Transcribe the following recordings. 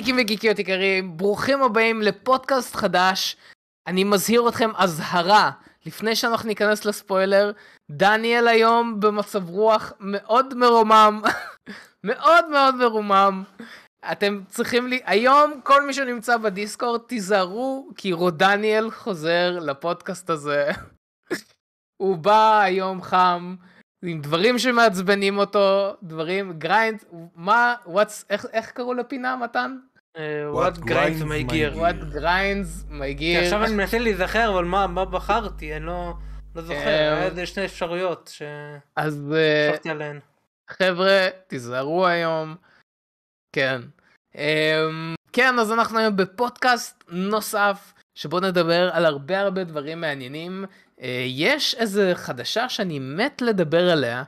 גיקים וגיקיות יקרים, ברוכים הבאים לפודקאסט חדש. אני מזהיר אתכם אזהרה, לפני שאנחנו ניכנס לספוילר, דניאל היום במצב רוח מאוד מרומם, מאוד מאוד מרומם. אתם צריכים לי, היום כל מי שנמצא בדיסקורד תיזהרו, כי רודניאל חוזר לפודקאסט הזה. הוא בא היום חם, עם דברים שמעצבנים אותו, דברים, grind, מה, what's, איך, איך קראו לפינה, מתן? Uh, what grinds my gear. what grinds my gear. עכשיו אני מנסה להיזכר, אבל מה, מה בחרתי, אני לא, לא זוכר, היה איזה שני אפשרויות אז שחשבתי עליהן. חבר'ה, תיזהרו היום. כן. Um, כן, אז אנחנו היום בפודקאסט נוסף, שבו נדבר על הרבה הרבה דברים מעניינים. יש איזה חדשה שאני מת לדבר עליה,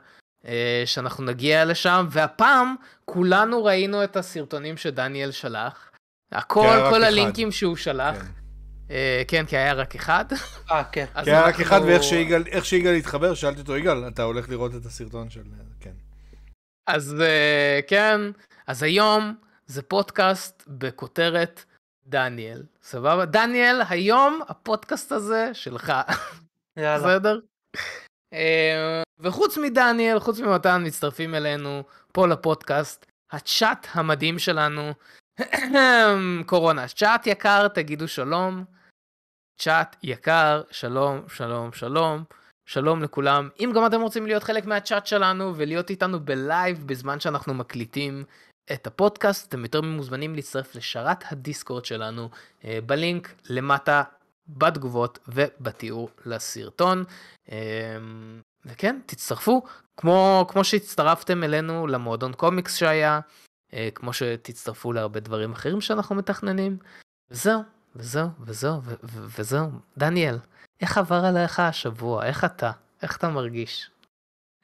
שאנחנו נגיע לשם, והפעם כולנו ראינו את הסרטונים שדניאל שלח. הכל, כל הלינקים אחד. שהוא שלח. כן. Uh, כן, כי היה רק אחד. אה, כן. כי היה רק אחד, ואיך שיגאל, שיגאל התחבר, שאלתי אותו, יגאל, אתה הולך לראות את הסרטון של... כן. אז כן, אז היום זה פודקאסט בכותרת דניאל. סבבה? דניאל, היום הפודקאסט הזה שלך. יאללה. בסדר? אה, וחוץ מדניאל, חוץ ממתן, מצטרפים אלינו פה לפודקאסט, הצ'אט המדהים שלנו, קורונה. צ'אט יקר, תגידו שלום. צ'אט יקר, שלום, שלום, שלום. שלום לכולם. אם גם אתם רוצים להיות חלק מהצ'אט שלנו ולהיות איתנו בלייב בזמן שאנחנו מקליטים את הפודקאסט, אתם יותר ממוזמנים להצטרף לשרת הדיסקורד שלנו אה, בלינק למטה בתגובות ובתיאור לסרטון. אמ, וכן, תצטרפו, כמו, כמו שהצטרפתם אלינו למועדון קומיקס שהיה, אה, כמו שתצטרפו להרבה דברים אחרים שאנחנו מתכננים. וזהו, וזהו, וזהו, וזהו. דניאל, איך עבר עליך השבוע? איך אתה? איך אתה מרגיש?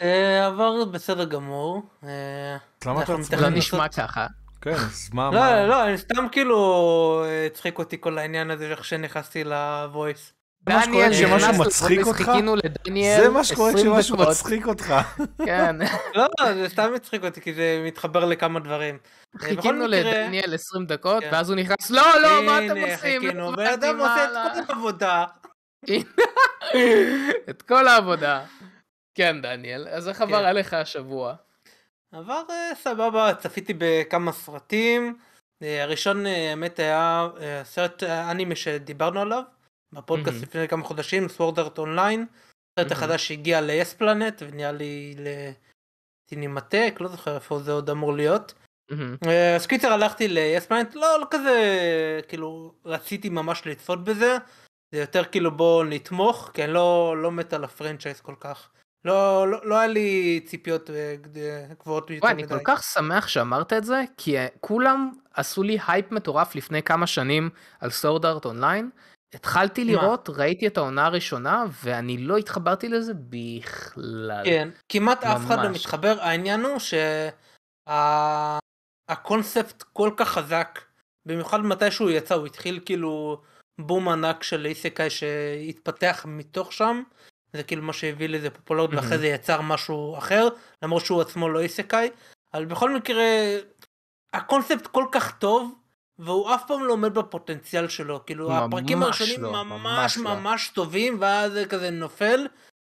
אה, עבר בסדר גמור. אה, למה אתה לא נשמע ככה? כן, אז מה... לא, לא, אני סתם כאילו הצחיק אותי כל העניין הזה איך שנכנסתי לוויס. מה שקורה שמשהו מצחיק אותך? זה מה שקורה כשמשהו מצחיק אותך. כן. לא, זה סתם מצחיק אותי כי זה מתחבר לכמה דברים. חיכינו לדניאל 20 דקות כן. ואז הוא נכנס לא לא מה אתם עושים? הנה חיכינו, בן אדם עושה את כל העבודה. את כל העבודה. כן דניאל אז איך עבר כן. עליך השבוע? עבר אה, סבבה, צפיתי בכמה סרטים. אה, הראשון אה, האמת היה סרט אנימה שדיברנו עליו בפודקאסט לפני כמה חודשים, Sword Art Online. הסרט החדש שהגיע ל-yes Planet ונראה לי לסינמטק, לא זוכר איפה זה עוד אמור להיות. אז קיצר הלכתי ל-yes Planet, לא, לא כזה, כאילו רציתי ממש לצפות בזה. זה יותר כאילו בוא נתמוך, כי אני לא, לא מת על ה franchise כל כך. לא, לא, לא היה לי ציפיות אה, גבוהות יותר מדי. אני כל כך שמח שאמרת את זה, כי כולם עשו לי הייפ מטורף לפני כמה שנים על Sword Art Online. התחלתי לראות, מה? ראיתי את העונה הראשונה, ואני לא התחברתי לזה בכלל. כן, כמעט ממש. אף אחד לא מתחבר, העניין הוא שהקונספט שה... כל כך חזק, במיוחד מתי שהוא יצא, הוא התחיל כאילו בום ענק של איסקאי שהתפתח מתוך שם. זה כאילו מה שהביא לזה פופולריות ואחרי זה יצר משהו אחר למרות שהוא עצמו לא איסקאי. אבל בכל מקרה הקונספט כל כך טוב והוא אף פעם לא עומד בפוטנציאל שלו. כאילו הפרקים הראשונים לא, ממש ממש, לא. ממש טובים ואז זה כזה נופל.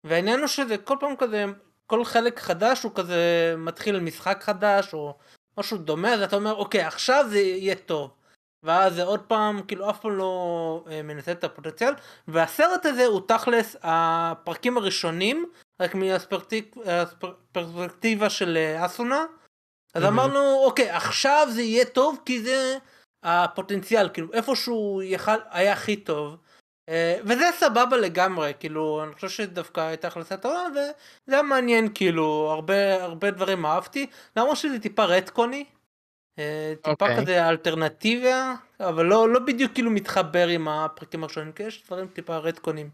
והעניין הוא שזה כל פעם כזה כל חלק חדש הוא כזה מתחיל משחק חדש או משהו דומה אז אתה אומר אוקיי עכשיו זה יהיה טוב ואז זה עוד פעם כאילו אף פעם לא אה, מנצל את הפוטנציאל. והסרט הזה הוא תכלס הפרקים הראשונים רק מהפרספקטיבה של אה, אסונה. אז אמרנו אוקיי עכשיו זה יהיה טוב כי זה הפוטנציאל. כאילו איפשהו יכל, היה הכי טוב. אה, וזה סבבה לגמרי כאילו אני חושב שדווקא הייתה החלטה טובה וזה היה מעניין כאילו הרבה הרבה דברים אהבתי. למרות שזה טיפה רטקוני טיפה okay. אוקיי. כזה אלטרנטיביה אבל לא לא בדיוק כאילו מתחבר עם הפרקים הראשונים כי יש דברים טיפה רטקונים.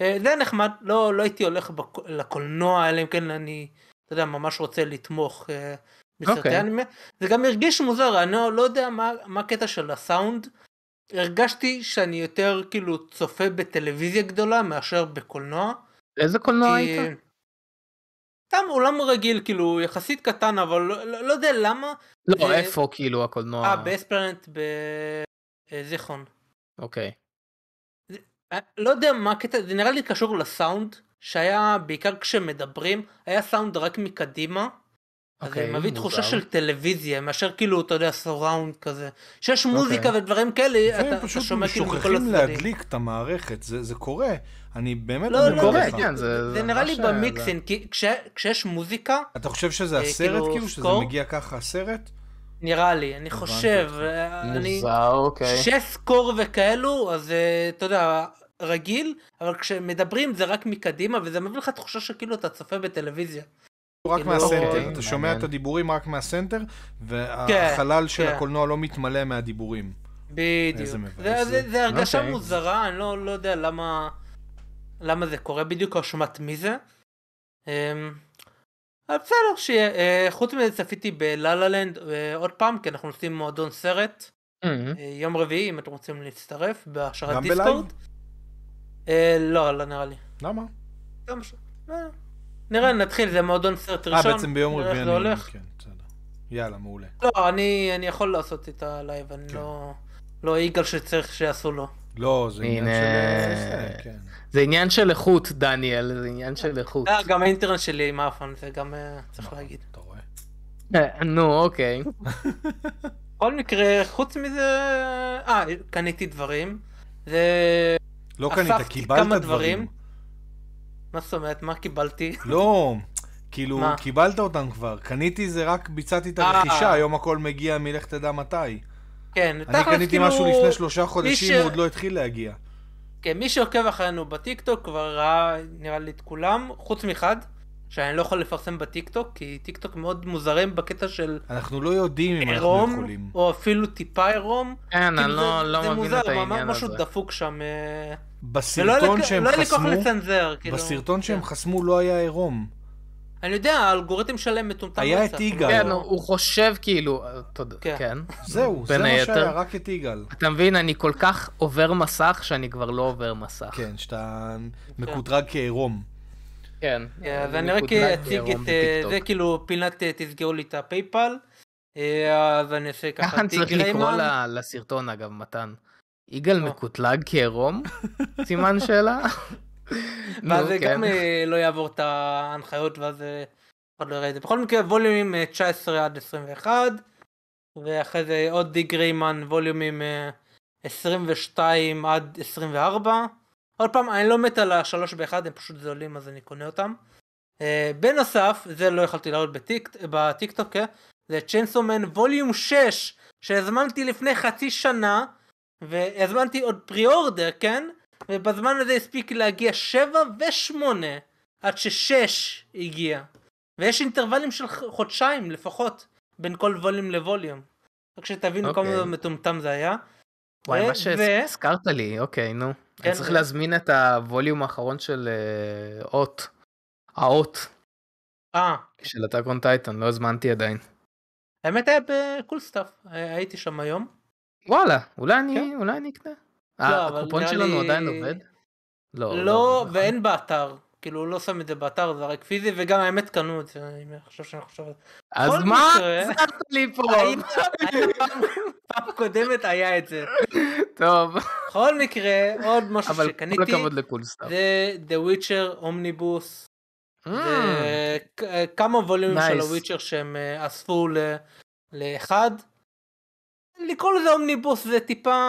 אה, זה נחמד לא לא הייתי הולך בק... לקולנוע אלא אם כן אני אתה יודע ממש רוצה לתמוך אה, בסרטי okay. אוקיי. אנימה זה גם הרגיש מוזר אני לא, לא יודע מה מה הקטע של הסאונד. הרגשתי שאני יותר כאילו צופה בטלוויזיה גדולה מאשר בקולנוע. איזה קולנוע כי... היית? סתם עולם רגיל, כאילו, יחסית קטן, אבל לא, לא, לא יודע למה. לא, זה- איפה כאילו הקולנוע? אה, באספלנט בזיכרון. אוקיי. אה, לא יודע מה הקטע, זה נראה לי קשור לסאונד, שהיה בעיקר כשמדברים, היה סאונד רק מקדימה. אז אוקיי, זה מביא תחושה. של טלוויזיה, מאשר כאילו, אתה יודע, סוראונד כזה. שיש אוקיי. מוזיקה ודברים כאלה, אתה, אתה פשוט שומע כאילו מכל שוכחים הצדדים. להדליק את המערכת, זה זה קורה. אני באמת לא, לא, קורה, לך. כן, זה- זה נראה לי אה, במיקסינג, כי כש- כשיש מוזיקה, אתה חושב שזה אה, הסרט כאילו, כאילו, שזה סקור? מגיע ככה הסרט? נראה לי, אני חושב. אה, אני... מוזר, אוקיי. כשיש סקור וכאלו, אז אתה יודע, רגיל, אבל כשמדברים זה רק מקדימה, וזה מביא לך תחושה שכאילו אתה צופה בטלוויזיה. רק כאילו, מהסנטר, אוקיי, אתה שומע. את הדיבורים רק מהסנטר, והחלל של כן. הקולנוע לא מתמלא מהדיבורים. בדיוק. זה, זה הרגשה. מוזרה, אני לא, לא יודע למה, למה זה קורה בדיוק, או אשמת מי זה. אמ, אבל בסדר, שיהיה. אה, חוץ מזה צפיתי ב La La Land אה, עוד פעם, כי אנחנו עושים מועדון סרט. אמ, אה, יום רביעי, אם אתם רוצים להצטרף, בשרת גם דיסקורד. אה, לא, לא נראה לי. למה? אה, נראה, נתחיל, זה מועדון סרט אה, ראשון. בעצם ביום רביעי אני... הולך. כן, בסדר. יאללה, מעולה. לא, אני, אני יכול לעשות את הלייב, אני כן. לא... לא יגאל שצריך שיעשו לו. לא, זה עניין. של... זה, כן. זה עניין של איכות, דניאל, זה עניין של איכות. אה, גם האינטרנט שלי מעפן, זה גם אה, צריך להגיד. אתה רואה? אה, נו, אוקיי. בכל מקרה, חוץ מזה... אה, קניתי דברים. זה... לא קנית, קיבלת כמה דברים. מה זאת אומרת? מה קיבלתי? לא, כאילו, מה? קיבלת אותם כבר. קניתי זה רק ביצעתי את אה. הרכישה, היום הכל מגיע מלך תדע מתי. כן, אני תכלס, קניתי כאילו, משהו לפני שלושה חודשים, ש- הוא עוד לא התחיל להגיע. כן, מי שעוקב אחרינו בטיקטוק כבר ראה, נראה לי, את כולם, חוץ מאחד, שאני לא יכול לפרסם בטיקטוק, כי טיקטוק מאוד מוזרים בקטע של אנחנו לא יודעים אם אנחנו יכולים. או אפילו טיפה עירום. כן, כאילו אני לא זה- לא זה מבין מוזר, את העניין ממש משהו הזה. דפוק שם. אה, ולא בסרטון שהם לא היה לי כוח חסמו, לצנזר, כאילו. בסרטון שהם כן. חסמו לא היה עירום. אני יודע, האלגוריתם שלהם מטומטם. היה את יגאל. לא- כן, הוא- חושב כאילו, תודה, כן. כן. זהו, זה מה. שהיה, רק את יגאל. אתה מבין, אני כל כך עובר מסך שאני כבר לא עובר מסך. כן, שאתה מקוטרג כעירום. כן. כן, אז אני אני רק אציג את אה. זה, כאילו פינת אה, תסגרו לי את הפייפל. אה, אז אני אעשה ככה, ככה אני צריך לקרוא לסרטון אגב, מתן. יגאל לא. מקוטלג כעירום? סימן שאלה? ואז זה כן. גם לא יעבור את ההנחיות ואז עוד לא יראה את זה. בכל מקרה ווליומים אה, 19 עד 21 ואחרי זה עוד דיג ריימן ווליומים אה, 22 עד 24. עוד פעם אני לא מת על השלוש באחד הם פשוט זולים אז אני קונה אותם. אה, בנוסף זה לא יכולתי להראות בטיק, בטיקטוק אה, זה צ'יינסומן ווליום 6 שהזמנתי לפני חצי שנה והזמנתי עוד פרי אורדר כן ובזמן הזה הספיק להגיע 7 ו-8 עד ש-6 הגיע. ויש אינטרוולים של חודשיים לפחות בין כל volume ל volume. רק שתבינו כמה אוקיי. מטומטם זה היה. וואי, מה שהזכרת לי, אוקיי, נו. כן, אני צריך ו- להזמין את ה volume האחרון של אה, אות. האות אה, של ה Attack on Titan, לא הזמנתי עדיין. האמת היה ב Cool Stuff, הייתי שם היום. וואלה, אולי אני, כן. אולי אני אקנה. לא, אה, הקופון שלנו עדיין עובד? לא, לא, עובד, נכון. ואין באתר. כאילו, הוא לא שם את זה באתר, זה רק פיזי, וגם האמת קנו את זה, אני חושב שאני חושב על זה. אז מה? עזרת לי פה. פעם- קודמת היה את זה. טוב, בכל מקרה, עוד משהו אבל כל שקניתי, הכבוד לכול סתם. זה The Witcher. Mm. זה כ- כמה ווליומים של. הוויצ'ר שהם אה, אספו לאחד. לקרוא לזה אומניבוס זה טיפה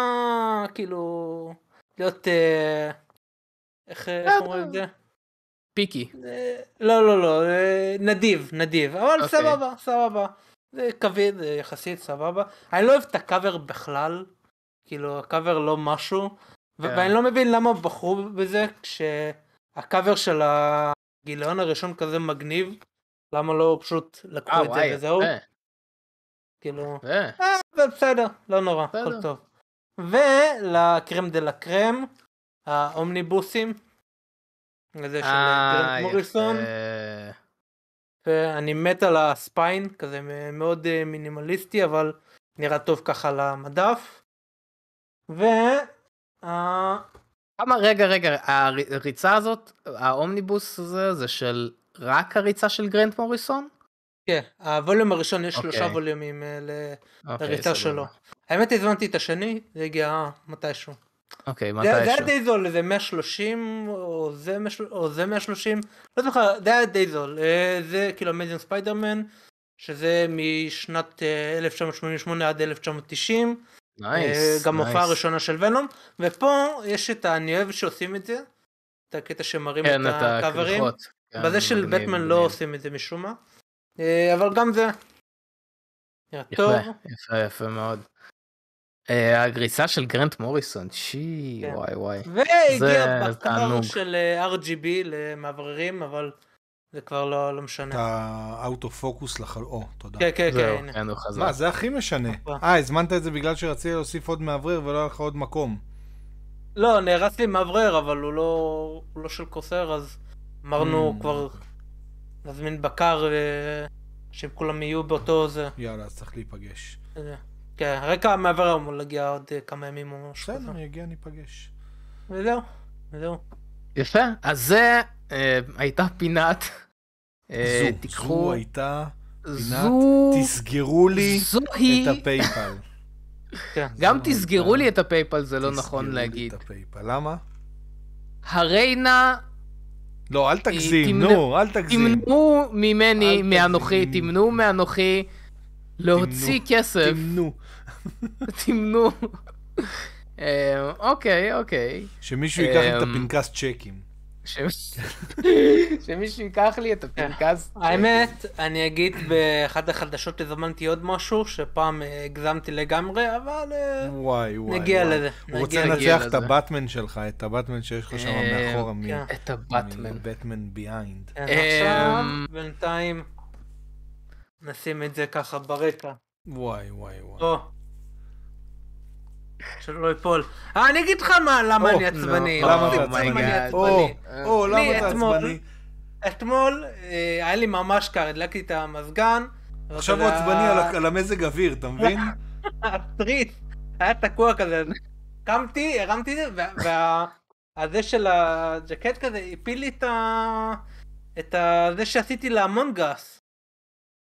כאילו להיות אה, איך אומרים את זה? פיקי. לא לא לא נדיב נדיב אבל אוקיי. סבבה סבבה זה כבד זה יחסית סבבה אני לא אוהב את הקאבר בכלל כאילו הקאבר לא משהו ו- כן. ואני לא מבין למה בחרו בזה כשהקאבר של הגיליון הראשון כזה מגניב למה לא פשוט לקחו אה את זה וזהו כאילו. אה, בסדר לא נורא. הכל טוב ולקרם דה לה קרם האומניבוסים. זה של אה, גרנט מוריסון. ואני מת על הספיין כזה מאוד אה, מינימליסטי אבל נראה טוב ככה על המדף. ו... אה, כמה, רגע, רגע, הריצה הזאת, האומניבוס הזה, זה של רק הריצה של גרנט מוריסון? כן, הווליום הראשון יש שלושה אוקיי. ווליומים אה, אוקיי, לריצה. שלו. האמת הזמנתי את השני, זה הגיע אה, מתישהו. אוקיי, זה זה היה. די זול, איזה 130 או זה 130, או זה 130, לא זוכר, זה היה די זול. אה, זה כאילו אמזיון ספיידרמן, שזה משנת אה, 1988 עד 1990. nice, אה, גם. הופעה ראשונה של Venom, ופה יש את. אני אוהב שעושים את זה, את הקטע שמראים כן, את הקאברים. כן, בזה של בטמן לא. עושים את זה משום מה. אה, אבל גם זה. יפה, יפה מאוד. אה, הגרסה של גרנט מוריסון, צ'י, כן. וואי וואי. והגיע זה בקר. של אה, RGB למאווררים, אבל זה כבר לא לא משנה. אתה out of focus לחל... או, תודה. כן, כן, כן, זהו, הנה. כן, הוא חזר. מה, זה הכי משנה. אה, הזמנת את זה בגלל שרציתי להוסיף עוד מאוורר ולא היה לך עוד מקום. לא, נהרס לי מאוורר, אבל הוא לא הוא לא של קוסר, אז אמרנו Mm. כבר נזמין בקר, אה, שהם כולם יהיו באותו זה. יאללה, אז צריך להיפגש. אה, כן, רקע המאוורר אמור להגיע עוד אה, כמה ימים או משהו. בסדר, יגיע, ניפגש. וזהו, וזהו. יפה, אז זה אה, הייתה פינת. אה, זו, תיקחו, זו הייתה פינת, זו, תסגרו לי זוהי, את הפייפל. כן. גם תסגרו לי את הפייפל זה לא תסגרו נכון לי להגיד. את הפייפל. למה? הריינה, לא, אל תגזים, נו, אל תגזים. תמנעו ממני, מאנוכי. תמנעו מאנוכי להוציא תמנו, כסף, תמנו. תמנעו. אה, אוקיי, אוקיי. שמישהו ייקח לי את אמ, הפנקס צ'קים. שמישהו ייקח לי את הפנקס. האמת, אני אגיד באחת החדשות הזמנתי עוד משהו, שפעם אה, הגזמתי לגמרי, אבל אה. נגיע. לזה. הוא רוצה לנצח את. הבטמן שלך, את הבטמן שיש לך שם אה, מאחורה כן. את הבטמן. מ Batman Beyond. כן, אמ, עכשיו, בינתיים, נשים את זה ככה ברקע. וואי וואי וואי. שלא ייפול. אה, אני אגיד לך מה, למה אני עצבני. נו, למה לא אתה למה עצבני? אני או, למה אתה עצבני? אתמול אה, היה לי ממש קר, הדלקתי את המזגן. עכשיו הוא עצבני על המזג אוויר, אתה מבין? התריס היה תקוע כזה, קמתי, הרמתי את זה, והזה של הג'קט כזה הפיל לי את ה... את ה... זה שעשיתי לאמונגס.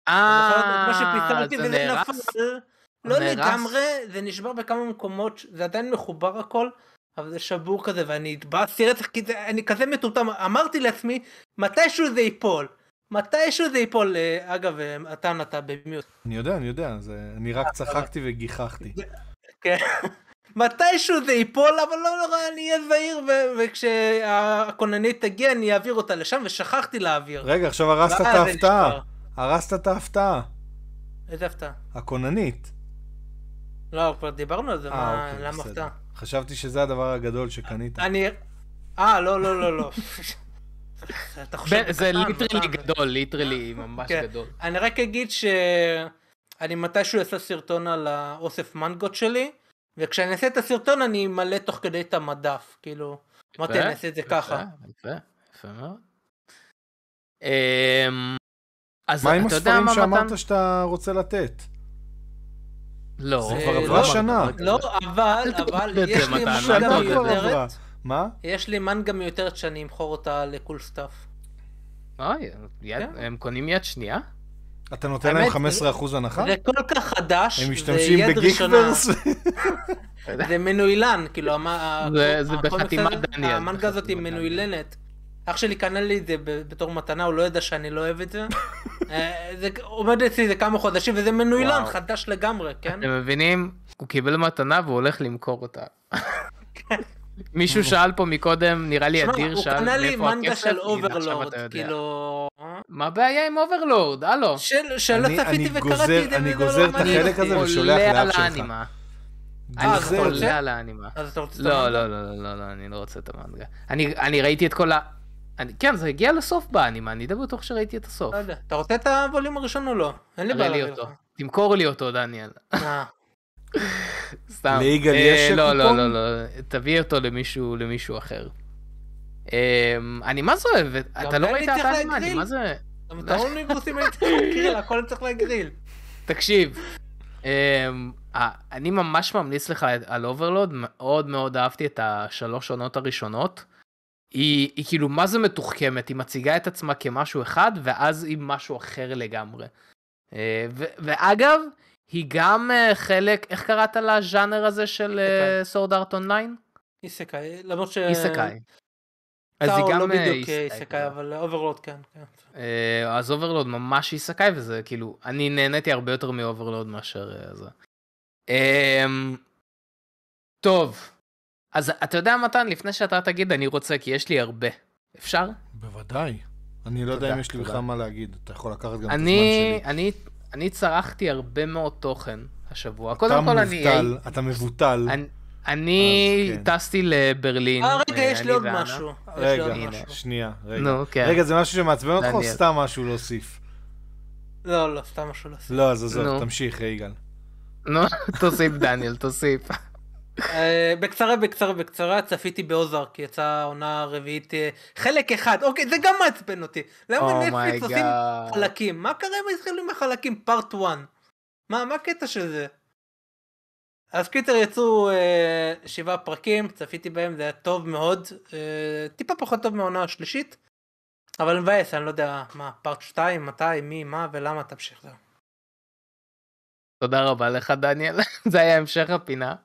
אה, זה נהרס? לא נהרס? לגמרי, זה נשבר בכמה מקומות, זה עדיין מחובר הכל, אבל זה שבור כזה, ואני התבאסתי רצח, כי זה, אני כזה מטומטם, אמרתי לעצמי, מתישהו זה ייפול. מתישהו זה ייפול, אה, אגב, אה, אתה אתה במיוט. אני יודע, אני יודע, זה- אני רק צחקתי וגיחכתי. כן. מתישהו זה ייפול, אבל לא נורא, אני אהיה זהיר, ו- וכשהכוננית תגיע אני אעביר אותה לשם, ושכחתי להעביר. רגע, עכשיו הרסת את ההפתעה. הרסת את ההפתעה. איזה הפתעה? הכוננית. לא, כבר דיברנו על זה, אה, מה, אוקיי, למה. הפתעה? חשבתי שזה הדבר הגדול שקנית. אני... אה, לא, לא, לא, לא. אתה חושב ב- זה בקטן, literally. גדול, literally ממש כן. גדול. אני רק אגיד שאני מתישהו אעשה סרטון על האוסף מנגות שלי, וכשאני אעשה את הסרטון אני אמלא תוך כדי את המדף, כאילו, אמרתי אני אעשה את זה ככה. יפה, יפה, יפה מאוד. אמ, אז מה עם אתה הספרים שאמרת? שאתה רוצה לתת? לא. זה כבר לא, עברה שנה. לא, אבל, אבל יש לי מנגה. מיותרת, מה? יש לי מנגה מיותרת שאני אמכור אותה ל Cool Stuff. אוי, כן. הם קונים יד שנייה? אתה נותן להם האמת, 15% הנחה? זה כל כך חדש, הם זה משתמשים יד ראשונה. בגיקוורס? זה מנוילן, כאילו, זה- בחתימת דניאל, המנגה הזאת היא מנוילנת. אח שלי קנה לי את זה בתור מתנה, הוא לא ידע שאני לא אוהב את זה. אה, זה עומד אצלי זה כמה חודשים, וזה מניילון. חדש לגמרי, כן? אתם מבינים? הוא קיבל מתנה והוא הולך למכור אותה. מישהו שאל פה מקודם, נראה לי אדיר הוא שאל קנה לי מנגה של אוברלורד. כאילו... מה הבעיה עם אוברלורד? הלו. של- שלא צפיתי אני וקראתי את זה, אני גוזר לא את החלק. הזה ושולח לאח שלך. אני אה? עולה על האנימה. אז אתה רוצה את לא, המנגה? לא, לא, לא, לא, לא, אני לא רוצה את המנגה. אני אני ראיתי את כל ה... אני- כן, זה הגיע לסוף באנימה, אני די בטוח שראיתי את הסוף. לא יודע. אתה רוצה את הווליום הראשון או לא? אין לי תראה בעיה לי להביא אותו. לך. תמכור לי אותו, דניאל. אה, סתם. ליגאל אה, יש לא, לא, קופון? לא, לא, תביא אותו למישהו למישהו אחר. אמ, אני מה זה אוהב, אתה לא ראית את האנימה, אני. מה זה... גם את האוניברסים אני צריך להגריל, הכל צריך להגריל. תקשיב, אמ, אני ממש ממליץ לך על אוברלורד, מאוד מאוד אהבתי את השלוש עונות הראשונות. היא, היא כאילו מה זה מתוחכמת, היא מציגה את עצמה כמשהו אחד, ואז היא משהו אחר לגמרי. אה, ו- ואגב, היא גם אה, חלק, איך קראת לז'אנר הזה של סורד ארט אונליין? איסקאי, למרות ש... איסקאי. אז היא גם לא אה, בדיוק איסקאי, איסקאי, אבל אוברלורד כן. כן. אז אוברלורד ממש איסקאי וזה כאילו אני נהניתי הרבה יותר מאוברלורד מאשר זה. אמ, טוב אז אתה יודע מתן לפני שאתה תגיד אני רוצה כי יש לי הרבה אפשר בוודאי. אני לא יודע אם יש לי. בכלל מה להגיד. אתה יכול לקחת גם את הזמן אני שלי. אני אני צרכתי הרבה מאוד תוכן השבוע אתה קודם כל אני אתה מבוטל. אני- אני אז כן. טסתי לברלין אה, רגע, יש אני לי עוד. משהו. רגע. שנייה, רגע. נו כן רגע, זה משהו שמעצבן אותך או. סתם משהו להוסיף? לא, לא, סתם משהו לעשות. לא, אז עזוב. תמשיך, יגאל. נו תוסיף דניאל תוסיף בקצרה, בקצרה, בקצרה, צפיתי באוזארק, יצאה עונה רביעית, אה, חלק אחד, אוקיי, זה גם מעצבן אותי. למה נטפליקס עושים חלקים? מה קרה אם התחילו עם החלקים פארט 1? מה, מה הקטע של זה? אז קיצר יצאו אה, שבעה פרקים, צפיתי בהם, זה היה טוב מאוד, אה, טיפה פחות טוב מהעונה השלישית, אבל מבאס, אני לא יודע מה, פארט 2, מתי, מי, מה ולמה, תמשיך זהו. תודה רבה לך דניאל, זה היה המשך הפינה.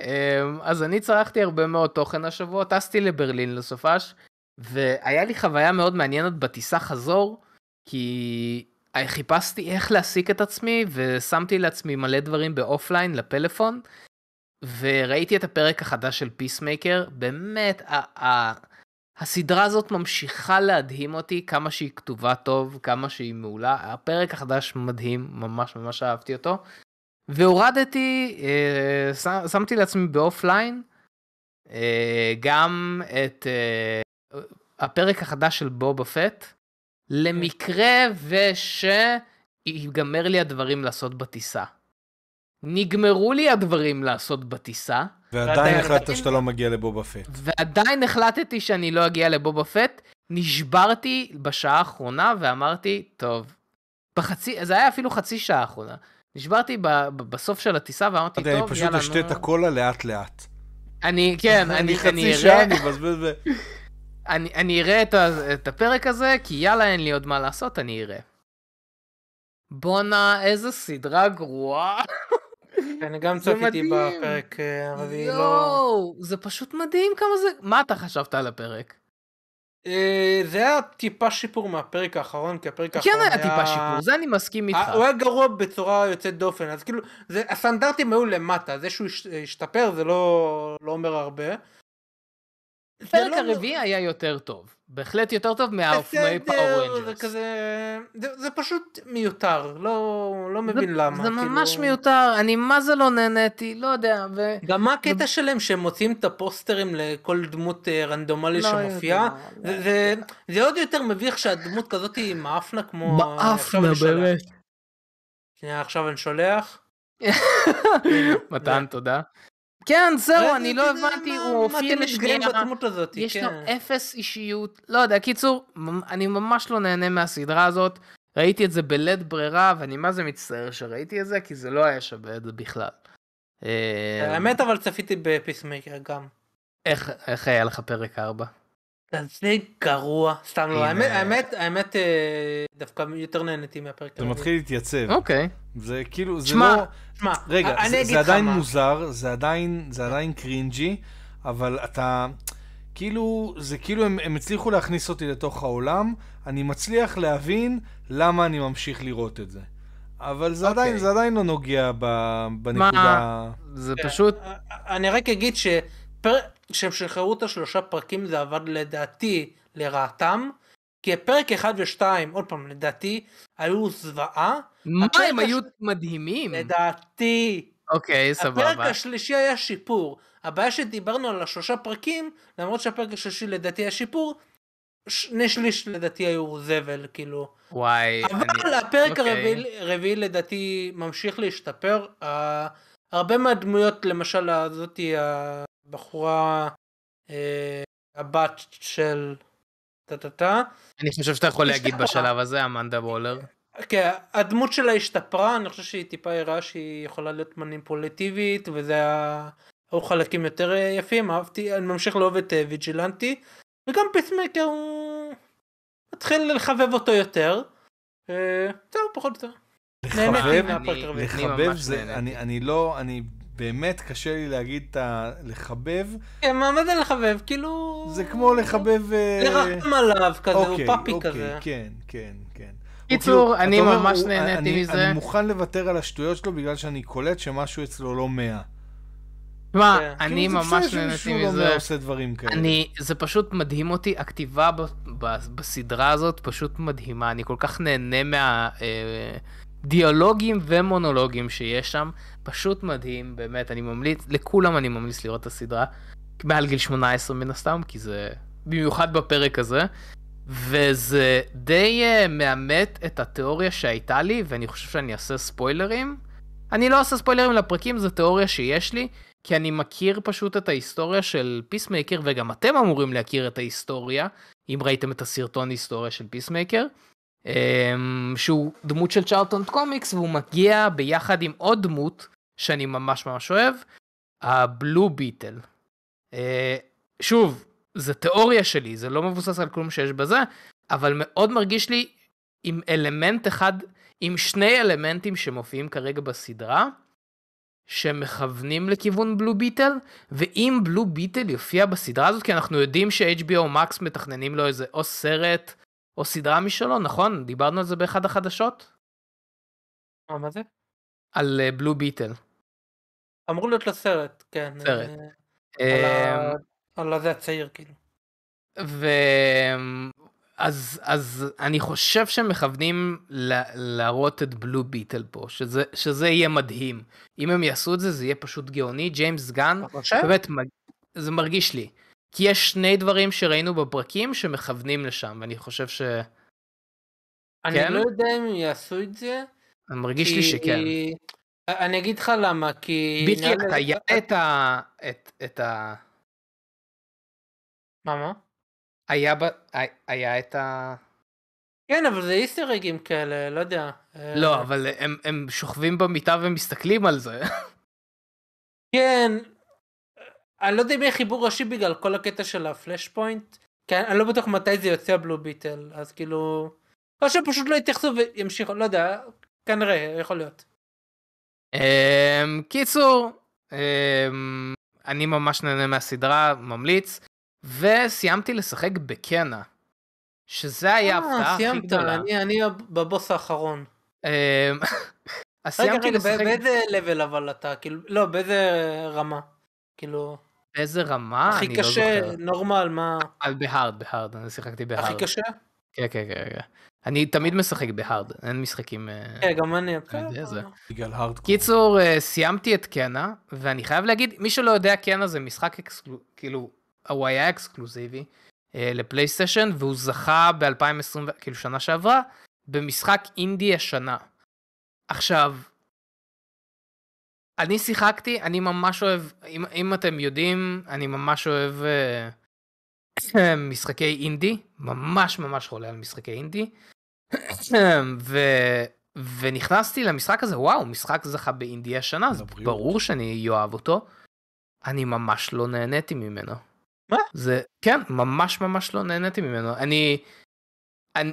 אמ, אז אני צרכתי הרבה מאוד תוכן השבוע, טסתי לברלין לסופש, והיה לי חוויה מאוד מעניינת בטיסה חזור, כי חיפשתי איך להעסיק את עצמי, ושמתי לעצמי מלא דברים באופליין לפלאפון, וראיתי את הפרק החדש של פיסמייקר, באמת, ה- ה- הסדרה הזאת ממשיכה להדהים אותי כמה שהיא כתובה טוב, כמה שהיא מעולה. הפרק החדש מדהים, ממש ממש אהבתי אותו. והורדתי, אה, ש- שמתי לעצמי באופליין אה, גם את אה, הפרק החדש של בובה פט, למקרה ושיגמר לי הדברים לעשות בטיסה. נגמרו לי הדברים לעשות בטיסה, ועדיין ועדיין- החלטת שאתה לא מגיע לבובה פט. ועדיין החלטתי שאני לא אגיע לבובה פט, נשברתי בשעה האחרונה ואמרתי, טוב, בחצי, זה היה אפילו חצי שעה האחרונה. נשברתי ב, ב, בסוף של הטיסה ואמרתי, אמרתי, אני טוב, פשוט יאללה, אשתה את נו. הקולה לאט לאט. אני, כן, אני, אני, חצי אראה, שעה אני מבזבז ב... אני, אני אראה את, ה, את הפרק הזה, כי יאללה, אין לי עוד מה לעשות, אני אראה. בואנה, איזה סדרה גרועה. אני גם צפיתי. בפרק אה, הרביעי, לא... יואו, זה פשוט מדהים כמה זה... מה אתה חשבת על הפרק? אה, זה היה טיפה שיפור מהפרק האחרון, כי הפרק כן האחרון היה טיפה שיפור, זה אני מסכים איתך. הוא היה גרוע בצורה יוצאת דופן, אז כאילו, הסטנדרטים היו למטה, זה שהוא הש- השתפר זה לא, לא אומר הרבה. זה הפרק לא- הרביעי היה יותר טוב. בהחלט יותר טוב מהאופנועי Power זה Rangers. כזה, זה, זה פשוט מיותר, לא, לא מבין למה. זה ממש כאילו- מיותר, אני מה זה לא נהניתי, לא יודע, ו... גם מה הקטע שלהם שהם מוצאים את הפוסטרים לכל דמות אה, רנדומלית לא שמופיעה? לא זה, זה, זה עוד יותר מביך שהדמות כזאת היא מאפנה כמו... מאפנה. באמת. שנייה, עכשיו אני שולח. מתן, תודה. כן, זהו, אני לא הבנתי, הוא הופיע לשנייה, יש לו כן. אפס אישיות, לא יודע, קיצור, אני ממש לא נהנה מהסדרה הזאת. ראיתי את זה בלית ברירה, ואני מה זה מצטער שראיתי את זה, כי זה לא היה שווה את זה בכלל. אה, האמת אבל צפיתי בפיסמייקר גם. איך היה לך פרק 4? זה גרוע, סתם לא, הנה. האמת, האמת, האמת אה, דווקא יותר נהניתי מהפרק זה הרביעי. מתחיל להתייצב. אוקיי. זה כאילו, זה לא... שמע, רגע, זה, זה עדיין מה. מוזר, זה עדיין, זה עדיין cringey, אבל אתה... כאילו, זה כאילו הם, הם הצליחו להכניס אותי לתוך העולם, אני מצליח להבין למה אני ממשיך לראות את זה. אבל זה, אוקיי. עדיין, זה עדיין לא נוגע ב, בנקודה... זה כן. פשוט, אני רק אגיד שכשהם שחררו את השלושה פרקים זה עבד לדעתי לרעתם, כי פרק 1 ו-2, עוד פעם, לדעתי, היו זוועה, מה הפרק הם הש- היו מדהימים. לדעתי. אוקיי, הפרק סבבה. השלישי היה שיפור. הבעיה שדיברנו על השלושה פרקים, למרות שהפרק השלישי לדעתי היה שיפור, שני שליש לדעתי היו זבל, כאילו. וואי, אבל אני... הפרק אוקיי. הרביעי הרביעי לדעתי ממשיך להשתפר. הרבה מהדמויות, למשל הזאתי הבחורה, אה, הבת של טה-טה-טה, אני חושב שאתה יכול להגיד השתפרה. בשלב הזה, אמנדה וולר. כן, הדמות שלה השתפרה, אני חושב שהיא טיפה הראה שהיא יכולה להיות מניפולטיבית, וזה היה... היו חלקים יותר אה, יפים, אהבתי, אני ממשיך לאהוב את אה, ויג'ילנטי. וגם פיסמקר הוא מתחיל לחבב אותו יותר. זהו, פחות או יותר. לחבב. לחבב זה. אני, אני לא, אני באמת קשה לי להגיד את ה... לחבב, כן, מה מה זה לחבב? כאילו... זה כמו לחבב... אה, לרחם עליו כזה, הוא אוקיי, פאפי אוקיי, כזה. כן, כן, כן. קיצור, הוא כאילו- אני ממש נהניתי אני- מזה. אני מוכן לוותר על השטויות שלו בגלל שאני קולט שמשהו אצלו לא מאה. תשמע, כן. אני כאילו, ממש נהניתי לא מזה. עושה דברים כאלה. אני, זה פשוט מדהים אותי, הכתיבה ב, ב, בסדרה הזאת פשוט מדהימה, אני כל כך נהנה מהדיאלוגים ומונולוגים שיש שם, פשוט מדהים, באמת, אני ממליץ, לכולם אני ממליץ לראות את הסדרה, מעל גיל 18 מן הסתם, כי זה, במיוחד בפרק הזה, וזה די uh, מאמת את התיאוריה שהייתה לי, ואני חושב שאני אעשה ספוילרים. אני לא עושה ספוילרים לפרקים, זו תיאוריה שיש לי, כי אני מכיר פשוט את ההיסטוריה של פיסמייקר, וגם אתם אמורים להכיר את ההיסטוריה, אם ראיתם את הסרטון היסטוריה של פיסמייקר, שהוא דמות של צ'רלטון קומיקס, והוא מגיע ביחד עם עוד דמות שאני ממש ממש אוהב, הבלו ביטל. אה, שוב, זה תיאוריה שלי, זה לא מבוסס על כלום שיש בזה, אבל מאוד מרגיש לי עם אלמנט אחד, עם שני אלמנטים שמופיעים כרגע בסדרה, שמכוונים לכיוון בלו ביטל, ואם בלו ביטל יופיע בסדרה הזאת, כי אנחנו יודעים ש-HBO Max מתכננים לו איזה או סרט או סדרה משלו, נכון? דיברנו על זה באחד החדשות? מה, מה זה? על בלו ביטל. אמור להיות לסרט, כן. סרט. אה, על אמ, על הזה הצעיר, כאילו. ו... אז, אז אני חושב שהם מכוונים ל- להראות את בלו ביטל פה, שזה, שזה יהיה מדהים. אם הם יעשו את זה, זה יהיה פשוט גאוני. ג'יימס גן? באמת, זה מרגיש לי. כי יש שני דברים שראינו בפרקים שמכוונים לשם, ואני חושב ש... אני כן? לא יודע אם יעשו את זה. מרגיש כי- לי שכן. אני אגיד לך למה, כי... ביטי, אתה היה את ה... את, את ה... מה, מה? היה, ב... היה את ה... כן, אבל זה איסטר אגים כאלה, לא יודע. אה, לא, אבל הם, הם שוכבים במיטה ומסתכלים על זה. כן. אני לא יודע אם יהיה חיבור ראשי בגלל כל הקטע של הפלאש פוינט. כן, אני לא בטוח מתי זה יוצא בלו ביטל, אז כאילו... או שהם פשוט לא יתייחסו וימשיכו, לא יודע, כנראה, יכול להיות. אמ, קיצור, אמ, אני ממש נהנה מהסדרה, ממליץ, וסיימתי לשחק בקנה, שזה היה אה, ההפתעה הכי סיימת, גדולה. אני אני בבוס האחרון. אמ, אז רגע, סיימתי רגע, לשחק, באיזה לבל אבל אתה, כאילו, לא, באיזה רמה? כאילו, באיזה רמה? הכי לא קשה. נורמל, מה? על בהארד, בהארד, אני שיחקתי בהארד. הכי קשה? כן, כן, כן, כן. אני תמיד משחק בהארד, אין משחקים... אה, כן, גם אני. זה. בגלל הארדקור. קיצור, אה, סיימתי את קנה, ואני חייב להגיד, מי שלא יודע, קנה זה משחק אקסקלו... כאילו, הוא היה אקסקלוסיבי אה, לפלייסטיישן, והוא זכה ב-2020, כאילו שנה שעברה, במשחק אינדי השנה. עכשיו, אני שיחקתי, אני ממש אוהב, אם, אם אתם יודעים, אני ממש אוהב אה, משחקי אינדי, ממש ממש חולה על משחקי אינדי. ו... ונכנסתי למשחק הזה, וואו, משחק זכה באינדי השנה, לבריאות. ברור שאני אוהב אותו. אני ממש לא נהניתי ממנו. מה? זה, כן, ממש ממש לא נהניתי ממנו. אני, אני,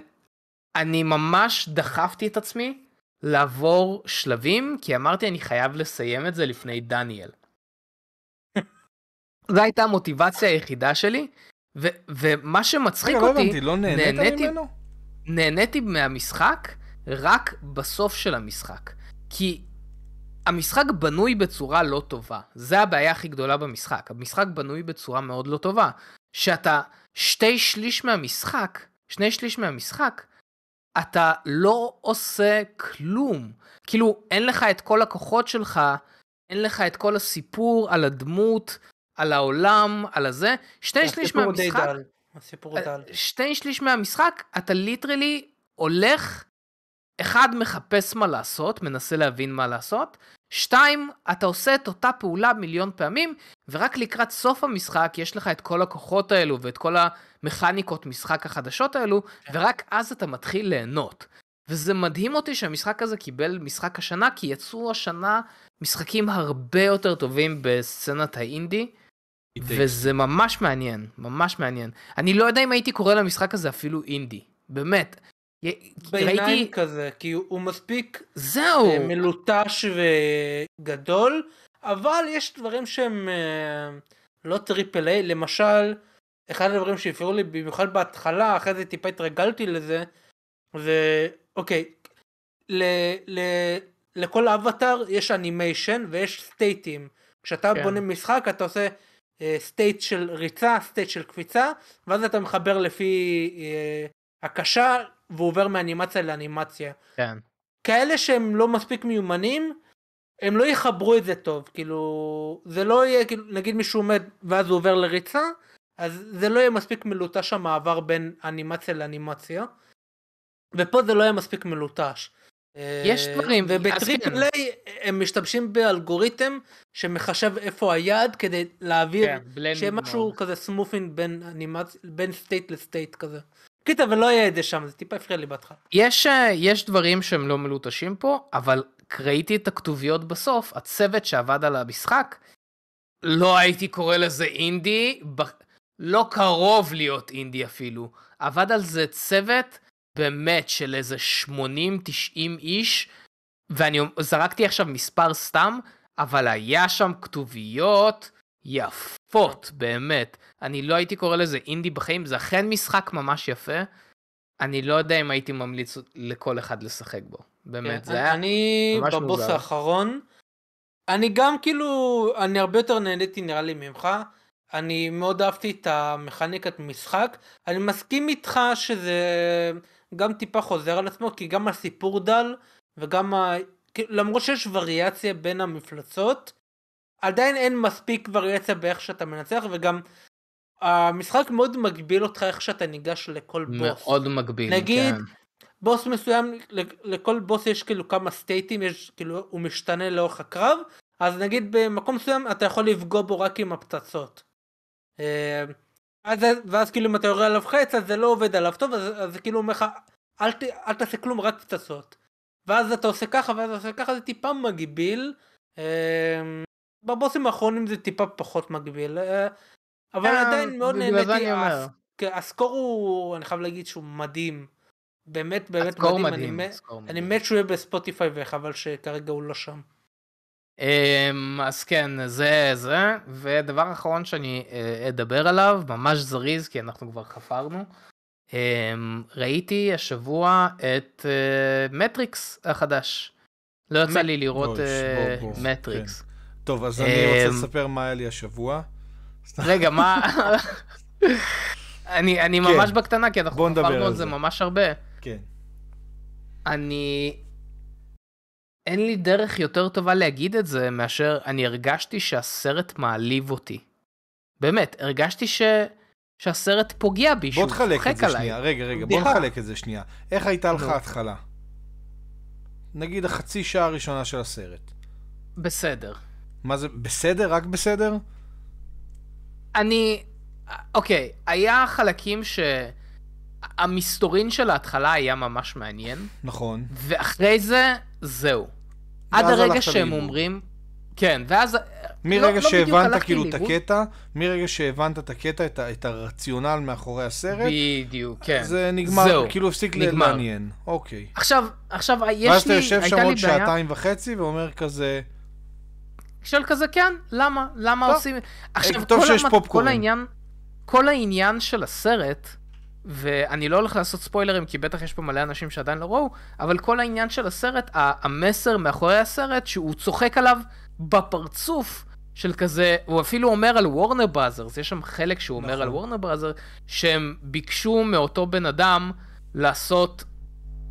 אני ממש דחפתי את עצמי לעבור שלבים, כי אמרתי אני חייב לסיים את זה לפני דניאל. זו הייתה המוטיבציה היחידה שלי, ו, ומה שמצחיק לא אותי, הבנתי, לא נהנית נהניתי- ממנו? נהניתי מהמשחק רק בסוף של המשחק. כי המשחק בנוי בצורה לא טובה. זה הבעיה הכי גדולה במשחק. המשחק בנוי בצורה מאוד לא טובה. שאתה שתי שליש מהמשחק, שני שליש מהמשחק, אתה לא עושה כלום. כאילו, אין לך את כל הכוחות שלך, אין לך את כל הסיפור על הדמות, על העולם, על הזה. שני שליש הסיפור די מהמשחק... דל. הסיפור דל. שתי שליש מהמשחק אתה ליטרלי הולך, אחד מחפש מה לעשות, מנסה להבין מה לעשות, שתיים, אתה עושה את אותה פעולה מיליון פעמים, ורק לקראת סוף המשחק יש לך את כל הכוחות האלו ואת כל המכניקות משחק החדשות האלו, ורק אז אתה מתחיל ליהנות. וזה מדהים אותי שהמשחק הזה קיבל משחק השנה, כי יצאו השנה משחקים הרבה יותר טובים בסצנת האינדי, וזה ממש מעניין, ממש מעניין. אני לא יודע אם הייתי קורא למשחק הזה אפילו אינדי, באמת. ביניים ראיתי... כזה, כי הוא מספיק זהו. אה, מלוטש וגדול, אבל יש דברים שהם אה, לא triple A, למשל, אחד הדברים שהפריעו לי במיוחד בהתחלה, אחרי זה טיפה התרגלתי לזה, זה, אוקיי, ל, ל, לכל אבטאר יש animation ויש state ים. כשאתה כן. בונה משחק אתה עושה state uh, של ריצה, state של קפיצה, ואז אתה מחבר לפי אה, הקשה והוא עובר מאנימציה לאנימציה. כן. כאלה שהם לא מספיק מיומנים, הם לא יחברו את זה טוב, כאילו, זה לא יהיה, כאילו, נגיד מישהו עומד ואז הוא עובר לריצה, אז זה לא יהיה מספיק מלוטש המעבר בין אנימציה לאנימציה. ופה זה לא היה מספיק מלוטש. יש אה, דברים, ובטריפל איי הם משתמשים באלגוריתם שמחשב איפה היעד כדי להעביר, כן, שיהיה משהו כזה smoothing בין, אנימצ... בין state ל state כזה. קיטה ולא היה את זה שם, זה טיפה הפריע לי בהתחלה. יש, אה, יש דברים שהם לא מלוטשים פה, אבל ראיתי את הכתוביות בסוף, הצוות שעבד על המשחק, לא הייתי קורא לזה אינדי, ב... לא קרוב להיות אינדי אפילו. עבד על זה צוות באמת של איזה 80-90 איש, ואני זרקתי עכשיו מספר סתם, אבל היה שם כתוביות יפות, באמת. אני לא הייתי קורא לזה אינדי בחיים, זה אכן משחק ממש יפה. אני לא יודע אם הייתי ממליץ לכל אחד לשחק בו. באמת, כן, זה היה אני בבוס מוזר. האחרון, אני גם כאילו, אני הרבה יותר נהניתי נראה לי ממך. אני מאוד אהבתי את המכניקת משחק. אני מסכים איתך שזה גם טיפה חוזר על עצמו, כי גם הסיפור דל, וגם ה... למרות שיש וריאציה בין המפלצות, עדיין אין מספיק וריאציה באיך שאתה מנצח, וגם המשחק מאוד מגביל אותך איך שאתה ניגש לכל בוס. מאוד מגביל, נגיד, כן. בוס מסוים, לכל בוס יש כאילו כמה סטייטים, יש כאילו, הוא משתנה לאורך הקרב, אז נגיד במקום מסוים אתה יכול לפגוע בו רק עם הפצצות. אה, אז, ואז כאילו אם אתה יורה עליו חץ אז זה לא עובד עליו טוב אז, אז כאילו אומר לך אל, ת, אל תעשה כלום רק פצצות. ואז אתה עושה ככה ואז אתה עושה ככה זה טיפה מגביל. אה, בבוסים האחרונים זה טיפה פחות מגביל. אה, אבל עדיין מאוד נהניתי. הס, הסקור הוא אני חייב להגיד שהוא מדהים. באמת באמת מדהים. מדהים. אני, אני מת שהוא יהיה בספוטיפיי וחבל שכרגע הוא לא שם. אמ, אז כן, זה זה, ודבר אחרון שאני אה, אדבר עליו, ממש זריז, כי אנחנו כבר חפרנו. אמ, ראיתי השבוע את מטריקס אה, החדש. לא יצא לי לראות מטריקס. כן. טוב, אז אני רוצה אמ, לספר מה היה לי השבוע. רגע, מה... אני, אני כן. ממש בקטנה, כי אנחנו חפרנו על זה ממש הרבה. כן. אני אין לי דרך יותר טובה להגיד את זה מאשר אני הרגשתי שהסרט מעליב אותי. באמת, הרגשתי ש... שהסרט פוגע בי, שהוא צוחק עליי. בוא תחלק את זה שנייה, רגע, רגע, בוא נחלק את זה שנייה. איך הייתה לך התחלה? נגיד החצי שעה הראשונה של הסרט. בסדר. מה זה, בסדר? רק בסדר? אני, אוקיי, היה חלקים ש... המסתורין של ההתחלה היה ממש מעניין. נכון. ואחרי זה, זהו. עד הרגע שהם ליבור. אומרים... כן, ואז... מרגע לא, לא שהבנת לא כאילו את הקטע, מרגע שהבנת את הקטע, את, את הרציונל מאחורי הסרט, בדיוק, כן. זה נגמר, זהו, כאילו הפסיק נגמר. לעניין. אוקיי. עכשיו, עכשיו, יש לי, ואז אתה יושב שם עוד שעתיים וחצי ואומר כזה... שואל כזה, כן, למה? למה טוב. עושים... עכשיו, טוב שיש פופקורן. כל העניין, כל העניין של הסרט, ואני לא הולך לעשות ספוילרים כי בטח יש פה מלא אנשים שעדיין לא ראו, אבל כל העניין של הסרט, המסר מאחורי הסרט שהוא צוחק עליו בפרצוף של כזה, הוא אפילו אומר על וורנר בראזרס, יש שם חלק שהוא נכון. אומר על וורנר בראזרס, שהם ביקשו מאותו בן אדם לעשות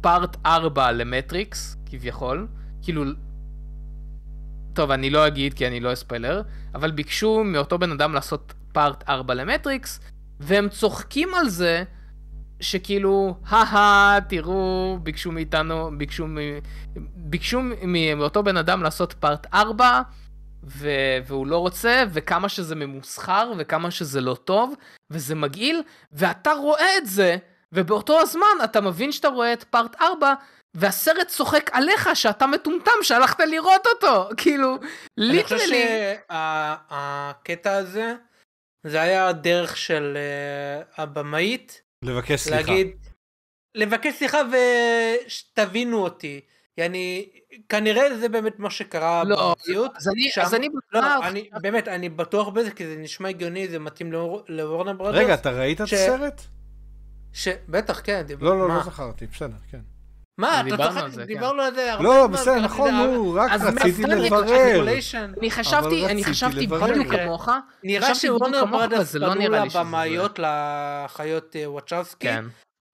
פארט 4 למטריקס, כביכול, כאילו... טוב, אני לא אגיד כי אני לא אספיילר, אבל ביקשו מאותו בן אדם לעשות פארט 4 למטריקס, והם צוחקים על זה שכאילו, הא תראו, ביקשו מאיתנו, ביקשו, מ... ביקשו מאותו בן אדם לעשות פארט 4, ו... והוא לא רוצה, וכמה שזה ממוסחר, וכמה שזה לא טוב, וזה מגעיל, ואתה רואה את זה, ובאותו הזמן אתה מבין שאתה רואה את פארט 4, והסרט צוחק עליך שאתה מטומטם שהלכת לראות אותו, כאילו, ליטרלי. אני חושב שהקטע הזה זה היה הדרך של uh, הבמאית לבקש סליחה. להגיד, לבקש סליחה ושתבינו אותי. יעני, כנראה זה באמת מה שקרה לא, במציאות. אז אני, שם- אז אני לא, בטוח, אני, באמת, אני בטוח בזה, כי זה נשמע הגיוני, זה מתאים לוורנר ברודרס. רגע, אתה ראית את ש- הסרט? ש... בטח, כן. דיב- לא, לא, מה? לא זכרתי, בסדר, כן. מה, אתה צוחק? כן. דיברנו על זה הרבה לא, זמן, בסדר, כי נכון, נו, רק רציתי לברר. אני חשבתי, אני רציתי חשבתי. בדיוק כמוך, נראה לא פנו נראה לי שזה לבמאיות, לאחיות אה, וואצ'רסקי, כן,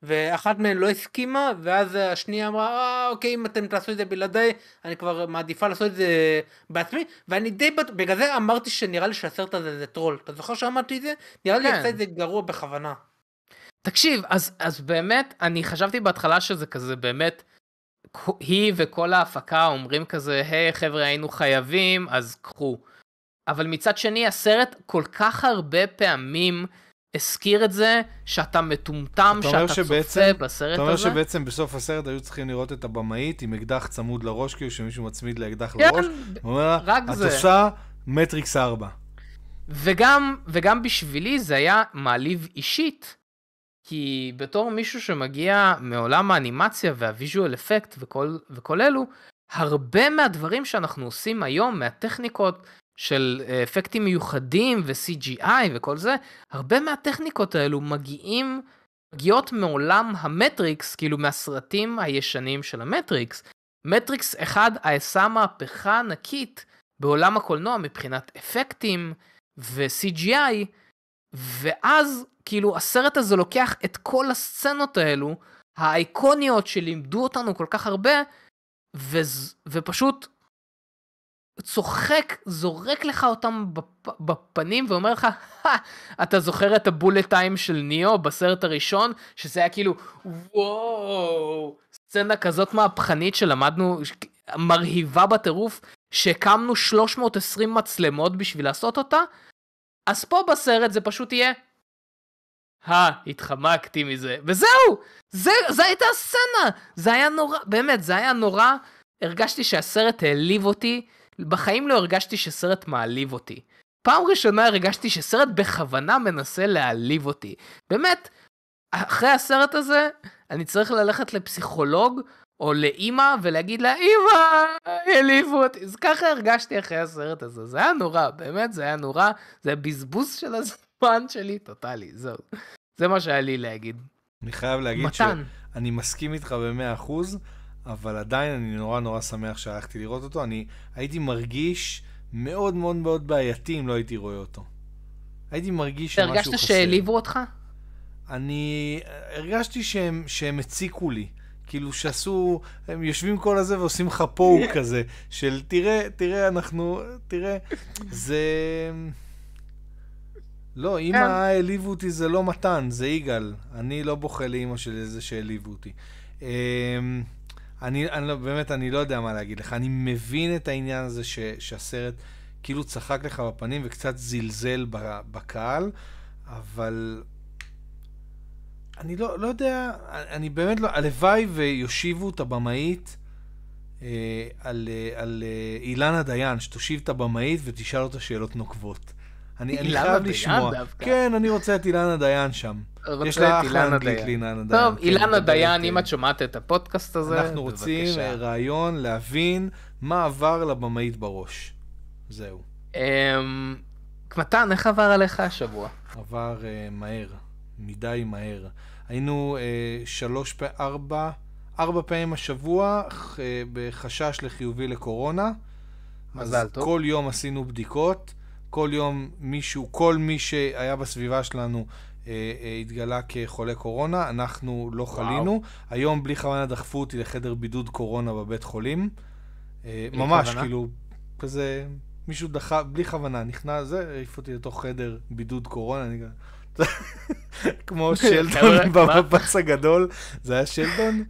ואחת מהן לא הסכימה, ואז השנייה אמרה, אה, אוקיי, אם אתם תעשו את זה בלעדיי, אני כבר מעדיפה לעשות את זה בעצמי, ואני די בטוח, בגלל זה אמרתי שנראה לי שהסרט הזה זה טרול. אתה זוכר שאמרתי את זה? נראה לי כן. עשה את זה גרוע בכוונה. תקשיב, אז, אז באמת, אני חשבתי בהתחלה שזה כזה באמת, היא וכל ההפקה אומרים כזה, היי חבר'ה היינו חייבים, אז קחו. אבל מצד שני, הסרט כל כך הרבה פעמים הזכיר את זה, שאתה מטומטם, שאתה שבעצם- צופה בסרט אתה אומר הזה. שבעצם בסוף הסרט היו צריכים לראות את הבמאית עם אקדח צמוד לראש, כאילו שמישהו מצמיד לאקדח כן, לראש, הוא אומר לה, את זה." עושה מטריקס 4. וגם, וגם בשבילי זה היה מעליב אישית, כי בתור מישהו שמגיע מעולם האנימציה והוויז'ואל אפקט וכל, וכל אלו, הרבה מהדברים שאנחנו עושים היום, מהטכניקות של אה, אפקטים מיוחדים ו-CGI וכל זה, הרבה מהטכניקות האלו מגיעים, מגיעות מעולם המטריקס, כאילו מהסרטים הישנים של המטריקס. מטריקס אחד עשה מהפכה ענקית בעולם הקולנוע מבחינת אפקטים, ו-CGI, ואז כאילו הסרט הזה לוקח את כל הסצנות האלו, האיקוניות שלימדו אותנו כל כך הרבה, וז, ופשוט צוחק, זורק לך אותם בפ, בפנים ואומר לך, "הא, אתה זוכר את הבולט טיים של ניאו בסרט הראשון, שזה היה כאילו, וואו, סצנה כזאת מהפכנית שלמדנו, מרהיבה בטירוף, שהקמנו 320 מצלמות בשביל לעשות אותה, אז פה בסרט זה פשוט יהיה, הא, התחמקתי מזה, וזהו! זה, זה הייתה הסצנה! זה היה נורא, באמת, זה היה נורא. הרגשתי שהסרט העליב אותי, בחיים לא הרגשתי שסרט מעליב אותי. פעם ראשונה הרגשתי שסרט בכוונה מנסה להעליב אותי. באמת, אחרי הסרט הזה, אני צריך ללכת לפסיכולוג או לאימא ולהגיד לה, אימא, העליבו אותי. אז ככה הרגשתי אחרי הסרט הזה. זה היה נורא, באמת, זה היה נורא. זה בזבוז של הזמן שלי, טוטאלי, זהו. זה מה שהיה לי להגיד. אני חייב להגיד מתן, שאני מסכים איתך ב-100%, אבל עדיין אני נורא נורא שמח שהלכתי לראות אותו. אני הייתי מרגיש מאוד מאוד מאוד בעייתי אם לא הייתי רואה אותו. הייתי מרגיש שמשהו הרגשת חסר. שהעליבו אותך? אני הרגשתי שהם, שהם הציקו לי. כאילו שעשו, הם יושבים כל הזה ועושים לך פוק כזה, של תראה, תראה, אנחנו, תראה, זה... לא, אמא כן. העליבו אותי זה לא מתן, זה יגאל. אני לא בוכה לאמא שלי זה שהעליבו אותי. אמ, אני, אני לא, באמת, אני לא יודע מה להגיד לך. אני מבין את העניין הזה ש, שהסרט כאילו צחק לך בפנים וקצת זלזל ב- בקהל, אבל אני לא, לא יודע, אני באמת לא, הלוואי ויושיבו את הבמאית אה, על, אה, על אה, אילנה דיין, שתושיב את הבמאית ותשאל אותה שאלות נוקבות. אני, אני חייב דיין לשמוע. דווקא? כן, אני רוצה את אילנה דיין שם. יש לה אחלה אנגלית. לאילנה דיין. טוב, כן, אילנה דיין, אם אה, את שומעת את הפודקאסט הזה, אנחנו רוצים בבקשה. אה, רעיון להבין מה עבר לבמאית בראש. זהו. אמ, מתן, איך עבר עליך השבוע? עבר uh, מהר, מדי מהר. היינו uh, שלוש ארבע, ארבע פעמים השבוע uh, בחשש לחיובי לקורונה. מזל אז טוב. כל יום עשינו בדיקות, כל יום מישהו, כל מי שהיה בסביבה שלנו uh, uh, התגלה כחולה קורונה, אנחנו לא חלינו. היום בלי כוונה דחפו אותי לחדר בידוד קורונה בבית חולים. בלי ממש, כוונה? כאילו, כזה, מישהו דחה, בלי כוונה, נכנס, זה, העיף אותי לתוך חדר בידוד קורונה, אני. כמו שלדון חבר'ה, במפץ הגדול, זה היה שלדון?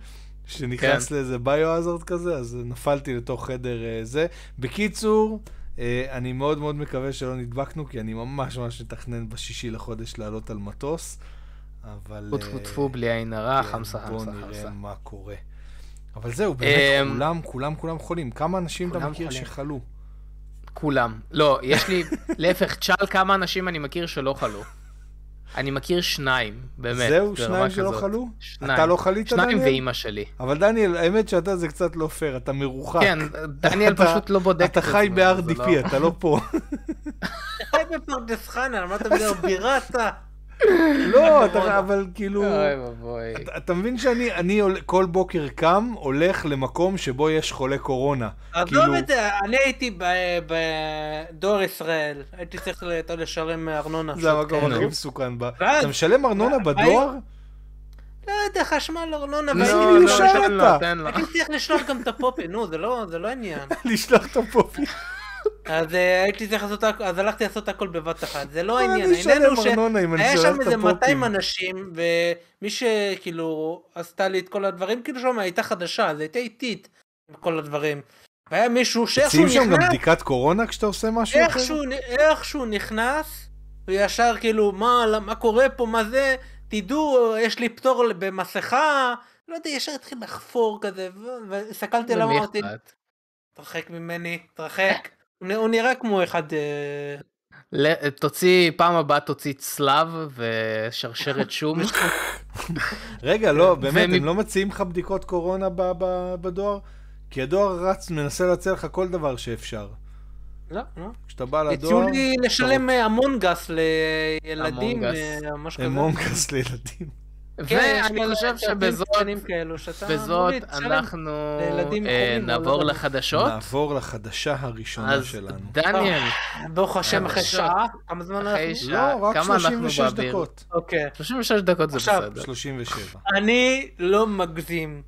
שנכנס כן. לאיזה ביו-האזרד כזה, אז נפלתי לתוך חדר אה, זה. בקיצור, אה, אני מאוד מאוד מקווה שלא נדבקנו, כי אני ממש ממש מתכנן בשישי לחודש לעלות על מטוס, אבל... טפו טפו אה, טפו בלי עין הרע, כן, חמסה בואו חמסה נראה חמסה. מה קורה. אבל זהו, באמת, אמ, כולם, כולם, כולם חולים. כמה אנשים אתה מכיר. שחלו? כולם. לא, יש לי, להפך, תשאל כמה אנשים אני מכיר שלא חלו. אני מכיר שניים, באמת. זהו, שניים שלא כזאת. חלו? שניים. אתה לא חלית, שניים דניאל? ואימא שלי. אבל דניאל, האמת שאתה זה קצת לא פייר, אתה מרוחק. כן, דניאל אתה- פשוט לא בודק אתה את חי עצמו, זה ב-RDP, לא- אתה לא פה. חי בפרדס חנה, מה אתה מדבר? בירתה. לא, אתה, אבל כאילו... אוי ואבוי. אתה- אתה מבין שאני אני כל בוקר קם, הולך למקום שבו יש חולה קורונה. עזוב כאילו- את זה, אני הייתי ב- בדואר ישראל, הייתי צריך לשלם ארנונה. זה המקום כאלה. הכי מסוכן. אתה משלם ארנונה בדואר? לא יודע, חשמל, ארנונה, לא, לא, לשלוח- תן לו. הייתי צריך לשלוח גם את הפופי, נו, זה לא זה לא עניין. לשלוח את הפופי. אז אה, הייתי צריך לעשות, הכ- אז הלכתי לעשות הכל בבת אחת, זה לא העניין, העניין הוא ארנונה אם אני היה שולח שם איזה 200 הפופים. אנשים, ומי שכאילו עשתה לי את כל הדברים, כאילו שם הייתה חדשה, אז הייתה איטית בכל הדברים. והיה מישהו שאיכשהו מציעים שם גם נכנס, בדיקת קורונה כשאתה עושה משהו אחר? איכשהו, נכנס, וישר כאילו, מה, מה קורה פה, מה זה, תדעו, יש לי פטור במסכה, לא יודע, ישר התחיל לחפור כזה, והסתכלתי עליו, אמרתי? תרחק ממני, תרחק. הוא נראה כמו אחד... אה, תוציא, פעם הבאה תוציא צלב ושרשרת שום. רגע, לא, באמת, הם לא מציעים לך בדיקות קורונה בדואר? כי הדואר רץ, מנסה להציע לך כל דבר שאפשר. לא, לא. כשאתה בא לדואר... הציעו לי לשלם אה, המון גס לילדים. אה, ממש כזה. אמונגס לילדים. כן, ואני חושב שבזאת, בזאת. אנחנו אה, חולים, נעבור לא יודע. לחדשות. נעבור לחדשה הראשונה אז שלנו. דניאל, ברוך השם אחרי. שעה, כמה זמן אחרי אנחנו? שעה, לא, רק כמה אנחנו 36 באוויר? דקות. אוקיי. 36 דקות זה בסדר. 37. אני לא מגזים,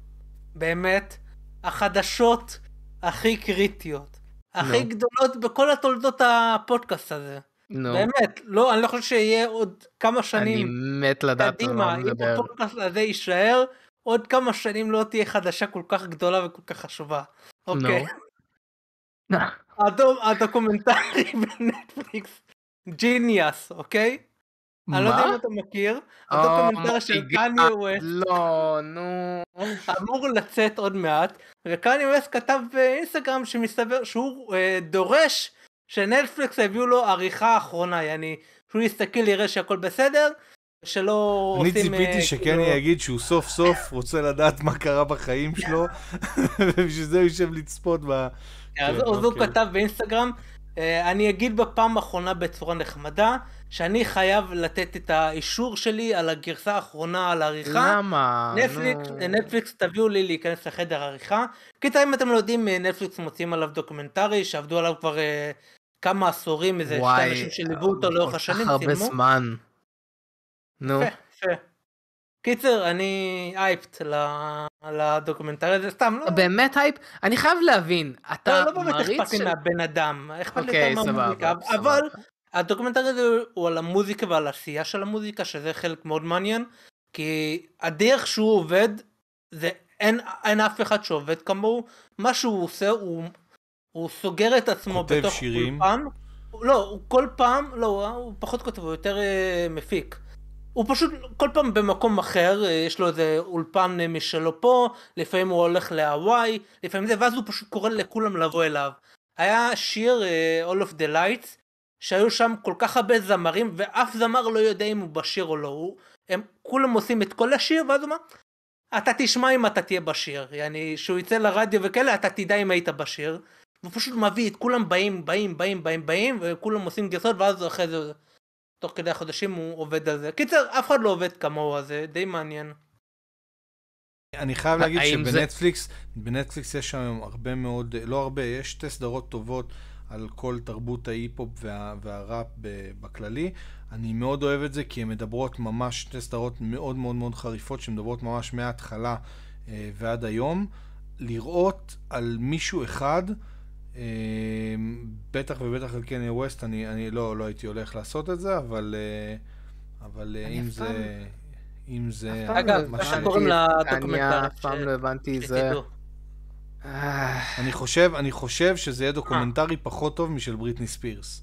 באמת, החדשות הכי קריטיות, הכי. גדולות בכל התולדות הפודקאסט הזה. נו, באמת, לא, אני לא חושב שיהיה עוד כמה אני שנים מת לדעת על מה אם מדבר. הפודקאסט הזה יישאר, עוד כמה שנים לא תהיה חדשה כל כך גדולה וכל כך חשובה. אוקיי. הדו- הדוקומנטרי בנטפליקס, genius, אוקיי? אני לא יודע אם? אתה מכיר, ה documentary של oh my god, קניה ווסט לא, נו. אמור לצאת עוד מעט, וקניה ווסט כתב באינסטגרם שמסתבר שהוא אה, דורש שנטפליקס יביאו לו עריכה אחרונה, יעני, שהוא יסתכל יראה שהכל בסדר, שלא אני עושים... אה, ציפיתי שקני כאילו- יגיד שהוא סוף סוף רוצה לדעת מה קרה בחיים שלו, ובשביל זה הוא יושב לצפות ב... אז כן, אז הוא אוקיי. כתב באינסטגרם, אה, אני אגיד בפעם האחרונה בצורה נחמדה, שאני חייב לתת את האישור שלי על הגרסה האחרונה על העריכה. למה? נטפליקס, נו. נטפליקס תביאו לי להיכנס לחדר עריכה. קיצר אם אתם לא יודעים, אה, נטפליקס מוציאים עליו documentary שעבדו עליו כבר כמה עשורים, איזה שתי וואי, אנשים שליוו אותו לאורך השנים, כך הרבה צילמו. זמן. נו. יפה, יפה. קיצר, אני אייפט לדוקומנטרי הזה, סתם, לא, באמת הייפ? אני חייב להבין, אתה לא, לא באמת אכפת לי של... מהבן אדם, אכפת לי אוקיי, יותר סבבה, מהמוזיקה. אבל הדוקומנטרי הזה הוא על המוזיקה ועל העשייה של המוזיקה, שזה חלק מאוד מעניין, כי הדרך שהוא עובד, זה אין, אין אף אחד שעובד כמוהו, מה שהוא עושה, הוא, הוא סוגר את עצמו כותב בתוך שירים? אולפן, לא, הוא כל פעם, לא, הוא פחות כותב, הוא יותר אה, מפיק. הוא פשוט כל פעם במקום אחר, אה, יש לו איזה אולפן אה, משלו פה, לפעמים הוא הולך להוואי, לפעמים זה, ואז הוא פשוט קורא לכולם לבוא אליו. היה שיר אה, All of the Lights, שהיו שם כל כך הרבה זמרים, ואף זמר לא יודע אם הוא בשיר או לא. הוא, הם כולם עושים את כל השיר, ואז הוא אומר, אתה תשמע אם אתה תהיה בשיר. יעני, שהוא יצא לרדיו וכאלה, אתה תדע אם היית בשיר. והוא פשוט מביא את כולם באים, באים, באים, באים, באים, וכולם עושים גרסות, ואז אחרי זה, תוך כדי החודשים הוא עובד על זה. קיצר, אף אחד לא עובד כמוהו, אז זה די מעניין. אני חייב להגיד האם זה- שבנטפליקס, בנטפליקס יש שם הרבה מאוד, לא הרבה, יש שתי סדרות טובות על כל תרבות ההיפ-הופ וה, והראפ ב- בכללי. אני מאוד אוהב את זה כי הן מדברות ממש, שתי סדרות מאוד מאוד מאוד חריפות שמדברות ממש מההתחלה אה, ועד היום. לראות על מישהו אחד, בטח ובטח על קניה ווסט, אני, אני לא, לא הייתי הולך לעשות את זה, אבל, אה, אבל אה, אני אם זה... אם זה... פעם אגב, לא מה שקוראים לדוקומנטרי, קניה, אף פעם לא הבנתי זה. אני חושב, אני חושב שזה יהיה דוקומנטרי פחות טוב משל בריטני ספירס.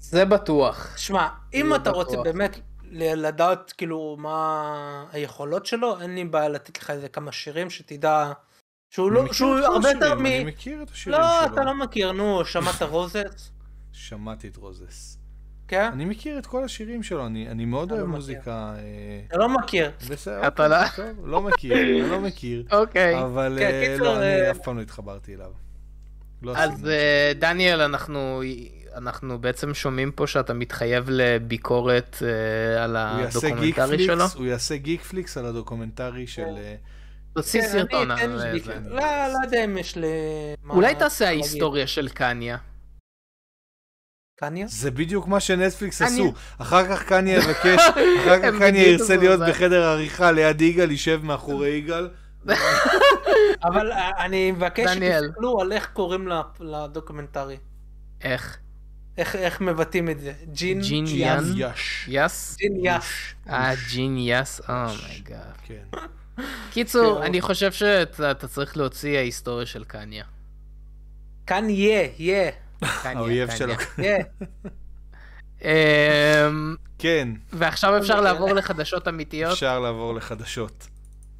זה בטוח. שמע, אם לא אתה רוצה. באמת לדעת כאילו מה היכולות שלו, אין לי בעיה לתת לך איזה כמה שירים שתדע שהוא לא, שהוא הרבה יותר מ... אני מכיר את השירים לא, שלו. אתה לא מכיר, נו, שמעת רוזס? שמעתי את רוזס. כן? אני מכיר את כל השירים שלו, אני אני מאוד אוהב לא מכיר. מוזיקה. אה, אתה לא מכיר. בסדר, אתה לא- אוקיי, טוב, לא מכיר, אני לא מכיר. אוקיי. אבל כן, אה, קיצור, לא, אני אה, אף פעם לא התחברתי אליו. לא אז דניאל, אנחנו... אנחנו בעצם שומעים פה שאתה מתחייב לביקורת על הוא יעשה גיק הדוקומנטרי שלו. הוא יעשה גיקפליקס על הדוקומנטרי של... אה, תוציא כן, סרטון על זה. לא, לא יודע אם יש ל... אולי תעשה. ההיסטוריה של קניה. קניה? זה בדיוק מה שנטפליקס. עשו. אחר כך קניה יבקש, אחר כך קניה ירצה להיות זה. בחדר עריכה ליד יגאל, יישב מאחורי יגאל. אבל אני מבקש. שתסתכלו על איך קוראים לדוקומנטרי. איך? איך איך מבטאים את זה. jeen jeen. יאן? yes. yes? jeen יאש. אה, genius? oh my god. כן. קיצור, כן. אני חושב שאתה אתה צריך להוציא ההיסטוריה של קניה. קניה, האויב קניה. שלו. יהיה. כן, אמ, ועכשיו אפשר. לעבור לחדשות אמיתיות. אפשר לעבור לחדשות.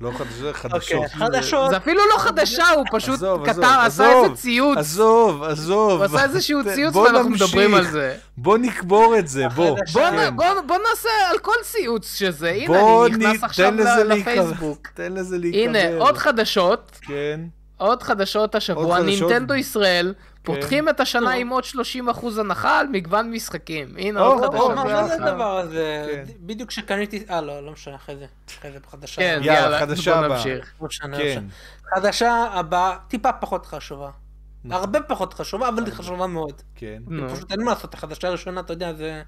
לא חדשות, חדשות. אוקיי, חדשות. זה אפילו לא חדשה, הוא פשוט עזוב, כתב, עזוב, עשה. איזה ציוץ. עזוב, עזוב. הוא עשה איזשהו ציוץ ואנחנו נמשיך. מדברים על זה. בוא נקבור את זה, בוא. בוא, כן. נ- בוא, בוא נעשה על כל ציוץ שזה, הנה בוא אני נכנס נ- עכשיו. לפייסבוק. תן לזה להיקבר. הנה, עוד חדשות, כן. עוד חדשות השבוע, חדשות. נינטנדו ישראל, פותחים את השנה. עם עוד 30% הנחה על מגוון משחקים. הנה עוד חדשה. מה זה. הדבר הזה? כן. בדיוק כשקניתי... אה, לא, לא משנה, אחרי זה. אחרי זה בחדשה. כן, יאללה, חדשה בוא הבאה. נמשיך. משנה, לא כן. חדשה הבאה, טיפה פחות חשובה. נכון. הרבה פחות חשובה, אבל היא חשובה מאוד. כן. פשוט אין מה לעשות, החדשה הראשונה, אתה יודע, זה...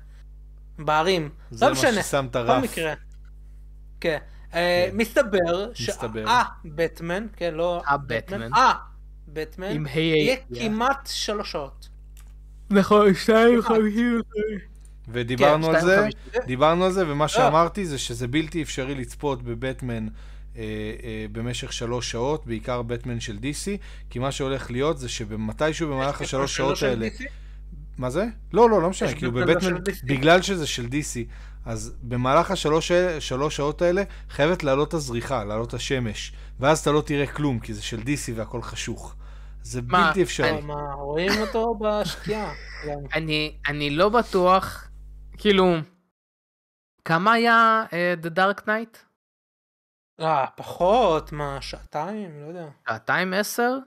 בערים. זה לא מה משנה, ששם את הרף. מקרה. כן. אה, כן. מסתבר מסתבר. שהבטמן, כן, לא... הבטמן. אה, בטמן, עם היי יהיה. כמעט שלוש שעות. נכון, שתיים חמישים. ודיברנו כן, על זה, 2.50. דיברנו על זה, לא. ומה שאמרתי זה שזה בלתי אפשרי לצפות בבטמן אה, אה, במשך שלוש שעות, בעיקר בטמן של DC, כי מה שהולך להיות זה שמתישהו במהלך השלוש שעות של האלה... מה זה? לא, לא, לא משנה, כאילו בטמן בבטמן. בגלל שזה של DC, אז במהלך השלוש שלוש שעות האלה חייבת לעלות הזריחה, לעלות השמש, ואז אתה לא תראה כלום, כי זה של DC והכל חשוך. זה מה, בלתי אפשרי. מה, רואים אותו בשקיעה. אני, אני לא בטוח, כאילו, כמה היה uh, The Dark Knight? אה, פחות, מה, שעתיים? לא יודע. שעתיים עשר?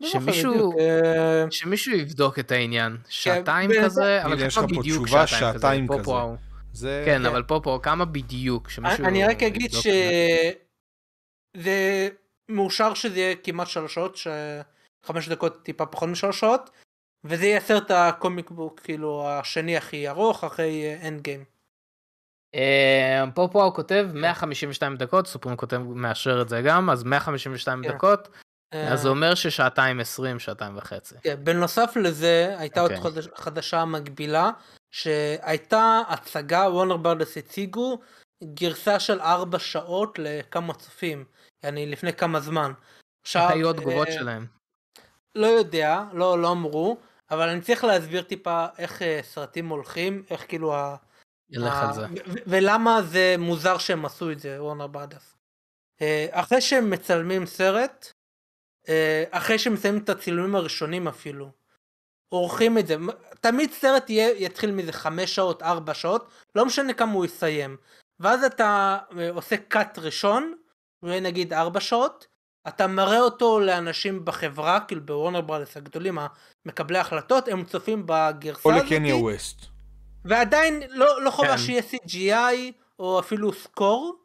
לא שמישהו, אה, שמישהו יבדוק את העניין. שעתיים ב- כזה, אבל הנה, יש כמה לך פה בדיוק תשובה, שעתיים שעתיים כזה. זה... כן, כן. אבל פה פה, כמה בדיוק, שמישהו אני רק אגיד יבדוק ש... את זה. זה מאושר שזה יהיה כמעט שלוש שעות, שחמש דקות טיפה פחות משלוש שעות, וזה ייצר את ה comic book, כאילו, השני הכי ארוך, אחרי Endgame. אה, פה פה הוא כותב 152 דקות, סופרים כותב מאשר את זה גם, אז 152 כן. דקות, אה, אז זה אומר ששעתיים 20, שעתיים וחצי. כן, בנוסף לזה, הייתה עוד אוקיי. חדש, חדשה מקבילה, שהייתה הצגה, וורנר ברדס הציגו גרסה של ארבע שעות לכמה צופים, יעני לפני כמה זמן. עכשיו, היו התגובות אה, שלהם. לא יודע, לא, לא אמרו, אבל אני צריך להסביר טיפה איך אה, סרטים הולכים, איך כאילו ה... ילך ה- על זה. ולמה זה מוזר שהם עשו את זה, וורנר ברדס. אה, אחרי שהם מצלמים סרט, אה, אחרי שהם מסיימים את הצילומים הראשונים אפילו, עורכים את זה, תמיד סרט יהיה, יתחיל מזה חמש שעות, ארבע שעות, לא משנה כמה הוא יסיים. ואז אתה עושה קאט ראשון, הוא יהיה נגיד ארבע שעות, אתה מראה אותו לאנשים בחברה, כאילו בוורנר ברדס הגדולים, מקבלי ההחלטות, הם צופים בגרסה או הזאת. לקניה ווסט. ועדיין לא, לא חובה כן. שיהיה CGI או אפילו סקור,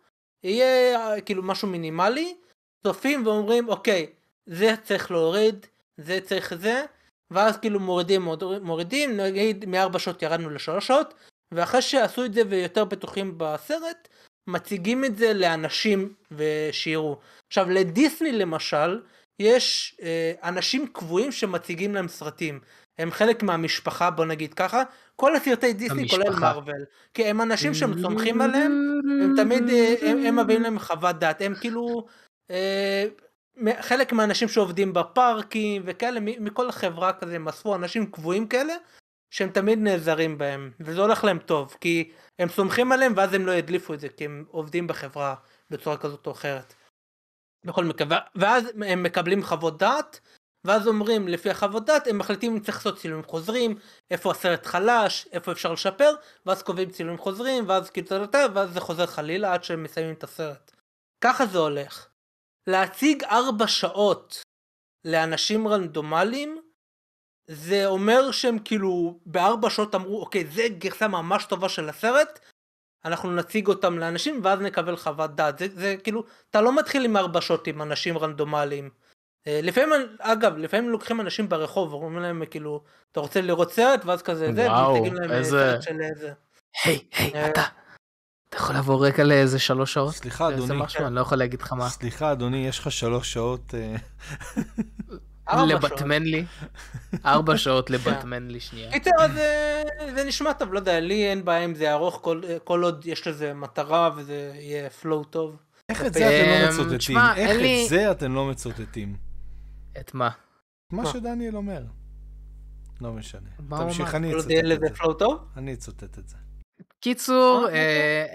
יהיה כאילו משהו מינימלי, צופים ואומרים אוקיי, זה צריך להוריד, זה צריך זה, ואז כאילו מורידים מורידים, נגיד מארבע שעות ירדנו לשלוש שעות, ואחרי שעשו את זה ויותר בטוחים בסרט, מציגים את זה לאנשים ושיראו. עכשיו לדיסני למשל, יש אה, אנשים קבועים שמציגים להם סרטים. הם חלק מהמשפחה בוא נגיד ככה, כל הסרטי דיסני כולל המשפחה. מארוול. כי הם אנשים שהם סומכים עליהם, הם תמיד, אה, הם, הם מביאים להם חוות דעת, הם כאילו אה, חלק מהאנשים שעובדים בפארקים וכאלה, מכל חברה כזה הם אספו אנשים קבועים כאלה, שהם תמיד נעזרים בהם, וזה הולך להם טוב, כי הם סומכים עליהם ואז הם לא ידליפו את זה, כי הם עובדים בחברה בצורה כזאת או אחרת. בכל מקרה, ואז הם מקבלים חוות דעת, ואז אומרים לפי החוות דעת הם מחליטים אם צריך לעשות צילומים חוזרים, איפה הסרט חלש, איפה אפשר לשפר, ואז קובעים צילומים חוזרים, ואז כאילו ואז זה חוזר חלילה עד שהם מסיימים את הסרט. ככה זה הולך. להציג ארבע שעות לאנשים רנדומליים, זה אומר שהם כאילו בארבע שעות אמרו אוקיי זה גרסה ממש טובה של הסרט אנחנו נציג אותם לאנשים ואז נקבל חוות דעת זה, זה כאילו אתה לא מתחיל עם ארבע שעות עם אנשים רנדומליים. אה, לפעמים אגב לפעמים לוקחים אנשים ברחוב ואומרים להם כאילו אתה רוצה לראות סרט ואז כזה זה וואו, ומציגים להם אה, איזה- סרט של איזה. היי, היי, אה, אתה. אתה יכול לעבור רקע לאיזה שלוש שעות? סליחה, אדוני. משהו, אני לא יכול להגיד לך מה. סליחה, אדוני, יש לך שלוש שעות... אה, ארבע שעות. לבטמן לי. ארבע שעות לבטמן לי שנייה. קיצר אז אה, זה נשמע טוב לא יודע לי אין בעיה אם זה ארוך כל, כל עוד יש לזה מטרה וזה יהיה flow טוב. איך את זה אתם לא אמ, מצוטטים? איך את זה אתם לא מצוטטים? את מה? מה מה? שדניאל אומר. לא משנה. תמשיך? אני כל עוד אצטט יהיה את לזה זה. אני אצטט את זה. קיצור, אוקיי. אה,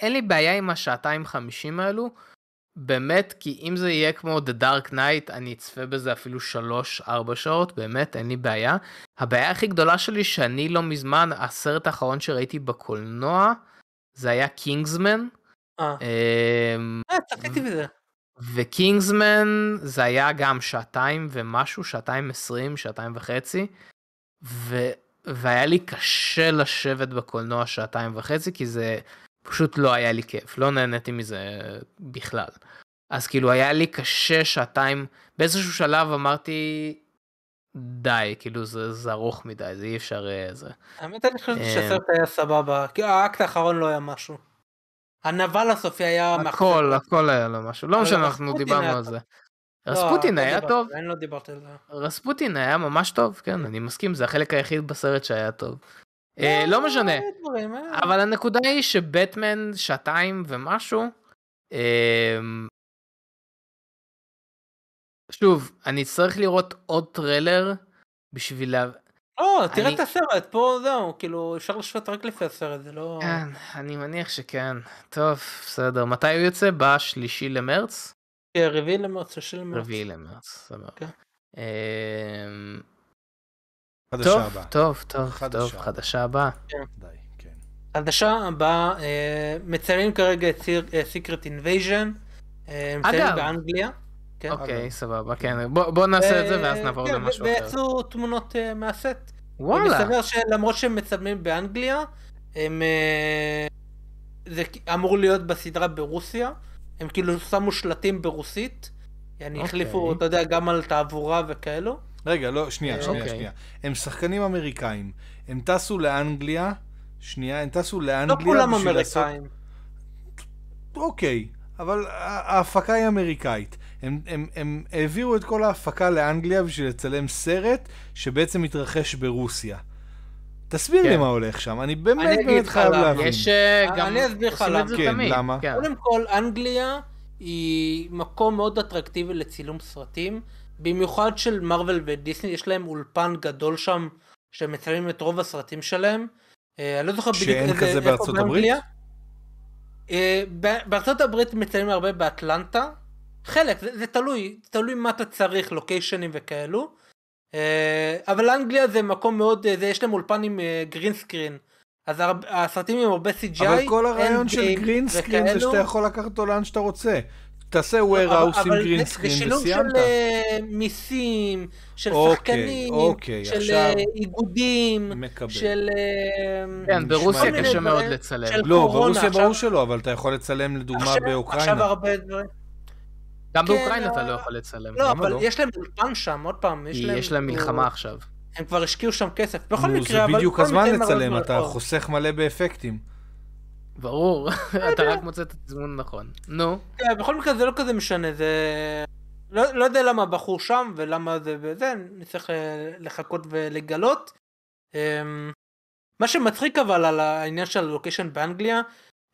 אין לי בעיה עם השעתיים חמישים האלו. באמת, כי אם זה יהיה כמו The Dark Knight, אני אצפה בזה אפילו שלוש, ארבע שעות, באמת, אין לי בעיה. הבעיה הכי גדולה שלי שאני לא מזמן, הסרט האחרון שראיתי בקולנוע, זה היה קינגסמן. אה, אמ, אה, צפיתי בזה. וקינגסמן זה היה גם שעתיים ומשהו, שעתיים עשרים, שעתיים וחצי, ו... והיה לי קשה לשבת בקולנוע שעתיים וחצי, כי זה פשוט לא היה לי כיף, לא נהניתי מזה בכלל. אז כאילו היה לי קשה שעתיים, באיזשהו שלב אמרתי, די, כאילו זה, זה ארוך מדי, זה אי אפשר אה, זה. האמת אני חושב אה, שהסרט היה סבבה, כי האקט האחרון לא היה משהו. הנבל הסופי היה הכל, הכל היה לו משהו, לא משנה, אנחנו דיברנו על. זה. לא, רספוטין לא היה טוב, זה, אני לא דיברתי על זה. רספוטין היה ממש טוב, כן, אני מסכים, זה החלק היחיד בסרט שהיה טוב. אה, לא משנה, אה, דברים, אה. אבל הנקודה היא שבטמן שעתיים ומשהו, אמ, שוב, אני אצטרך לראות עוד טריילר בשביל לה... לא, תראה את הסרט, פה זהו, כאילו אפשר לשפוט רק לפי הסרט, זה לא... כן, אני מניח שכן. טוב, בסדר. מתי הוא יוצא? בשלישי למרץ? כן, רביעי למרץ, שישי למרץ. רביעי למרץ, סבבה. כן. חדשה טוב, הבאה. טוב, טוב, חדשה. טוב, חדשה הבאה. די, כן. חדשה הבאה, אה, מציינים כרגע את Secret Invasion, הם מציינים אגב. באנגליה. כן. אוקיי, סבבה, כן. בוא בוא נעשה את זה ואז נעבור כן, למשהו אחר. ויצאו תמונות אה, מהסט. וואלה. ומסתבר שלמרות שהם מצלמים באנגליה, הם... אה, זה אמור להיות בסדרה ברוסיה, הם כאילו שמו שלטים ברוסית, יעני אוקיי. החליפו, אתה יודע, גם על תעבורה וכאלו. רגע, לא, שנייה, שנייה, אוקיי. שנייה. הם שחקנים אמריקאים. הם טסו לאנגליה, שנייה, הם טסו לא לאנגליה כולם בשביל לעשות... אמריקאים. אוקיי, אבל ההפקה היא אמריקאית. הם, הם, הם העבירו את כל ההפקה לאנגליה בשביל לצלם סרט שבעצם מתרחש ברוסיה. תסביר לי כן. מה הולך שם, אני אני באמת אגיד באמת חייב למה. להבין. יש אה, אני גם... אסביר לך למה. כן, תמיד, למה? כן. קודם כל, אנגליה היא מקום מאוד אטרקטיבי לצילום סרטים, במיוחד של מארוול ודיסני, יש להם אולפן גדול שם, שמצלמים את רוב הסרטים שלהם. אה, אני לא זוכר בדיוק שאין איזה, כזה איפה בארצות. הברית? אה, בארצות הברית מצלמים הרבה באטלנטה, חלק, זה, זה תלוי, תלוי מה אתה צריך, לוקיישנים וכאלו. אה, אבל אנגליה זה מקום מאוד, אה, זה, יש להם אולפן עם green screen. אז הסרטים עם הרבה CGI, אבל כל הרעיון של גיים green screen זה. שאתה יכול לקחת אותו לאן שאתה רוצה. תעשה אבל- warehouse עם אבל גרין זה- סקרין זה שילוב וסיימת. של אה, מיסים, של אוקיי, שחקנים, אוקיי, של עכשיו- אה, איגודים, מקבל. של... אה, כן, ברוסיה. קשה מאוד לצלם. לא, קורונה, ברוסיה עכשיו- ברור שלא, אבל אתה יכול לצלם לדוגמה עכשיו- עכשיו באוקראינה. הרבה דברים. גם כן, באוקראינה אתה לא יכול לצלם. לא, אבל לא? יש להם אולפן שם, עוד פעם, יש להם... יש להם מלחמה עכשיו. הם כבר השקיעו שם כסף. בכל מקרה, זה אבל... בדיוק כל הזמן לצלם, אתה. חוסך מלא באפקטים. ברור, אתה רק מוצא את התזמון הנכון. נו, כן, בכל מקרה זה לא כזה משנה, זה... לא, לא יודע למה הבחור שם ולמה זה וזה, נצטרך אה, לחכות ולגלות. אמ, מה שמצחיק אבל על העניין של הלוקיישן באנגליה,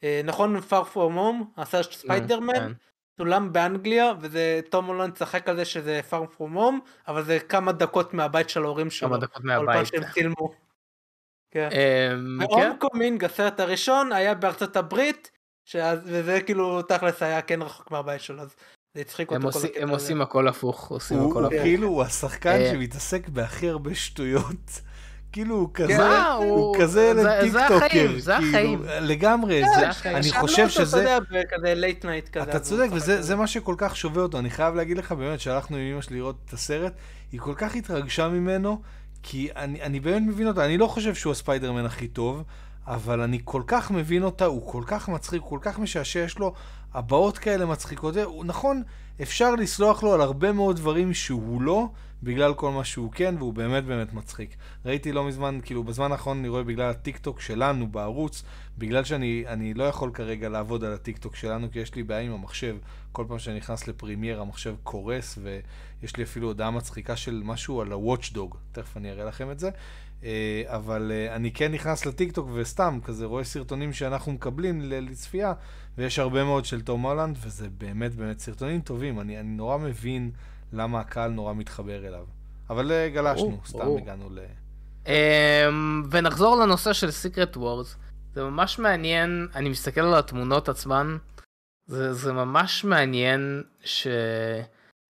אה, נכון far from home, הסרט של ספיידרמן, כן. צולם באנגליה, וזה תום הולנד צחק על זה שזה far from home, אבל זה כמה דקות מהבית של ההורים שלו. כמה דקות מהבית. שהם צילמו. כן. אמ, כן, Homecoming, הסרט הראשון, היה בארצות הברית, שאז, וזה כאילו תכלס היה כן רחוק מהבית שלו, אז זה הצחיק הם אותו כל הקטע הם. עושים הכל הפוך, עושים הכל הוא הפוך. כאילו, הוא השחקן אה, שמתעסק בהכי הרבה שטויות. כאילו, הוא כזה, מה, הוא הוא- כזה טיקטוקר. כאילו. לגמרי, זה זה- החיים. אני חושב שזה... יודע, בכזה late night כזה. אתה צודק, וזה מה שכל כך שובה אותו. אני חייב להגיד לך, באמת, שהלכנו עם אמא שלי לראות את הסרט, היא כל כך התרגשה ממנו, כי אני, אני באמת מבין אותה. אני לא חושב שהוא הספיידרמן הכי טוב, אבל אני כל כך מבין אותה, הוא כל כך מצחיק, הוא כל כך משעשע, יש לו הבעות כאלה מצחיקות. נכון, אפשר לסלוח לו על הרבה מאוד דברים שהוא לא, בגלל כל מה שהוא כן, והוא באמת באמת מצחיק. ראיתי לא מזמן, כאילו, בזמן האחרון אני רואה בגלל הטיק טוק שלנו בערוץ, בגלל שאני אני לא יכול כרגע לעבוד על הטיק טוק שלנו, כי יש לי בעיה עם המחשב. כל פעם שאני נכנס לפרימייר המחשב קורס, ויש לי אפילו הודעה מצחיקה של משהו על ה-Watchdog, תכף אני אראה לכם את זה. אה, אבל אה, אני כן נכנס לטיק טוק וסתם כזה רואה סרטונים שאנחנו מקבלים לצפייה, ויש הרבה מאוד של תום הולנד, וזה באמת באמת סרטונים טובים. אני, אני נורא מבין למה הקהל נורא מתחבר אליו. אבל אה, גלשנו, ברור, סתם ברור. הגענו ל... אמ, ונחזור לנושא של Secret Wars. זה ממש מעניין, אני מסתכל על התמונות עצמן, זה, זה ממש מעניין ש...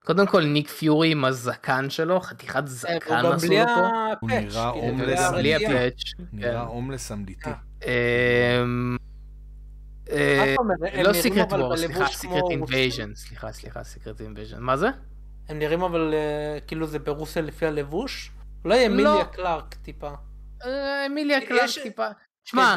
קודם כל ניק פיורי עם הזקן שלו, חתיכת הוא זקן עשו לו פה. הוא נראה כאילו, הומלס, בלי. ה patch. נראה כן. הומלס אמיתי. אה. אמ, אה, לא Secret Wars, סליחה, סיקרט אינבייז'ן, סליחה, סליחה, Secret Invasion. מה זה? הם נראים אבל אה, כאילו זה ברוסיה לפי הלבוש? אולי אמיליה קלארק טיפה. אמיליה קלארק טיפה. שמע,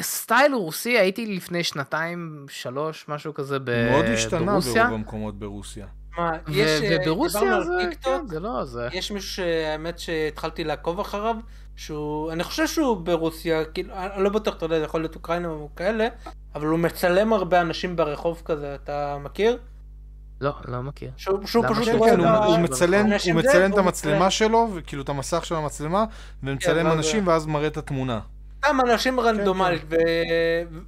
סטייל רוסי הייתי לפני שנתיים, שלוש, משהו כזה ב- מאוד השתנה ברוסיה. ברוב המקומות ברוסיה. מה, ו- יש, אה, וברוסיה זה, כן, זה לא זה. יש מישהו שהאמת שהתחלתי לעקוב אחריו, שהוא, אני חושב שהוא ברוסיה, כאילו, אני לא בטוח, אתה יודע, זה יכול להיות אוקראינה או כאלה, אבל הוא מצלם הרבה אנשים ברחוב כזה, אתה מכיר? לא, לא מכיר. שהוא, שהוא פשוט רואה כן, את הוא, ה- הוא. מצלם, אנשים הוא מצלם את המצלמה. שלו, וכאילו את המסך של המצלמה, ומצלם ואז- אנשים ואז מראה את התמונה. סתם אנשים רנדומלית, ו...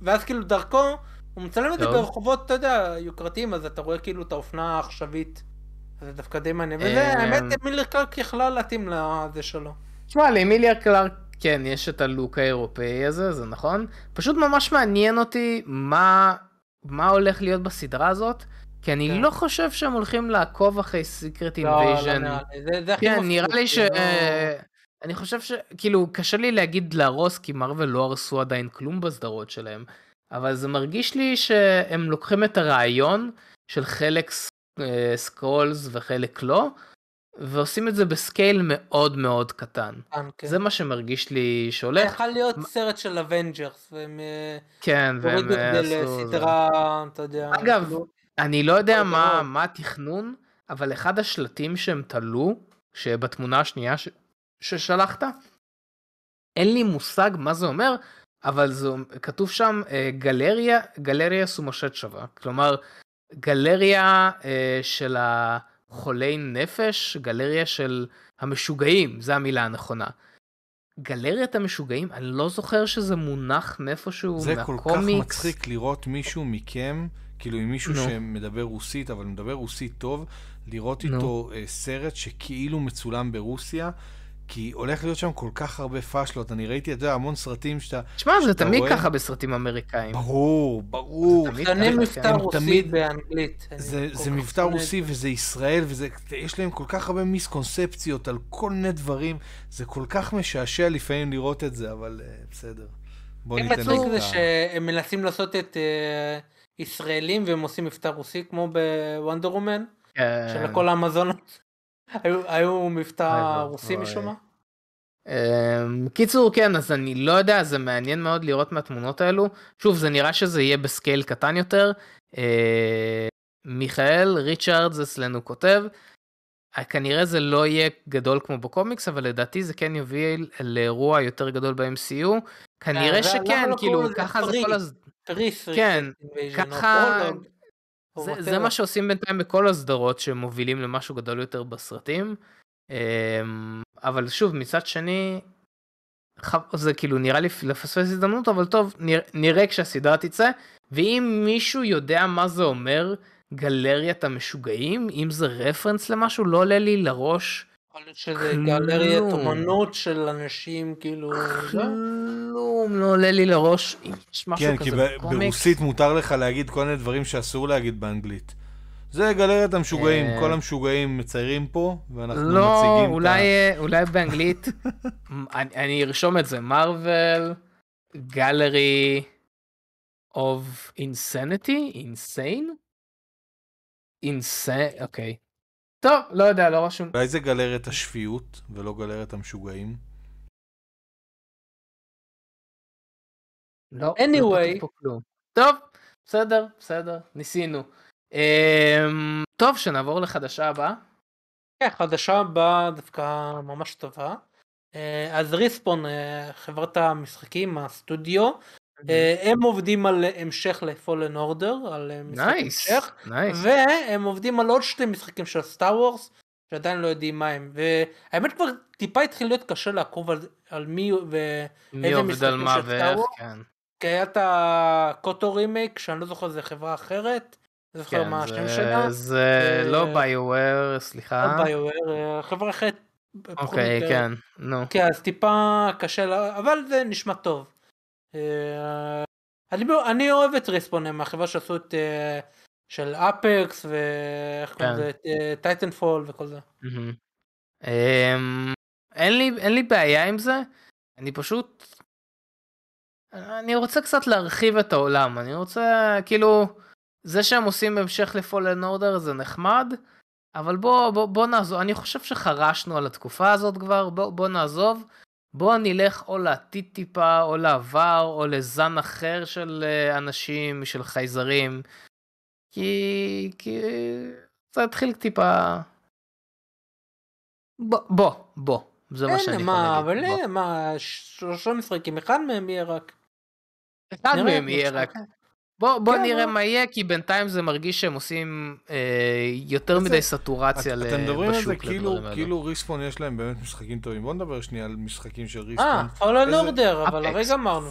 ואז כאילו דרכו, הוא מצלם את זה. ברחובות, אתה יודע, יוקרתיים, אז אתה רואה כאילו את האופנה העכשווית. זה דווקא די מעניין, וזה, אמ, האמת, מילר קלארק יכלה להתאים לזה שלו. תשמע, לאמיליה קלארק, כן, יש את הלוק האירופאי הזה, זה נכון. פשוט ממש מעניין אותי מה, מה הולך להיות בסדרה הזאת, כי אני כן. לא חושב שהם הולכים לעקוב אחרי Secret לא, לא Invasion. נראה לי, זה- זה הכי כן, מפחיד נראה לי ש... לא- אני חושב ש... כאילו, קשה לי להגיד להרוס, כי מארוול לא הרסו עדיין כלום בסדרות שלהם, אבל זה מרגיש לי שהם לוקחים את הרעיון של חלק אה, Skrulls וחלק לא, ועושים את זה ב scale מאוד מאוד קטן. כן, כן. זה מה שמרגיש לי זה שהולך. יכול להיות מה- סרט של אבנג'רס, והם אה, כן, והם אה, זה עשו... לסדרה, אתה יודע. אגב, כאילו, אני לא יודע מה, דבר. מה התכנון, אבל אחד השלטים שהם תלו, שבתמונה השנייה ש... ששלחת, אין לי מושג מה זה אומר, אבל זה כתוב שם אה, גלריה, גלריה סומשת שווה. כלומר, גלריה אה, של החולי נפש, גלריה של המשוגעים, זו המילה הנכונה. גלריית המשוגעים, אני לא זוכר שזה מונח מאיפשהו, זה כל כך מהקומיקס. מצחיק לראות מישהו מכם, כאילו עם מישהו נו. שמדבר רוסית, אבל מדבר רוסית טוב, לראות נו. איתו אה, סרט שכאילו מצולם ברוסיה, כי הולך להיות שם כל כך הרבה פאשלות. אני ראיתי, אתה יודע, המון סרטים שאתה... תשמע, זה שאתה תמיד רואה- ככה בסרטים אמריקאים. ברור, ברור. תמיד אני ככה, מבטא כן. רוסי תמיד- באנגלית. זה, כל זה מבטא רוסי וזה ישראל, וזה, יש להם כל כך הרבה מיסקונספציות על כל מיני דברים, זה כל כך משעשע לפעמים לראות את זה, אבל uh, בסדר. בוא ניתן מצחיק לזה זה את ה- שהם מנסים לעשות את אה, ישראלים והם עושים מבטא רוסי כמו בוונדר וומן, כן. של הכל האמזונות. היו- מבטא רוסי. משום מה? אמ, קיצור, כן, אז אני לא יודע, זה מעניין מאוד לראות מהתמונות האלו. שוב, זה נראה שזה יהיה בסקייל קטן יותר. אה, מיכאל ריצ'רדס אצלנו כותב, "אה, כנראה זה לא יהיה גדול כמו בקומיקס, אבל לדעתי זה כן יוביל לאירוע יותר גדול ב-MCU. כנראה אה, שכן, לא כאילו, ככה זה? כל הז... פריס. כן, ככה- זה, whatever. זה מה שעושים בינתיים בכל הסדרות שמובילים למשהו גדול יותר בסרטים. אמ, אבל שוב, מצד שני, זה כאילו נראה לי לפספס הזדמנות, אבל טוב, נראה, נראה כשהסדרה תצא, ואם מישהו יודע מה זה אומר גלריית המשוגעים, אם זה רפרנס למשהו, לא עולה לי לראש יכול להיות שזה. גלריית אומנות של אנשים, כאילו... לא? כלום, לא עולה לי לראש, יש משהו כן, כזה כי ב- בקומיקס. ברוסית מותר לך להגיד כל מיני דברים שאסור להגיד באנגלית. זה גלריית המשוגעים, אה, כל המשוגעים מציירים פה, ואנחנו לא, מציגים אולי, את אה, אולי באנגלית, אני, אני ארשום את זה, מרוויל, גלרי of insanity, insane? insane, אוקיי. טוב, לא יודע, לא רשום. אולי זה גלריית השפיות, ולא גלריית המשוגעים. לא, Anyway. לא פה כלום. טוב, בסדר, בסדר, ניסינו. אמ, טוב, שנעבור לחדשה הבאה. כן, חדשה הבאה דווקא ממש טובה. אה, אז ריספון, אה, חברת המשחקים, הסטודיו, הם עובדים על המשך לפולן אורדר, על אה, משחק המשך. והם עובדים על עוד שתי משחקים של סטאר וורס, שעדיין לא יודעים מה הם. והאמת כבר טיפה התחיל להיות קשה לעקוב על, על מי ואיזה משחקים של סטאר כן. כי היה את הקוטו רימייק, שאני לא זוכר, זה חברה אחרת. לא זוכר כן, מה השם שלה. זה אה, לא Bioware, סליחה. לא Bioware, חברה אחרת. אוקיי. כן, נו. כן, אז טיפה קשה, אבל זה נשמע טוב. אה, אני, אני אוהב את Respawn, הם החברה שעשו את אה, של Apex ואיך קוראים כן. לזה, Titanfall וכל זה. אמ, אין לי, אין לי בעיה עם זה, אני פשוט... אני רוצה קצת להרחיב את העולם, אני רוצה, כאילו, זה שהם עושים המשך לפולן אורדר זה נחמד, אבל בוא, בוא, בוא נעזוב, אני חושב שחרשנו על התקופה הזאת כבר, בוא, בוא נעזוב, בוא נלך או לעתיד טיפה, או לעבר, או לזן אחר של אה, אנשים, של חייזרים, כי, כי זה התחיל טיפה... בוא, בוא, בוא, זה מה שאני אין, יכול מה, להגיד. אבל בוא. אין, מה, שלושה משחקים, אחד מהם יהיה רק. אחד מהם יהיה. רק. בוא, בוא כן, נראה בוא. מה יהיה, כי בינתיים זה מרגיש שהם עושים אה, יותר זה- מדי סטורציה את- ל- אתם מדברים על זה בשוק כאילו. כאילו Respawn יש להם באמת משחקים טובים. בואו נדבר שנייה על משחקים של אה, Respawn. Fallen איזה- Order, אבל. הרגע אמרנו.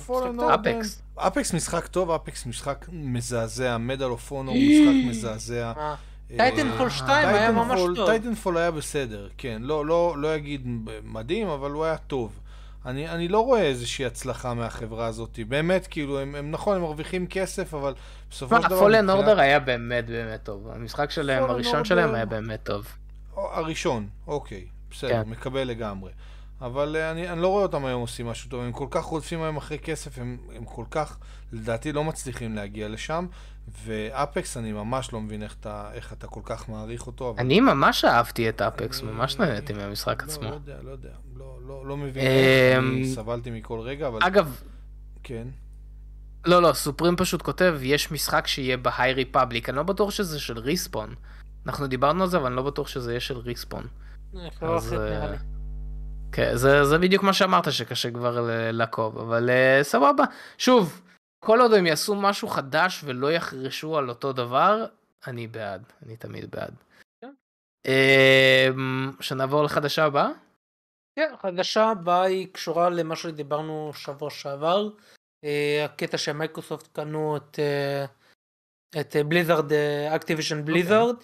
Apex. Apex משחק טוב, אפקס משחק מזעזע, Medal of Honor משחק מזעזע. אה, אה, Titanfall 2 היה ממש Titanfall- טוב. Titanfall היה בסדר, כן. לא, לא, לא אגיד מדהים, אבל הוא היה טוב. אני, אני לא רואה איזושהי הצלחה מהחברה הזאת. באמת, כאילו, הם, הם נכון, הם מרוויחים כסף, אבל בסופו של דבר... פולן אורדר היה באמת באמת טוב. המשחק שלהם, הראשון Order- שלהם היה באמת טוב. הראשון, אוקיי, בסדר, כן. מקבל לגמרי. אבל uh, אני, אני לא רואה אותם היום עושים משהו טוב, הם כל כך רודפים היום אחרי כסף, הם, הם כל כך, לדעתי, לא מצליחים להגיע לשם, ואפקס, אני ממש לא מבין איך אתה, איך אתה כל כך מעריך אותו. אבל אני ממש אהבתי את אפקס, אני- ממש נהניתי מהמשחק לא, עצמו. לא יודע, לא יודע, לא, לא, מבין אמ, אני סבלתי מכל רגע, אבל אגב, כן. לא, לא, סופרים פשוט כותב, יש משחק שיהיה בהיי ריפבליק, אני לא בטוח שזה של ריספון. אנחנו דיברנו על זה, אבל אני לא בטוח שזה יהיה של ריספון. אה, חברה אז, אה. כן, זה, זה בדיוק מה שאמרת, שקשה כבר לעקוב, אבל uh, סבבה. שוב, כל עוד הם יעשו משהו חדש ולא יחרשו על אותו דבר, אני בעד, אני תמיד בעד. כן. אמ, שנעבור לחדשה הבאה? כן, החדשה הבאה היא קשורה למה שדיברנו שבוע שעבר. אה, הקטע שמייקרוסופט קנו את אה, את בליזרד, Activision Blizzard.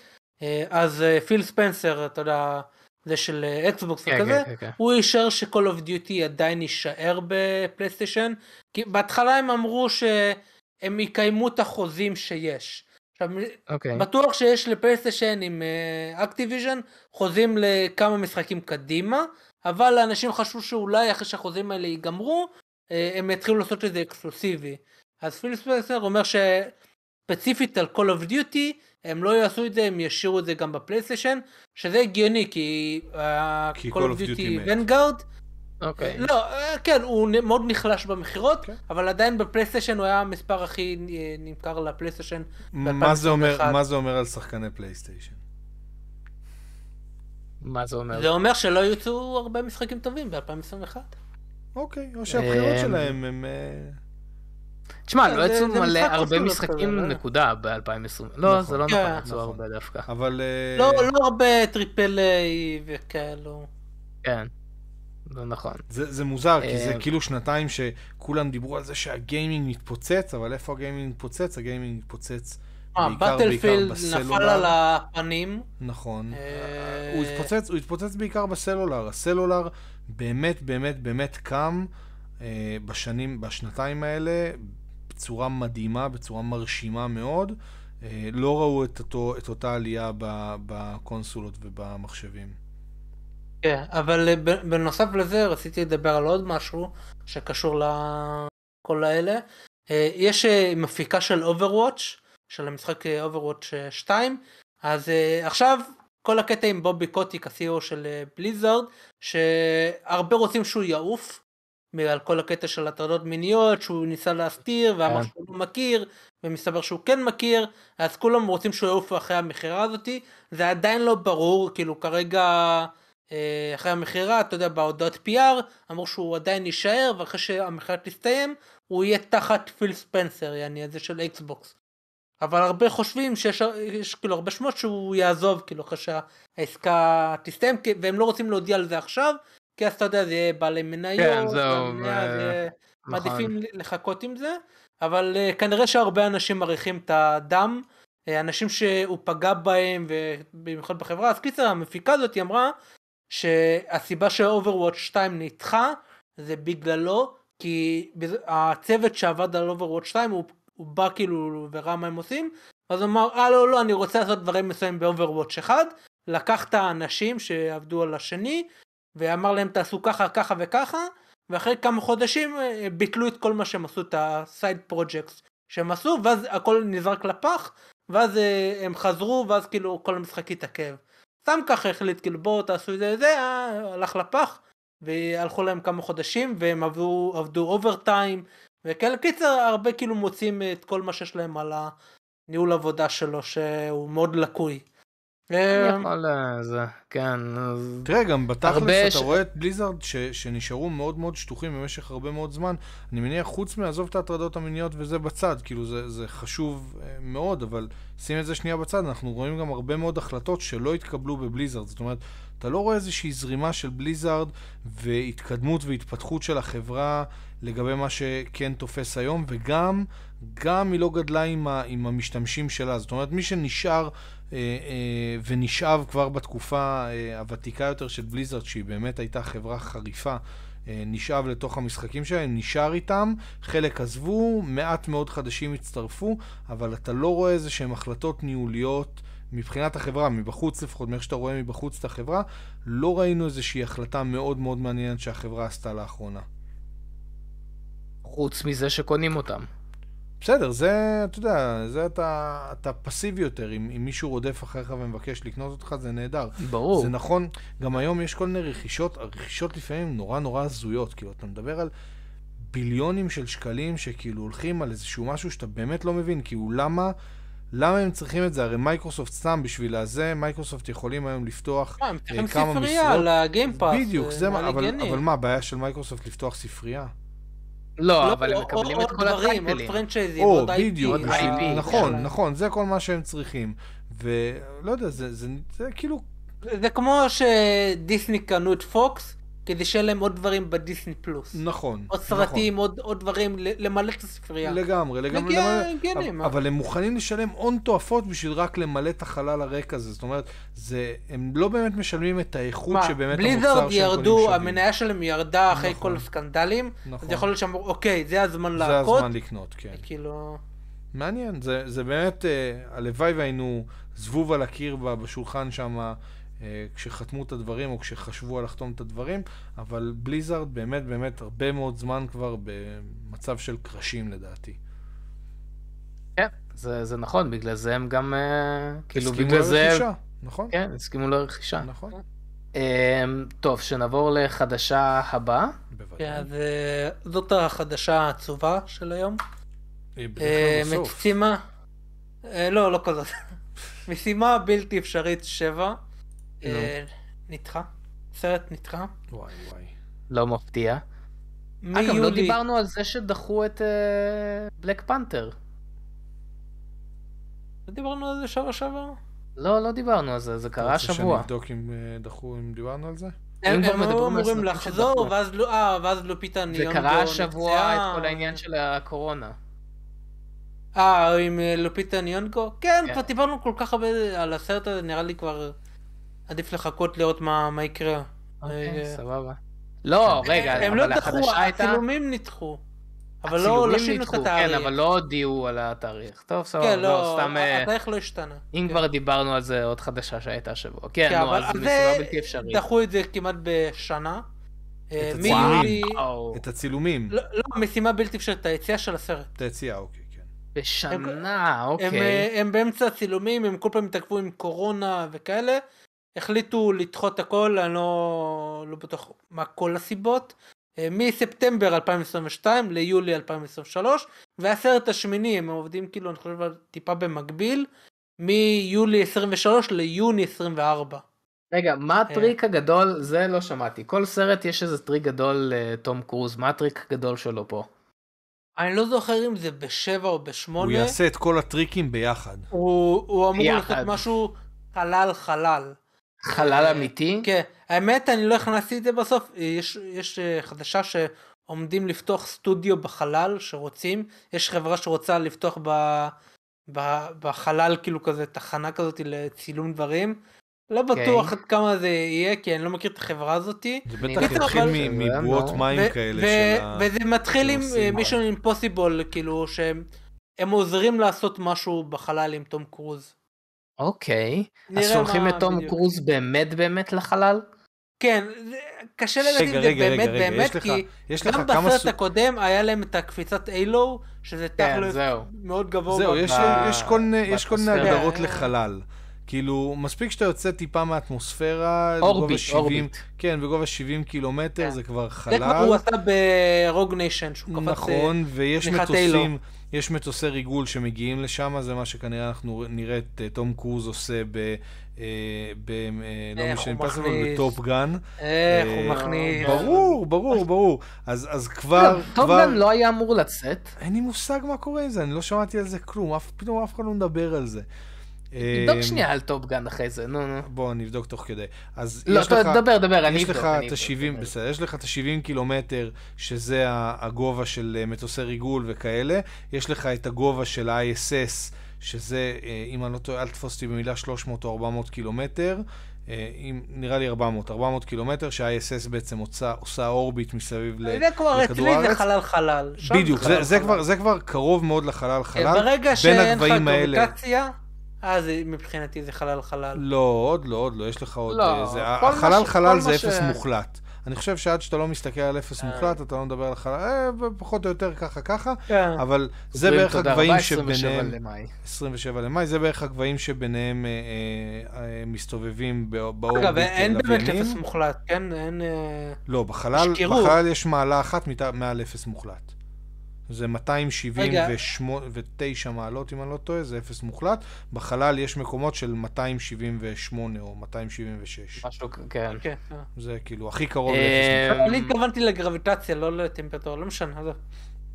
אז אה, פיל ספנסר, אתה יודע, זה של אקסבוקס כן, וכזה, כן, כן, כן. הוא אישר ש Call of Duty עדיין יישאר בפלייסטיישן. כי בהתחלה הם אמרו שהם יקיימו את החוזים שיש. עכשיו, אוקיי. בטוח שיש לפלייסטיישן עם אקטיביז'ן חוזים לכמה משחקים קדימה, אבל האנשים חשבו שאולי אחרי שהחוזים האלה ייגמרו, אה, הם יתחילו לעשות את זה אקסקלוסיבי. אז פיל ספנסר אומר שספציפית על Call of Duty, הם לא יעשו את זה, הם ישאירו את זה גם בפלייסטיישן, שזה הגיוני, כי אה, כי Call Call of Duty. Vanguard, אוקיי. לא, אה, כן, הוא מאוד נחלש במכירות, כן. אבל עדיין בפלייסטיישן הוא היה המספר הכי אה, נמכר לפלייסטיישן. מה זה אומר, ב-2021. מה זה אומר על שחקני פלייסטיישן? מה זה אומר? זה אומר שלא יוצאו הרבה משחקים טובים ב-2021. אוקיי, או שהבחירות אמ, שלהם הם... אה, תשמע, כן, לא יצאו מלא הרבה משחקים זה לא- נקודה ב-2020. לא, נכון. זה לא כן, נכון, יצאו נכון. הרבה דווקא. אבל... אה, לא לא הרבה triple A וכאלו. כן. זה נכון. זה, זה מוזר, כי זה אה, כאילו שנתיים שכולם דיברו על זה שהגיימינג מתפוצץ, אבל איפה הגיימינג מתפוצץ? הגיימינג מתפוצץ בטלפילד בסלולר. נפל על הפנים. נכון. אה, הוא התפוצץ, הוא התפוצץ בעיקר בסלולר. הסלולר באמת באמת באמת קם אה, בשנים, בשנתיים האלה בצורה מדהימה, בצורה מרשימה מאוד. אה, לא ראו את, אותו, את אותה עלייה בקונסולות ובמחשבים. כן, אבל אה, בנוסף לזה רציתי לדבר על עוד משהו שקשור לכל האלה. אה, יש אה, מפיקה של Overwatch, של המשחק אה, Overwatch אה, 2, אז אה, עכשיו כל הקטע עם בובי קוטיק, ה-CEO של אה, בליזארד, שהרבה רוצים שהוא יעוף, בגלל כל הקטע של הטרדות מיניות שהוא ניסה להסתיר ואמר כן. שהוא לא מכיר ומסתבר שהוא כן מכיר אז כולם רוצים שהוא יעוף אחרי המכירה הזאתי זה עדיין לא ברור כאילו כרגע אה, אחרי המכירה אתה יודע בהודעות PR אמרו שהוא עדיין יישאר ואחרי שהמכירה תסתיים הוא יהיה תחת פיל ספנסר יעני הזה של אקסבוקס. אבל הרבה חושבים שיש יש, כאילו הרבה שמות שהוא יעזוב כאילו אחרי שהעסקה תסתיים והם לא רוצים להודיע על זה עכשיו כי אז אתה יודע זה יהיה בעלי מניות, כן, זהו, ו- זה יהיה- נכון. מעדיפים לחכות עם זה אבל uh, כנראה שהרבה אנשים מעריכים את הדם uh, אנשים שהוא פגע בהם ובמיוחד בחברה אז קיצר המפיקה הזאת היא אמרה שהסיבה ש Overwatch 2 נדחה זה בגללו כי הצוות שעבד על Overwatch 2 הוא, הוא בא כאילו וראה מה הם עושים אז הוא אמר אה לא לא אני רוצה לעשות דברים מסוימים ב Overwatch 1 לקח את האנשים שעבדו על השני ואמר להם תעשו ככה ככה וככה. ואחרי כמה חודשים אה, ביטלו את כל מה שהם עשו את ה side projects שהם עשו ואז הכל נזרק לפח ואז אה, הם חזרו ואז כאילו כל המשחק התעכב. סתם ככה החליט כאילו בואו תעשו את זה זה אה, הלך לפח. והלכו להם כמה חודשים והם עבדו עבדו אוברטיים וכאלה קיצר הרבה כאילו מוצאים את כל מה שיש להם על הניהול עבודה שלו שהוא מאוד לקוי. אה, אני יכול, אה, זה, כן. תראה, גם בתכלס אתה רואה את בליזארד ש- שנשארו מאוד מאוד שטוחים במשך הרבה מאוד זמן. אני מניח, חוץ מעזוב את ההטרדות המיניות וזה בצד, כאילו זה, זה חשוב אה, מאוד, אבל שים את זה שנייה בצד, אנחנו רואים גם הרבה מאוד החלטות שלא התקבלו בבליזארד. זאת אומרת, אתה לא רואה איזושהי זרימה של בליזארד והתקדמות והתפתחות של החברה לגבי מה שכן תופס היום, וגם גם היא לא גדלה עם, ה, עם המשתמשים שלה. זאת אומרת, מי שנשאר אה, אה, ונשאב כבר בתקופה אה, הוותיקה יותר של בליזרד, שהיא באמת הייתה חברה חריפה, אה, נשאב לתוך המשחקים שלהם, נשאר איתם, חלק עזבו, מעט מאוד חדשים הצטרפו, אבל אתה לא רואה איזה שהן החלטות ניהוליות מבחינת החברה, מבחוץ לפחות, מאיך שאתה רואה מבחוץ את החברה, לא ראינו איזושהי החלטה מאוד מאוד מעניינת שהחברה עשתה לאחרונה. חוץ מזה שקונים אותם. בסדר, זה, אתה יודע, זה אתה, אתה פסיבי יותר. אם, אם מישהו רודף אחריך ומבקש לקנות אותך, זה נהדר. ברור. זה נכון, גם היום יש כל מיני רכישות, הרכישות לפעמים נורא נורא הזויות. כאילו, אתה מדבר על ביליונים של שקלים שכאילו הולכים על איזשהו משהו שאתה באמת לא מבין. כאילו, למה, למה הם צריכים את זה? הרי מייקרוסופט סתם בשביל הזה, מייקרוסופט יכולים היום לפתוח מה, הם אה, צריכים כמה ספרייה משרות. על ה Game Pass. בדיוק, זה מה, אבל, מה, הבעיה של מייקרוסופט לפתוח ספרייה? לא, אבל הם או- מקבלים או- את כל עוד דברים, עוד. פרנצ'ייזים, או, עוד IP. בדיוק, עוד בשביל- IP, נכון. נכון, זה כל מה שהם צריכים. ולא יודע, זה, זה, זה כאילו, זה כמו שדיסני קנו את פוקס, כדי שיהיה להם עוד דברים בדיסני פלוס. נכון. עוד נכון. סרטים, עוד עוד דברים, למלא את הספרייה. לגמרי, לגמרי. לגיע- למלא- אבל-? אבל הם מוכנים לשלם הון תועפות בשביל רק למלא את החלל הריק הזה. זאת אומרת, זה, הם לא באמת משלמים את האיכות מה, שבאמת בליזרד המוצר שהם קונים ירדו, שווים. המניה שלהם ירדה אחרי נכון. כל הסקנדלים, נכון. אז יכול להיות שאמרו, אוקיי, זה הזמן זה להכות. הזמן לקנות, כן. כאילו... מעניין, זה, זה באמת, אה, הלוואי והיינו זבוב על הקיר בשולחן שם כשחתמו את הדברים או כשחשבו על לחתום את הדברים, אבל בליזארד באמת באמת הרבה מאוד זמן כבר במצב של קרשים לדעתי. כן, זה זה נכון, בגלל זה הם גם, אה, כאילו, הסכימו בגלל זה... לרכישה, נכון? כן, הסכימו לרכישה. נכון. אמ, טוב, שנעבור לחדשה הבאה. כן, בוודאי. אה, זאת החדשה העצובה של היום. אה, בדרך אה, כלל בסוף. משימה, אה, לא, לא כזאת. משימה בלתי אפשרית 7. אה, נדחה. סרט נדחה. וואי וואי. לא מפתיע. אגב, לא. דיברנו על זה שדחו את בלק פנתר. לא דיברנו על זה שבוע שעבר? לא, לא דיברנו על זה, זה אתה קרה רוצה השבוע. שאני אבדוק אם אה, דחו, אם דיברנו על זה? הם כבר הם מדברים היו על אמורים לחזור. ואז לא- אה, ואז לופיטה זה ניונגו קרה השבוע נפצעה. את כל העניין של הקורונה. אה, עם אה, לופיטה ניונגו? כן, כן. כבר דיברנו כל כך הרבה על הסרט הזה, נראה לי כבר עדיף לחכות לראות מה מה יקרה. אוקיי, אה, סבבה. לא, רגע, הם לא אבל דחו, החדשה הייתה... הצילומים נדחו. אבל לא, לא שינו את נדחו, התאריך. כן, אבל לא הודיעו על התאריך. טוב, סבבה, כן, לא, לא, סתם... אה, התאריך לא השתנה. אם כן. כבר דיברנו על זה, עוד חדשה שהייתה השבוע. כן, כן, נו, אבל אז זה- משימה בלתי אפשרית. דחו את זה כמעט בשנה. אה, את את הצילומים. לא, לא, משימה בלתי אפשרית, היציאה של הסרט. את היציאה, אוקיי, כן. בשנה, הם, אוקיי. אה, הם באמצע הצילומים, הם כל פעם התעכבו עם קורונה וכאלה. החליטו לדחות הכל, אני לא, לא בטוח מה כל הסיבות. אה, מספטמבר 2022 ליולי 2023, והסרט השמיני, הם עובדים כאילו, אני חושב, טיפה במקביל, מיולי 23 ליוני 24. רגע, מה אה. הטריק הגדול? זה לא שמעתי. כל סרט יש איזה טריק גדול לתום קרוז, מה הטריק הגדול שלו פה? אני לא זוכר אם זה בשבע או בשמונה. הוא יעשה את כל הטריקים ביחד. הוא, הוא אמור יחד. לעשות משהו חלל חלל. חלל אה, אמיתי? כן, האמת אני לא הכנסתי את זה בסוף, יש, יש אה, חדשה שעומדים לפתוח סטודיו בחלל שרוצים, יש חברה שרוצה לפתוח ב, ב, בחלל כאילו כזה תחנה כזאת לצילום דברים. לא אוקיי. בטוח עד כמה זה יהיה כי אני לא מכיר את החברה הזאתי. זה בטח יתחיל מבועות נו. מים ו- כאלה ו- של ה... וזה מתחיל עם שעושים. מישון אימפוסיבול כאילו שהם הם עוזרים לעשות משהו בחלל עם תום קרוז. אוקיי. אז שולחים את תום בדיוק. קרוז באמת באמת לחלל? כן, קשה אם רגע, זה רגע, רגע, באמת רגע, באמת יש לך- כי גם בסרט סוג... הקודם היה להם את הקפיצת אילו, שזה כן, תכל'ס. מאוד גבוה. זהו, יש, ב- יש כל מיני- יש כל מיני באטמוספירה. הגדרות. לחלל. כאילו, מספיק שאתה יוצא טיפה מהאטמוספירה, orbit, בגובה 70, orbit. כן, בגובה 70 קילומטר, כן. זה כבר זה כבר הוא חלל. עשה ב Rogue Nation, שהוא קפץ... נכון, ויש תמיכת מטוסים, יש מטוסי ריגול שמגיעים לשם, זה מה שכנראה אנחנו נראה את אה, תום קרוז עושה ב... אה, ב... אה, לא משנה, מכניס. ב Top Gun. איך הוא מכניס. ברור, ברור, ברור. אז אז כבר, טוב כבר... גן לא היה אמור לצאת. אין לי מושג מה קורה עם זה, אני לא שמעתי על זה כלום, פתאום אף אחד לא מדבר על זה. תבדוק אה, שנייה על טופגן אחרי זה, נו נו. בוא נבדוק תוך כדי. אז לא, יש אתה- לך, דבר, דבר, אני יש אבדוק. לך את ה-70, דבר. בסדר, יש לך את ה-70 קילומטר, שזה הגובה של אה, מטוסי ריגול וכאלה, יש לך את הגובה של ה-ISS, שזה, אה, אם אני לא טועה, אל תתפוס אותי במילה 300 או 400 קילומטר. אה, אם, נראה לי 400, 400 קילומטר, שה-ISS בעצם עושה, עושה אורביט מסביב ל- זה כבר לכדור אצלי זה הארץ. חלל חלל. בדיוק, חלל זה, זה, חלל. כבר, זה כבר קרוב מאוד לחלל חלל. ברגע שאין לך הגבהים האלה- גרביטציה, אז מבחינתי זה חלל חלל. לא, עוד לא, עוד לא, יש לך עוד... לא, אה, זה, כל מה החלל ש- חלל כל זה מה אפס ש- מוחלט. אני חושב שעד שאתה לא מסתכל על אפס אה. מוחלט, אתה לא מדבר על חלל, אה, פחות או יותר ככה ככה, כן. אבל זה בערך הגבהים רבה, 27 שביניהם, למאי. 27 למאי, זה בערך הגבהים שביניהם אה, אה, אה, מסתובבים בא- באורביט אגב, אין באמת. אפס מוחלט, כן? אין... אה, לא, בחלל. בחלל יש מעלה אחת מעל אפס מוחלט. זה 279 מעלות, אם אני לא טועה, זה אפס מוחלט. בחלל יש מקומות של 278 או 276. משהו, כן. כן. אה. זה כאילו הכי קרוב אה, לאפס מוחלט. אני התכוונתי לגרביטציה, לא לטמפרטורה, לא משנה. עזוב.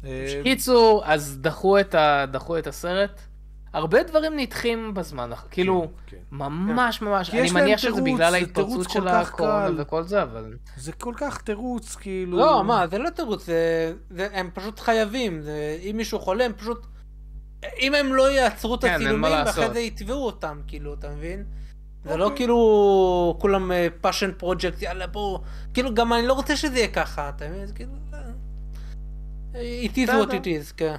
אה, קיצור, אז. דחו את הסרט. הרבה דברים נדחים בזמן, האח- כאילו, כן. ממש ממש, כי אני מניח שזה תירוץ, בגלל זה ההתפרצות של הקורונה. וכל זה, אבל... זה כל כך תירוץ, כאילו... לא, מה, זה לא תירוץ, זה- זה- הם פשוט חייבים, זה- אם מישהו חולה, הם פשוט... אם הם לא יעצרו את כן, הצילומים. ואחרי זה יתבעו אותם, כאילו, אתה מבין? זה לא אוקיי. כאילו כולם passion project, יאללה בואו, כאילו גם אני לא רוצה שזה יהיה ככה, אתה מבין? זה כאילו... אה, it is what it is, כן.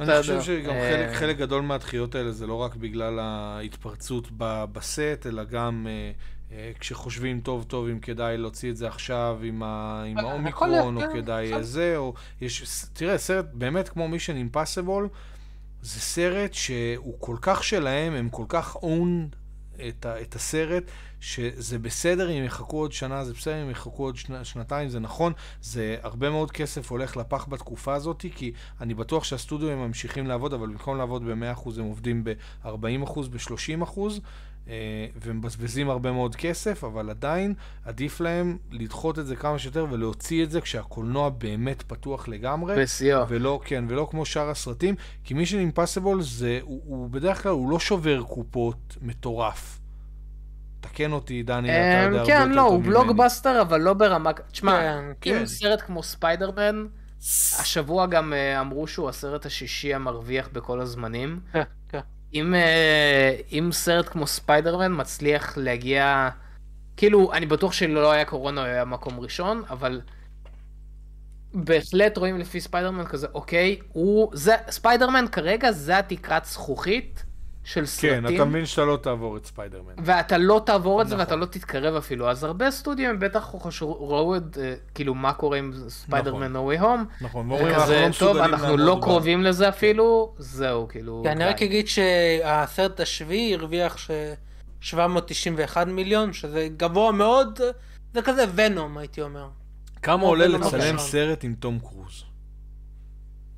אני. חושב שגם אה, חלק, חלק גדול מהדחיות האלה זה לא רק בגלל ההתפרצות בסט, אלא גם אה, אה, כשחושבים טוב טוב אם כדאי להוציא את זה עכשיו עם, ה, עם האומיקרון, או כדאי. זה, או יש, תראה, סרט באמת כמו מישן אימפסיבול, זה סרט שהוא כל כך שלהם, הם כל כך און את, ה, את הסרט, שזה בסדר אם יחכו עוד שנה, זה בסדר אם יחכו עוד שנה, שנתיים, זה נכון, זה הרבה מאוד כסף הולך לפח בתקופה הזאת, כי אני בטוח שהסטודיו הם ממשיכים לעבוד, אבל במקום לעבוד ב-100% הם עובדים ב-40%, ב-30%, אה, ומבזבזים הרבה מאוד כסף, אבל עדיין עדיף להם לדחות את זה כמה שיותר ולהוציא את זה כשהקולנוע באמת פתוח לגמרי. בשיאו. ולא, כן, ולא כמו שאר הסרטים, כי מישן אימפסיבול זה, הוא, הוא בדרך כלל, הוא לא שובר קופות מטורף. תקן אותי, דני, אתה יודע הרבה יותר כן, לא, הוא. בלוקבאסטר, אבל לא ברמה... תשמע, כן, אם כן. סרט כמו ספיידרמן, השבוע גם אה, אמרו שהוא הסרט השישי המרוויח בכל הזמנים. כן, כן. אם, אה, אם סרט כמו ספיידרמן מצליח להגיע, כאילו, אני בטוח שלא היה קורונה, הוא היה מקום ראשון, אבל בהחלט רואים לפי ספיידרמן כזה, אוקיי, הוא, זה, ספיידרמן כרגע זה התקרת זכוכית של סרטים. כן, אתה מבין שאתה לא תעבור את ספיידרמן. ואתה לא תעבור את זה נכון. ואתה לא תתקרב אפילו, אז הרבה סטודיו הם בטח ראו את, אה, כאילו, מה קורה עם ספיידרמן No Way Home. נכון, ואומרים, אנחנו כזה, לא טוב, אנחנו לא קרובים לזה אפילו, זהו, כאילו, כי אני רק. אגיד שהסרט השביעי הרוויח ש... 791 מיליון, שזה גבוה מאוד, זה כזה ונום הייתי אומר. כמה עולה לא לצלם. סרט עם טום קרוז?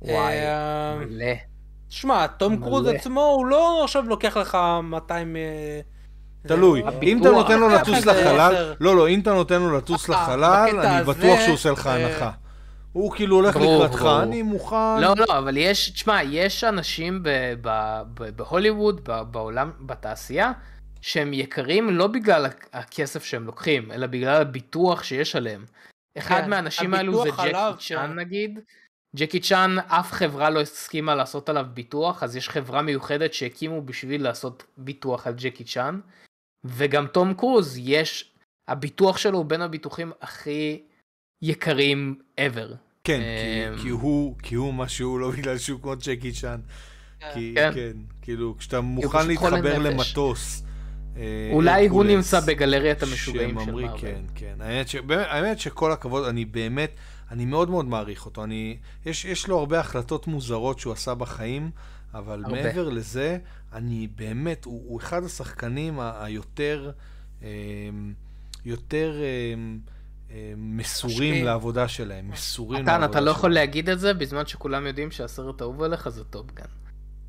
וואי, אה, מלא. שמע, תום קרוז. עצמו הוא לא עכשיו לוקח לך 200... אה, תלוי, זה- אם אתה נותן לו. לטוס לחלל. לא, לא, אם אתה נותן לו לטוס אה, לחלל, אני בטוח שהוא עושה לך אה, הנחה. הוא כאילו הולך לקראתך. אני מוכן. לא, לא, אבל יש, תשמע, יש אנשים בהוליווד, בעולם, בתעשייה, שהם יקרים לא בגלל הכ- הכסף שהם לוקחים, אלא בגלל הביטוח שיש עליהם. אחד כן, מהאנשים האלו זה ג'קי צ'אן כן. נגיד. ג'קי צ'אן, אף חברה לא הסכימה לעשות עליו ביטוח, אז יש חברה מיוחדת שהקימו בשביל לעשות ביטוח על ג'קי צ'אן. וגם תום קרוז, יש, הביטוח שלו הוא בין הביטוחים הכי יקרים ever. כן, אמ, כי- כי הוא, כי הוא מה שהוא, לא בגלל שהוא כמו ג'קי צ'אן. כי, כן. כן, כאילו, כשאתה מוכן להתחבר. למטוס. אה, אולי הוא נמצא בגלריית המשוגעים של מארוול. כן, כן. האמת, ש... האמת שכל הכבוד, אני באמת, אני מאוד מאוד מעריך אותו. אני, יש, יש לו הרבה החלטות מוזרות שהוא עשה בחיים, אבל הרבה. מעבר לזה, אני באמת, הוא, הוא אחד השחקנים ה- היותר, אה, יותר אה, אה, מסורים משקיעים. לעבודה שלהם, מסורים מתן, לעבודה אתה לא יכול שלהם. להגיד את זה בזמן שכולם יודעים שהסרט האהוב עליך זה טופגן.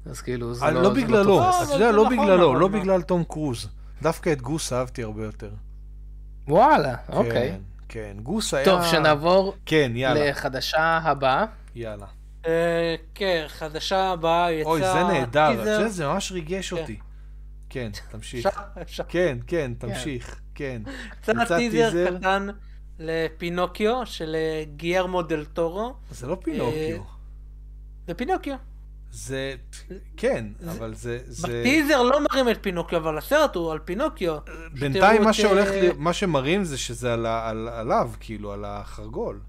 אז כאילו, זה אה, לא... לא זה בגללו. לא, אתה יודע, זה לא נכון, בגללו, אבל לא מה? בגלל תום קרוז. דווקא את גוס אהבתי הרבה יותר. וואלה, אוקיי. כן, כן, גוס היה... טוב, שנעבור כן, יאללה, לחדשה הבאה. יאללה. אה, כן, חדשה הבאה יצא... אוי, זה נהדר, טיזר. יודע, זה ממש ריגש כן. אותי. כן, תמשיך. אפשר. כן, כן, תמשיך, כן. יצא יצא טיזר. קטן לפינוקיו של אה, גיירמו דל טורו. זה לא פינוקיו. זה פינוקיו. זה... כן, אבל זה... זה... בטיזר לא מראים את פינוקיו, אבל הסרט הוא על פינוקיו. בינתיים מה את, שהולך, אה, מה שמראים זה שזה על ה- על- עליו, כאילו, על החרגול.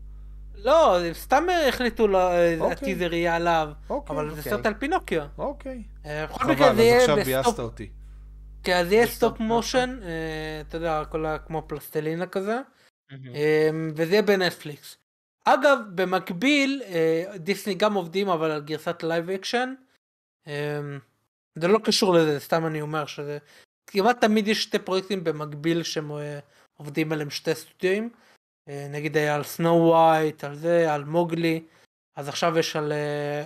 לא, הם סתם החליטו, לה- אוקיי. הטיזר יהיה עליו. אוקיי, אבל זה אוקיי. סרט על פינוקיו. אוקיי. אה, חבל, אז עכשיו ביאסת אותי. כן, אז יהיה stop motion, אה, אתה יודע, הכל ה- כמו פלסטלינה כזה, וזה יהיה בנטפליקס. אגב, במקביל, אה, דיסני גם עובדים אבל על גרסת live action. אה, זה לא קשור לזה, סתם אני אומר שזה... כמעט תמיד יש שתי פרויקטים במקביל שהם אה, עובדים עליהם שתי סטודיואים. נגיד היה על Snow White, על זה, על מוגלי, אז עכשיו יש על,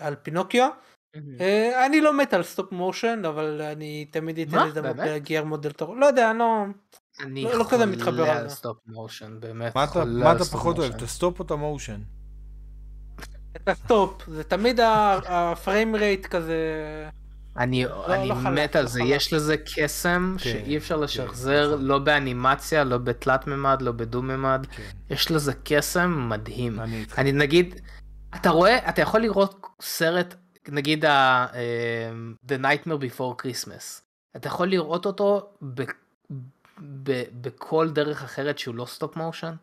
על פינוקיו. אני לא מת על stop motion, אבל אני תמיד אתן באמת? לגייר מודל טוב. לא יודע, אני לא... אני לא- לא כזה מתחבר על. stop motion, באמת מה אתה- מה פחות אוהב? את ה stop או את ה motion? את הסטופ, זה תמיד ה frame rate כזה... אני, אני לא חלק, מת על לא זה, חלק. יש לזה קסם כן, שאי אפשר כן, לשחזר, נכון. לא באנימציה, לא בתלת מימד, לא דו מימד, כן. יש לזה קסם מדהים. אני. אני נגיד, אתה רואה, אתה יכול לראות סרט, נגיד ה- אמ, The Nightmare Before Christmas, אתה יכול לראות אותו ב- ב- בכל דרך אחרת שהוא לא stop motion.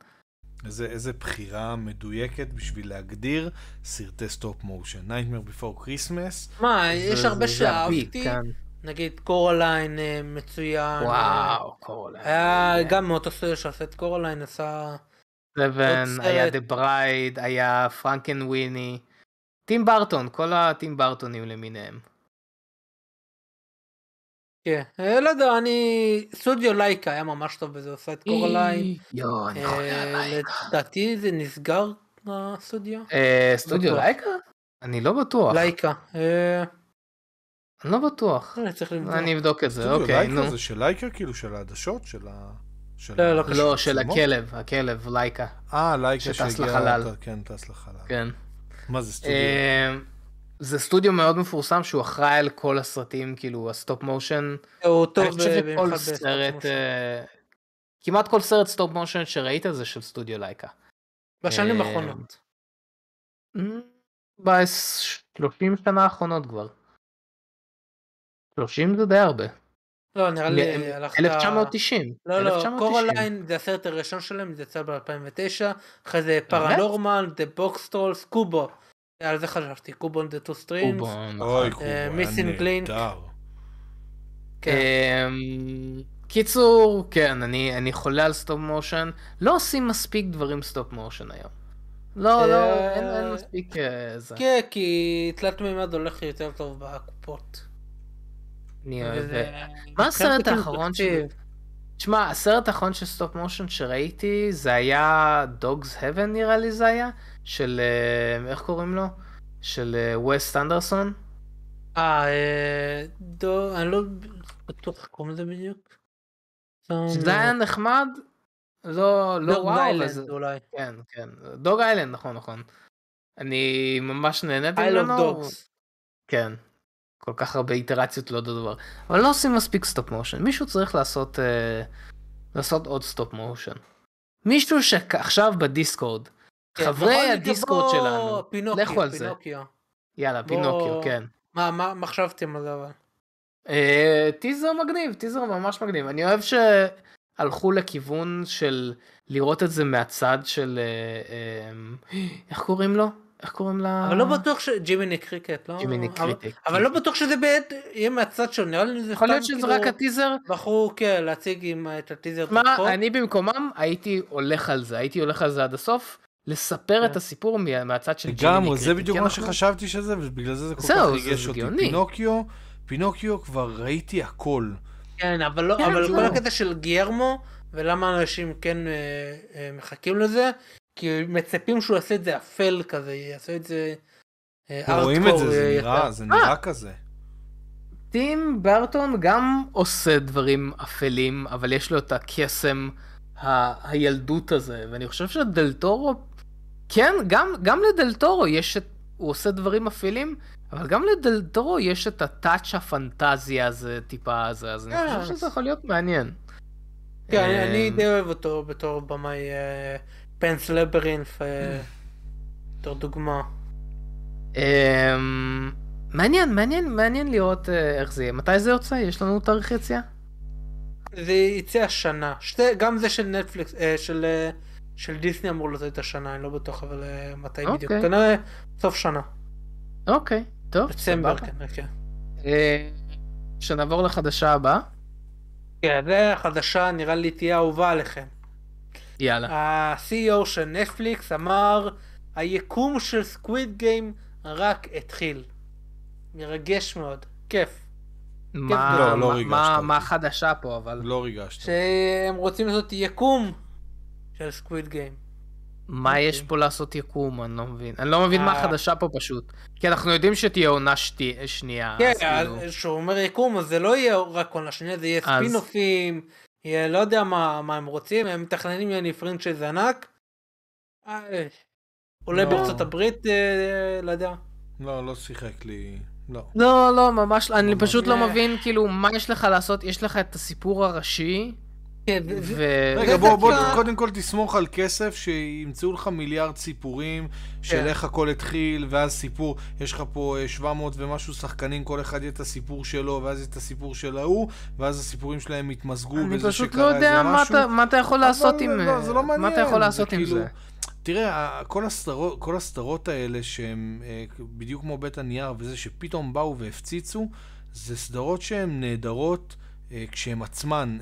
איזה, איזה בחירה מדויקת בשביל להגדיר סרטי stop motion. Nightmare Before Christmas. מה, יש הרבה שאהבתי, כן. נגיד קורליין אה, מצוין. וואו, קורליין. היה גם מאותו סטודיו שעשה את קורליין, עשה... סבן, היה. דה ברייד, היה Frankenweenie. טים ברטון, כל הטים ברטונים למיניהם. כן, אה, לא יודע, אני... סטודיו לייקה היה ממש טוב בזה, עושה את קורליין. יואו, אני אה, חולה לייקה. לדעתי זה נסגר הסטודיו? אה, סטודיו בטוח. לייקה? אני לא בטוח. לייקה. אה, אני לא בטוח. אני צריך לבדוק. אני אבדוק את זה, אוקיי, נו. לייקה זה של לייקה כאילו של העדשות? של ה... של לא, לא, לא, של? הכלב, הכלב, לייקה. אה, לייקה שטס שהגיע- לחלל. כן, טס לחלל. כן. מה זה סטודיו? אה, זה סטודיו מאוד מפורסם שהוא אחראי על כל הסרטים, כאילו ה stop motion. הוא טוב אה, במיוחד ב stop motion. אה, כמעט כל סרט stop motion שראית זה של סטודיו לייקה. בשנים אה, האחרונות. ב-30 שנה האחרונות כבר. 30 זה די הרבה. לא, נראה לי הלכת... 1990. לא, לא, 1990. קורליין זה הסרט הראשון שלהם, זה יצא ב-2009, אחרי זה ParaNorman, The Boxtrolls, קובו. על זה חשבתי. קובו, אה, Missing Link. נהדר. כן. אמ, קיצור, כן, אני, אני חולה על stop motion. לא עושים מספיק דברים stop motion היום. לא, לא, אה, אין, אין מספיק אה, זה. כן, כי תלת מימד הולך יותר טוב בקופות. אני אוהב... וזה- מה הסרט האחרון. תקציב. תשמע, הסרט האחרון של stop motion שראיתי זה היה Dogs Haven נראה לי זה היה, של אה, איך קוראים לו? של ווס אנדרסון. אה, אה, דו, אני לא בטוח איך קוראים לזה בדיוק. שזה היה נחמד, לא, לא דוג וואו, אבל איילנד זה... אולי. כן, כן. דוג איילנד, נכון, נכון. אני ממש נהניתי I love ממנו. dogs. כן. כל כך הרבה איטרציות לא אותו דבר. אבל לא עושים מספיק סטופ מושן. מישהו צריך לעשות, אה, לעשות עוד סטופ מושן. מישהו שעכשיו בדיסקורד, חברי בכל מקרה, הדיסקורד שלנו, פינוקיו, לכו על זה. פינוקיו. יאללה, בוא- פינוקיו, כן. מה, מה מה חשבתם על זה אבל? אה, טיזר מגניב, טיזר ממש מגניב. אני אוהב שהלכו לכיוון של לראות את זה מהצד של... אה, אה, איך קוראים לו? איך קוראים לה... אבל לא בטוח שג'ימיני קריקט, לא? ג'ימיני אבל- קריקט. אבל לא בטוח שזה באמת יהיה מהצד שלו, נראה לי זה יכול להיות שזה כאילו רק הטיזר. בחרו כן להציג עם את הטיזר מה. אני במקומם הייתי הולך על זה, הייתי הולך על זה עד הסוף, לספר את כן. הסיפור מה- מהצד של ג'ימיני לגמרי, זה קריקט, בדיוק מה אנחנו- שחשבתי שזה, ובגלל זה זה כל כך ריגש אותי. פינוקיו, פינוקיו כבר ראיתי הכל. כן, אבל לא, כן, אבל. כל הקטע של גיירמו, ולמה אנשים כן אה, אה, מחכים לזה, כי מצפים שהוא יעשה את זה אפל כזה, יעשה את זה אה, רואים את זה, זה אה, נראה. זה נראה כזה. טים ברטון גם עושה דברים אפלים, אבל יש לו את הקסם ה- הילדות הזה, ואני חושב שדלתורו, כן, גם, גם לדלתורו יש את, הוא עושה דברים אפלים, אבל גם לדלתורו יש את הטאץ' הפנטזיה הזה טיפה הזה, אז אני. חושב שזה יכול להיות מעניין. כן, אני- אמ, די אוהב אותו בתור במאי אה, פנס לברינף, אה, בתור דוגמה. אמ, מעניין, מעניין, מעניין לראות אה, איך זה יהיה. מתי זה יוצא? יש לנו תאריך יציאה? זה יצא השנה, שתי, גם זה של נטפליקס, אה, של, אה, של דיסני אמור לצאת השנה, אני לא בטוח אבל אה, מתי בדיוק, אוקיי. כנראה סוף שנה, אוקיי, טוב, דצמבר סבבה. כנראה, כן. אה, שנעבור לחדשה הבאה. כן, זה החדשה נראה לי תהיה אהובה עליכם. יאללה. ה-CEO של נטפליקס אמר, היקום של סקוויד גיים רק התחיל. מרגש מאוד, כיף. מה, לא, לא מה- מה. מה החדשה פה, אבל לא ריגשת. שהם רוצים לעשות יקום של Squid Game. מה יש פה לעשות יקום? אני לא מבין. אני לא מבין מה אה. החדשה פה פשוט. כי אנחנו יודעים שתהיה עונה שתי- שנייה. כן, כאילו- אז כשהוא אומר יקום, אז זה לא יהיה רק עונה שנייה, זה יהיה אז- ספינאופים, יהיה לא יודע מה מה הם רוצים, הם מתכננים יעני franchise ענק. אה, אולי לא. בארצות הברית, אה, לא יודע. לא, לא שיחק לי. לא. לא, לא, ממש, לא, אני ממש. פשוט לא. מבין, כאילו, מה יש לך לעשות? יש לך את הסיפור הראשי, כן. רגע, בוא, בוא, קודם כל תסמוך על כסף, שימצאו לך מיליארד סיפורים של כן. איך הכל התחיל, ואז סיפור, יש לך פה אה, 700 ומשהו שחקנים, כל אחד יהיה את הסיפור שלו, ואז את הסיפור של ההוא, ואז הסיפורים שלהם יתמזגו, אני וזה פשוט שקרה לא איזה יודע מה משהו. אתה- מה אתה יכול לעשות עם... לא, זה לא מה אתה מעניין, יכול לעשות עם כאילו- זה? תראה, כל הסדרות, כל הסדרות האלה שהן אה, בדיוק כמו בית הנייר וזה שפתאום באו והפציצו, זה סדרות שהן נהדרות אה, כשהן עצמן,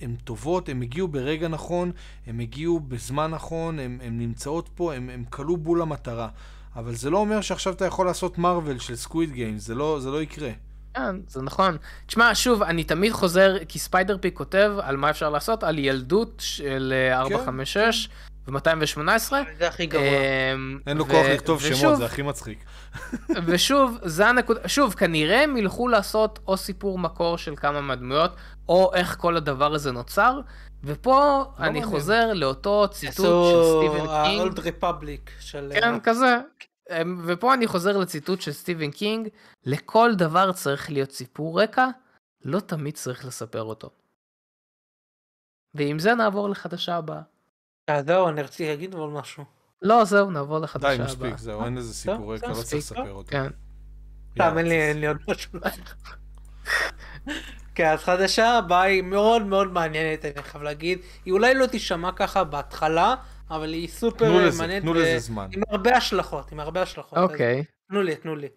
הן טובות, הן הגיעו ברגע נכון, הן הגיעו בזמן נכון, הן נמצאות פה, הן כלו בול המטרה. אבל זה לא אומר שעכשיו אתה יכול לעשות מארוול של Squid Games, זה לא, זה לא יקרה. כן, זה נכון. תשמע, שוב, אני תמיד חוזר, כי ספיידר פיק כותב על מה אפשר לעשות, על ילדות של אה, 456 ו-218. זה הכי גרוע. אין לו כוח לכתוב שמות, זה הכי מצחיק. ושוב, זה הנקודה, שוב, כנראה הם ילכו לעשות או סיפור מקור של כמה מהדמויות, או איך כל הדבר הזה נוצר, ופה אני מעניין. חוזר לאותו ציטוט של סטיבן קינג. ה-old republic של... כן, כזה. אמ, ופה אני חוזר לציטוט של סטיבן קינג, לכל דבר צריך להיות סיפור רקע, לא תמיד צריך לספר אותו. ועם זה נעבור לחדשה הבאה. אה, זהו, אני רציתי להגיד אבל משהו. לא, זהו, נעבור לחדשה די, הבאה. מספיק, זהו, אין לזה סיפור רקע, לא צריך לספר אותו. כן. סתם, אין לי אין לי עוד משהו. כן, אז חדשה הבאה היא מאוד מאוד מעניינת, אני חייב להגיד. היא אולי לא תישמע ככה בהתחלה, אבל היא סופר מעניינת. תנו לזה זמן. עם הרבה השלכות, עם הרבה השלכות. אוקיי. תנו לי, תנו לי.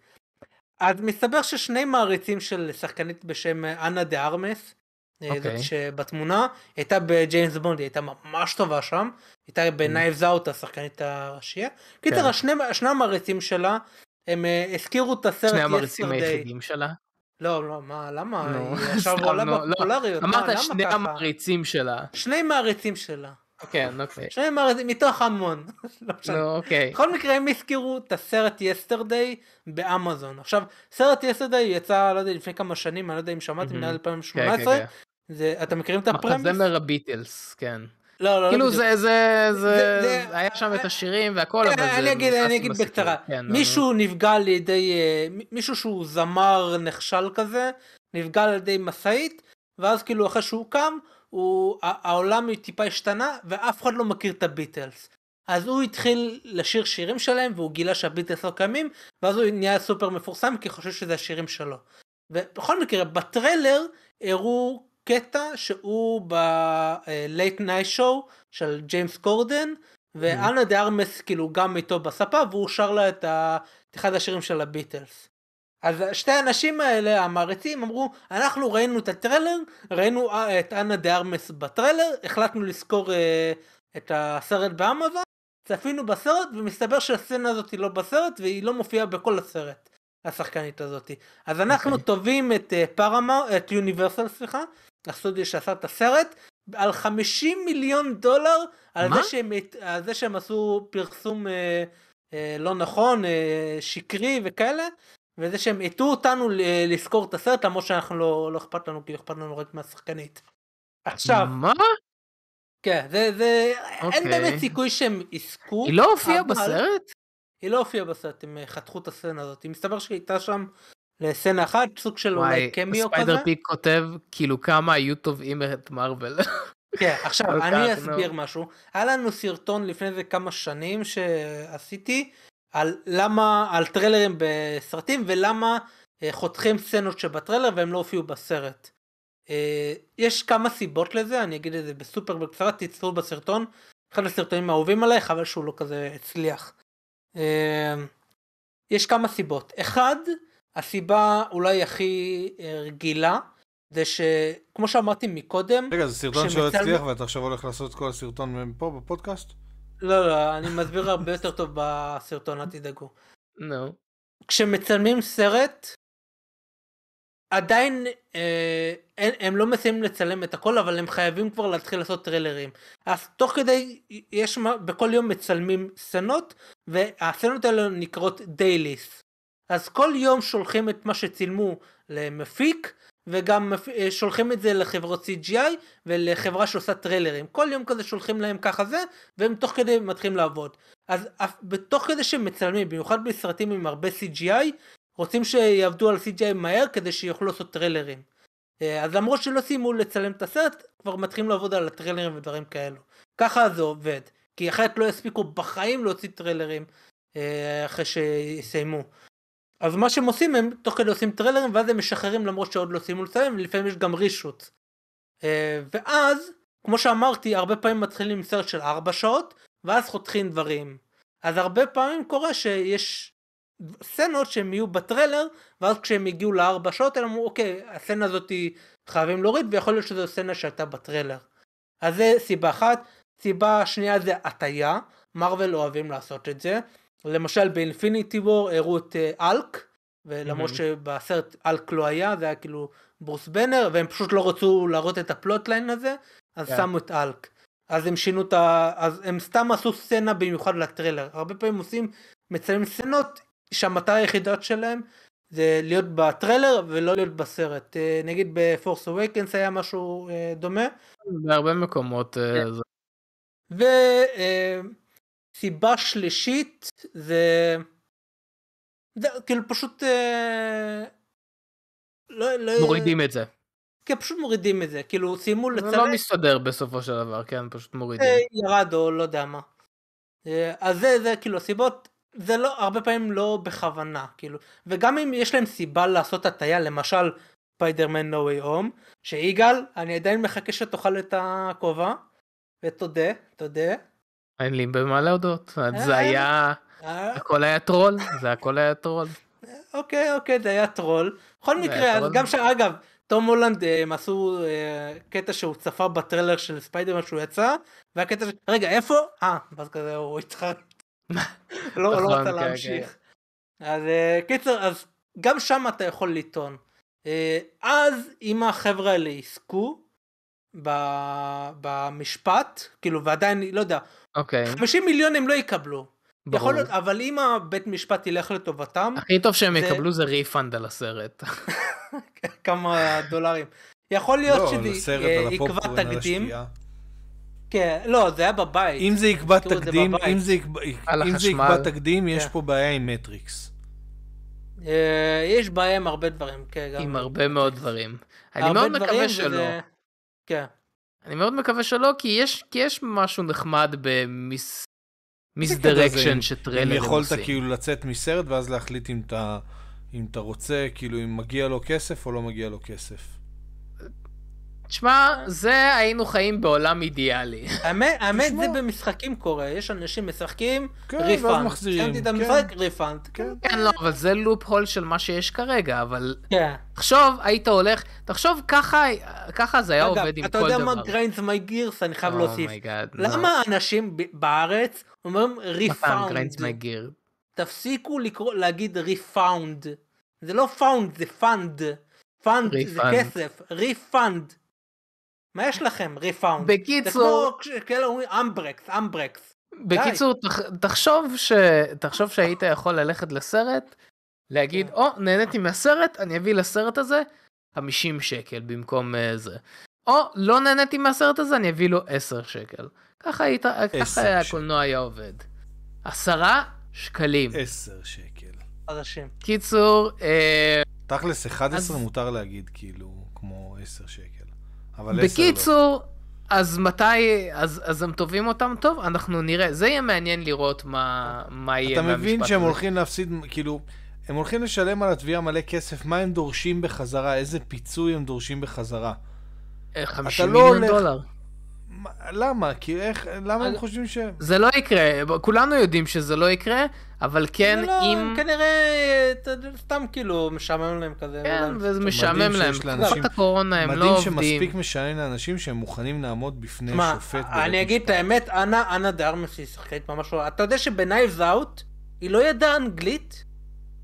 אז מסתבר ששני מעריצים של שחקנית בשם אה, אנה דה ארמס, אה, אוקיי. זאת שבתמונה, הייתה בג'יימס בונד, היא הייתה ממש טובה שם, הייתה ב Knives Out השחקנית הראשית. קיצר, כן. שני המעריצים שלה, הם אה, הזכירו את הסרט שני המעריצים Yesterday. היחידים שלה. לא, לא, מה, למה? היא עכשיו עולה לא. בפופולריות. אמרת שני ככה? המעריצים שלה. שני מעריצים שלה. כן, אוקיי. שני מעריצים, מתוך המון. לא אוקיי. בכל מקרה הם הזכירו את הסרט Yesterday באמזון. עכשיו, סרט יסטרדי יצא, לא יודע, לפני כמה שנים, אני לא יודע אם שמעתם, מהמם. נראה לי כן, 2018. זה, אתם מכירים את. הפרמיס? מחזמר הביטלס, כן. לא, לא, כאילו לא זה, זה, זה- זה, היה שם את השירים והכל, אבל זה... אני אגיד, אני אגיד. בקצרה. כן, מישהו נפגע על ידי, אה, מישהו שהוא זמר נחשל כזה, נפגע על ידי משאית, ואז כאילו אחרי שהוא קם, הוא, העולם טיפה השתנה, ואף אחד לא מכיר את הביטלס. אז הוא התחיל לשיר שירים שלהם, והוא גילה שהביטלס לא קיימים, ואז הוא נהיה סופר מפורסם, כי חושב שזה השירים שלו. ובכל מקרה, בטריילר הראו קטע שהוא ב-Late Night Show של ג'יימס קורדן, ואנה דה ארמס כאילו גם איתו בספה, והוא שר לה את, ה... אחד השירים של הביטלס. אז שתי האנשים האלה, המעריצים, אמרו, אנחנו ראינו את הטריילר, ראינו אה, את אנה דה ארמס בטריילר, החלטנו לשכור אה, את הסרט באמזון, צפינו בסרט, ומסתבר שהסצנה הזאת היא לא בסרט, והיא לא מופיעה בכל הסרט, השחקנית הזאת. אז אנחנו אוקיי. תובעים את אה, פארמה, את יוניברסל, סליחה, הסטודיו שעשה את הסרט, על 50 מיליון דולר, על מה? זה שהם, על זה שהם עשו פרסום אה, אה, לא נכון, אה, שקרי וכאלה, וזה שהם הטעו אותנו לזכור את הסרט, למרות שאנחנו לא, לא אכפת לנו, כי אכפת לנו רק מהשחקנית. עכשיו, מה? כן, זה, זה, אין אוקיי. באמת סיכוי שהם יזכו. היא לא הופיעה אבל- בסרט? היא לא הופיעה בסרט, הם אה, חתכו את הסצנה הזאת. מסתבר שהיא הייתה שם לסצנה אחת, סוג של אולי קמיו כזה. ספיידר פיק כותב כאילו כמה היו תובעים את מארוול. כן, עכשיו אני אסביר. משהו. היה לנו סרטון לפני זה כמה שנים שעשיתי על למה, על טריילרים בסרטים ולמה אה, חותכים סצנות שבטריילר והם לא הופיעו בסרט. אה, יש כמה סיבות לזה, אני אגיד את זה בסופר בקצרה, תצטרו בסרטון. אחד הסרטונים האהובים עליי, חבל שהוא לא כזה הצליח. אה, יש כמה סיבות. אחד, הסיבה אולי הכי אה, רגילה, זה שכמו שאמרתי מקודם, רגע, זה סרטון שלא הצליח ואתה עכשיו הולך לעשות כל הסרטון פה בפודקאסט? לא, לא, אני מסביר הרבה יותר טוב בסרטון, אל תדאגו. נו. כשמצלמים סרט, עדיין אה, אין, הם לא מסיימים לצלם את הכל, אבל הם חייבים כבר להתחיל לעשות טריילרים. אז תוך כדי, יש מה, בכל יום מצלמים סצנות, והסצנות האלה נקראות דייליס. אז כל יום שולחים את מה שצילמו למפיק, וגם אה, שולחים את זה לחברות CGI ולחברה שעושה טריילרים. כל יום כזה שולחים להם ככה זה, והם תוך כדי מתחילים לעבוד. אז בתוך כדי שהם מצלמים, במיוחד בסרטים עם הרבה CGI, רוצים שיעבדו על CGI מהר כדי שיוכלו לעשות טריילרים. אה, אז למרות שלא סיימו לצלם את הסרט, כבר מתחילים לעבוד על הטריילרים ודברים כאלו. ככה זה עובד, כי אחרת לא יספיקו בחיים להוציא טריילרים אה, אחרי שיסיימו. אז מה שהם עושים הם תוך כדי עושים טריילרים ואז הם משחררים למרות שעוד לא סיימו לצלם ולפעמים יש גם reshoot. אה, ואז כמו שאמרתי הרבה פעמים מתחילים עם סרט של 4 שעות ואז חותכים דברים. אז הרבה פעמים קורה שיש סצנות שהם יהיו בטריילר ואז כשהם הגיעו לארבע שעות הם אמרו אוקיי הסצנה הזאת חייבים להוריד ויכול להיות שזו סצנה שהייתה בטריילר. אז זה סיבה אחת. סיבה שנייה זה הטיה, מרוויל אוהבים לעשות את זה. למשל באינפיניטי וור הראו את אה, אלק, ולמרות מהמם. שבסרט אלק לא היה, זה היה כאילו ברוס בנר, והם פשוט לא רצו להראות את ה plotline הזה, אז כן. שמו את האלק. אז הם שינו את ה... אז הם סתם עשו סצנה במיוחד לטריילר. הרבה פעמים עושים, מצלמים סצנות שהמטרה היחידה שלהם זה להיות בטריילר ולא להיות בסרט. אה, נגיד ב Force Awakens היה משהו אה, דומה. בהרבה מקומות. אה, זה- וסיבה שלישית זה... זה כאילו פשוט... אה, לא, לא, מורידים את זה. כן, פשוט מורידים את זה. כאילו סיימו זה לצלם, לא מסתדר בסופו של דבר, כן, פשוט מורידים. אה, ירד או לא יודע מה. אה, אז זה, זה כאילו הסיבות, זה לא, הרבה פעמים לא בכוונה, כאילו. וגם אם יש להם סיבה לעשות הטעיה, למשל, ספיידרמן No Way Home, שיגאל, אני עדיין מחכה שתאכל את הכובע, ותודה, תודה. אין לי במה להודות. זה אה, היה... אה, הכל היה טרול, זה הכל היה טרול. אוקיי, אוקיי, זה היה טרול. בכל מקרה. גם שאגב, תום הולנד אה, הם עשו קטע שהוא צפה בטריילר של ספיידרמן שהוא יצא, והקטע ש... רגע, איפה? אה, ואז כזה הוא התחרט. לא לא נכון, רצה כן, להמשיך. אז קיצר, אז גם שם אתה יכול לטעון. אז אם החבר'ה האלה יזכו במשפט, כאילו ועדיין, לא יודע, אוקיי, 50 מיליון הם לא יקבלו. ברור. יכול להיות, אבל אם הבית משפט ילך לטובתם, הכי טוב שהם זה- יקבלו זה refund על הסרט. כמה דולרים. יכול להיות לא, שזה יקבע תקדים. כן, לא, זה היה בבית. אם זה יקבע תקדים. אם זה יקבע- אם זה. יקבע תקדים, יש כן. פה בעיה עם מטריקס. אה, יש בעיה עם הרבה דברים, כן. גם- עם הרבה מאוד דברים. אני מאוד מקווה וזה- שלא. כן. אני מאוד מקווה שלא, כי יש, כי יש משהו נחמד ב mis... misdirection אם שטריילרים יכולת עושים. כאילו לצאת מסרט ואז להחליט אם אתה אם אתה רוצה, כאילו אם מגיע לו כסף או לא מגיע לו כסף. תשמע, זה היינו חיים בעולם אידיאלי. האמת. זה במשחקים קורה, יש אנשים משחקים, כן, ואז refund. מחזירים, סיימתי את כן. המשחק, refund. כן. כן, לא, אבל זה loophole של מה שיש כרגע, אבל כן. תחשוב, היית הולך, תחשוב ככה, ככה זה היה עובד עם אתה כל יודע דבר. מה גריינדס מי גירס, אני חייב להוסיף. Oh my god, למה אנשים בארץ אומרים refound? Grinds my gear. תפסיקו להגיד refound. זה לא found, זה fund. fund זה. כסף, refund. מה יש לכם, refound? זה בקיצור, כמו כאלה אומרים אמברקס, אמברקס. בקיצור, תח, תחשוב, ש... תחשוב שהיית יכול ללכת לסרט, להגיד, כן. או, נהניתי מהסרט, אני אביא לסרט הזה 50 שקל במקום uh, זה. או, לא נהניתי מהסרט הזה, אני אביא לו 10 שקל. ככה היית, ככה היה. הקולנוע היה עובד. עשרה שקלים. עשר שקל. חדשים. קיצור, אה, תכלס, 11 אז- מותר להגיד כאילו כמו 10 שקל. אבל 10 לא. בקיצור, אז מתי, אז, אז הם תובעים אותם טוב? אנחנו נראה, זה יהיה מעניין לראות מה, מה יהיה אתה מהמשפט מבין שהם הזה. הולכים להפסיד, כאילו, הם הולכים לשלם על התביעה מלא כסף, מה הם דורשים בחזרה, איזה פיצוי הם דורשים בחזרה. אה, 50 לא מיליון הולך- דולר. מה- למה? כי איך, למה הם חושבים ש... זה לא יקרה, כולנו יודעים שזה לא יקרה, אבל כן, לא, אם... הם כנראה סתם כאילו משעמם להם כזה. לא כן. וזה מדהים משעמם להם. תקופת הקורונה הם לא מדהים עובדים. שמספיק משעמם לאנשים שהם מוכנים לעמוד בפני תשמע, שופט בבית אני אגיד את. האמת, אנה, אנה דארמס היא שחקנית ממש לא... אתה יודע שב Knives Out, היא לא ידעה אנגלית?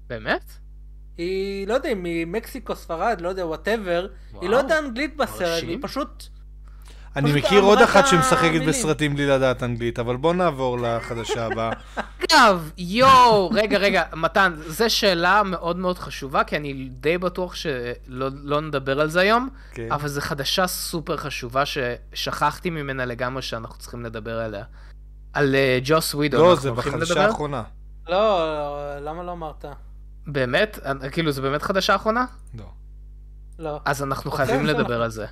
באמת? היא, לא יודע, ממקסיקו, ספרד, לא יודע, whatever. היא לא ידעה אנגלית בסרט. היא פשוט... אני מכיר עוד אחת שמשחקת. בסרטים בלי לדעת אנגלית, אבל בוא נעבור לחדשה הבאה. אגב, יואו, רגע, רגע, מתן, זו שאלה מאוד מאוד חשובה, כי אני די בטוח שלא לא נדבר על זה היום, כן. אבל זו חדשה סופר חשובה ששכחתי ממנה לגמרי שאנחנו צריכים לדבר עליה. על אה, ג'וס ווידו, לא, זה בחדשה? האחרונה. לא, למה לא אמרת? באמת? אה, כאילו, זו באמת חדשה אחרונה? לא. לא. אז אנחנו אוקיי, חייבים. לדבר על זה.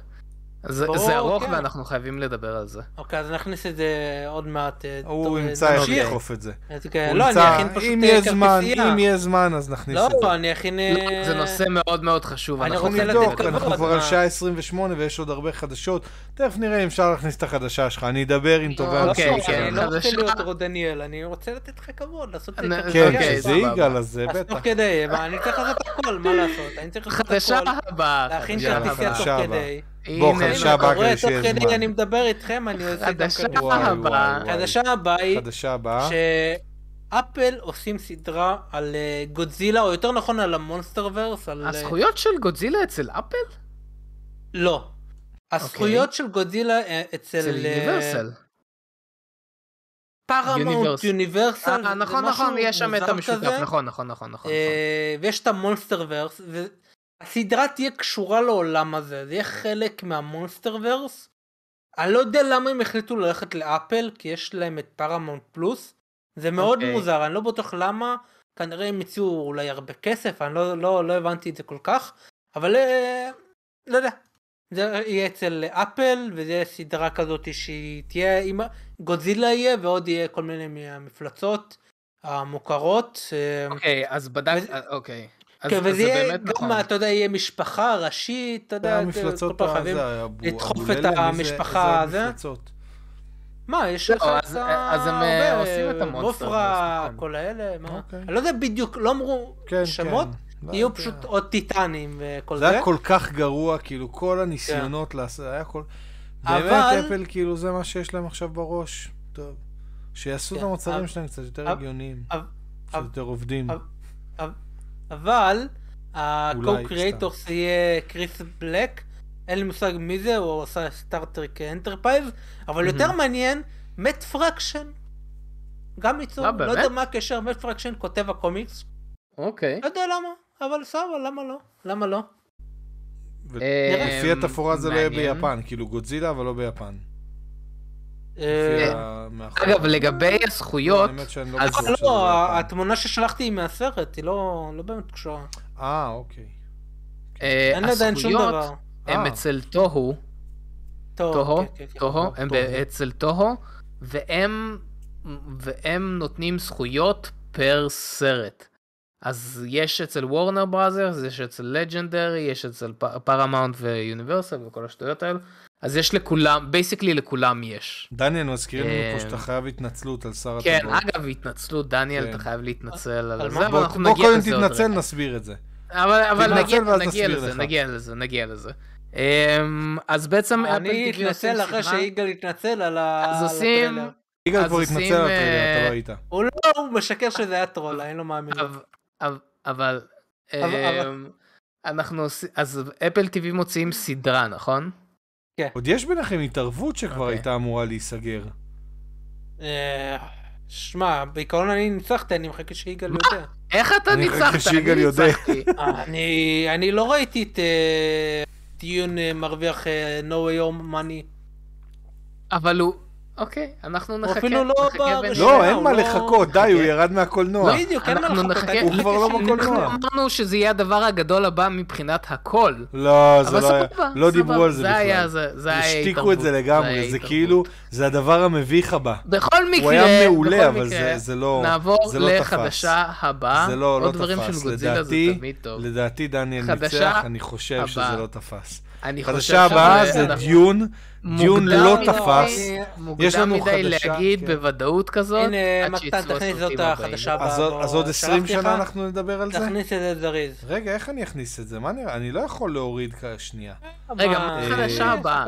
זה, ברור, זה ארוך כן. ואנחנו חייבים לדבר על זה. אוקיי, אז נכניס את זה עוד מעט. אה, הוא טוב, ימצא אה, איך. לדחוף את זה. אז כן, הוא לא, אני אכין פשוט אם אה, יהיה זמן, כרטיסייה. אם יהיה זמן, אז נכניס את זה. לא, אני אכין... אה, לא, זה נושא מאוד מאוד חשוב. אני אנחנו רוצה לתת נבדוק. אנחנו כבר על? שעה 28 ויש עוד הרבה חדשות. תכף נראה אם אפשר להכניס את החדשה שלך. אני אדבר עם טובי לא, אוקיי, כן, אני שלנו. לא רוצה חדשה. להיות רודניאל, אני רוצה לתת לך כבוד, לעשות את זה. כן, אוקיי, שזה סבבה. יגאל, אז זה אז בטח. תוך כדי, אני צריך לעשות הכל, מה לעשות? אני צריך לעשות חדשה הכל, הבאה. להכין חדשה כרטיסייה. תוך חדשה. כדי. בוא, הנה, חדשה הנה, הבאה כדי שיהיה זמן. אני מדבר איתכם, אני עושה גם וואי. חדשה הבאה היא חדשה הבאה. שאפל עושים סדרה על אה, גודזילה, או יותר נכון על המונסטר ורס, על... אה, הזכויות של גודזילה אצל אפל? לא. הזכויות של גודזילה אה, אצל... אצל יוניברסל. פארמונט Universal. יוניברסל. אה, נכון, נכון, יש שם את המשותף, נכון, נכון, נכון, נכון. נכון. אה, ויש את ה Monsterverse, והסדרה תהיה קשורה לעולם הזה, זה יהיה חלק מה Monsterverse. אני לא יודע למה הם החליטו ללכת לאפל, כי יש להם את פארמונט פלוס. זה מאוד אוקיי. מוזר, אני לא בטוח למה, כנראה הם הציעו אולי הרבה כסף, אני לא, לא, לא הבנתי את זה כל כך, אבל אה, לא יודע. זה יהיה אצל אפל, וזה יהיה סדרה כזאת שהיא תהיה עם... גודזילה יהיה, ועוד יהיה כל מיני מהמפלצות המוכרות. אה, אוקיי, אז בדק... אה, אוקיי. אז כן, אז וזה זה יהיה גם, נכון. אתה יודע, יהיה משפחה ראשית, אתה יודע, המפלצות, כל פעם ה- חייבים לדחוף את המשפחה, זה? המפלצות? מה, יש לא, לך את אז הם, אה, עושים את המונסטר, נכון. כל האלה, מה? אוקיי. אני לא יודע בדיוק, לא אמרו כן, שמות, כן. יהיו. פשוט עוד טיטנים וכל זה זה. היה כל כך גרוע, כאילו כל הניסיונות לעשות, היה כל... באמת אפל, כאילו זה מה שיש להם עכשיו בראש. טוב. שיעשו את כן, המוצרים שלהם קצת יותר הגיוניים, קצת יותר עובדים. אבל- אולי, ה-co-creators יהיה קריס בלק, אין לי מושג מי זה, הוא עשה סטארטריק אנטרפייז, אבל יותר מעניין, מת פרקשן. גם ייצור, אה, לא? יודע מה הקשר, מת פרקשן כותב הקומיקס, אוקיי. לא יודע למה, אבל סבבה, למה לא? למה לא? לפי התפאורה זה לא יהיה. ביפן, כאילו גודזילה אבל לא ביפן. אה, לפי ה- מאחור. אגב, לגבי הזכויות, לא אז- שזה לא, ביפן. התמונה ששלחתי היא מהסרט, היא לא לא באמת קשורה. אה, אוקיי. אה, אין עדיין שום דבר. הם אה. אצל טוהו, טוב, טוהו, כן, כן, כן. טוהו, הם טוהו. אצל טוהו, והם והם נותנים זכויות per סרט. אז יש אצל וורנר בראדרס, יש אצל לג'נדרי, יש אצל פרמאונט ויוניברסל וכל השטויות האלו. אז יש לכולם, basically לכולם יש. דניאל, מזכירים לנו פה אה, שאתה חייב התנצלות על שר כן, הטבעות. אגב, התנצלות, דניאל, כן. אתה חייב להתנצל על זה? אבל בוא אנחנו בוא נגיע קודם לזה עוד תתנצל, רגע. נסביר את זה. אבל, תתנצל נגיע, לזה. נגיע לזה, נגיע לזה. אמ, אז בעצם אני Apple TV אתנצל אחרי שיגאל יתנצל על ה- אז על עושים- הטריילר. יגאל אז כבר התנצל על הטריילר, אה, אתה לא היית. הוא לא, הוא משקר שזה היה טרול, אני לא מאמין. לו. אבל, אבל, אבל- אמ, אנחנו עושים, אז אפל TV מוציאים סדרה, נכון? עוד יש ביניכם התערבות שכבר אוקיי. הייתה אמורה להיסגר. אה, שמע, בעיקרון אני ניצחתי, אני מחכה שיגאל? יודע. איך אתה אני מחכה ניצחת? שיגאל אני יודע. ניצחתי. אני אני לא ראיתי את אה, דיון אה, מרוויח אה, no way home money. אבל הוא, אוקיי, אנחנו נחכה. אפילו לא. ונראה. לא, אין מה לא- לחכות, די, הוא ירד מהקולנוע. בדיוק, אין מה אנחנו לחכות. הוא כבר לא בקולנוע. יודע. אמרנו שזה יהיה הדבר הגדול הבא מבחינת הכל. לא, זה לא היה, לא דיברו על זה זה היה, בכלל. זה, היה השתיקו התערבות, את זה לגמרי, זה. כאילו, זה הדבר המביך הבא. בכל מקרה, הוא היה מעולה, אבל זה- לא נעבור לא תפס. לחדשה הבאה. זה לא, לא עוד דברים תפס. של גודזילה זה לדעתי, תמיד טוב. לדעתי דניאל ניצח, אני חושב שזה. לא תפס. אני חושב חדשה הבאה זה דיון, דיון מוקדם לא מדי- תפס. מוקדם יש לנו מדי חדשה, להגיד כן. בוודאות כזאת, הנה, עד מתן, שיצאו תכניס זאת הסרטים הבאים. החדשה. אז עוד- בוא, אז עוד 20 שלחתי לך. שנה אנחנו נדבר על זה? תכניס את זה זריז. רגע, איך אני אכניס את זה? מה נראה? אני לא יכול להוריד שנייה. רגע, מה החדשה אה, הבאה.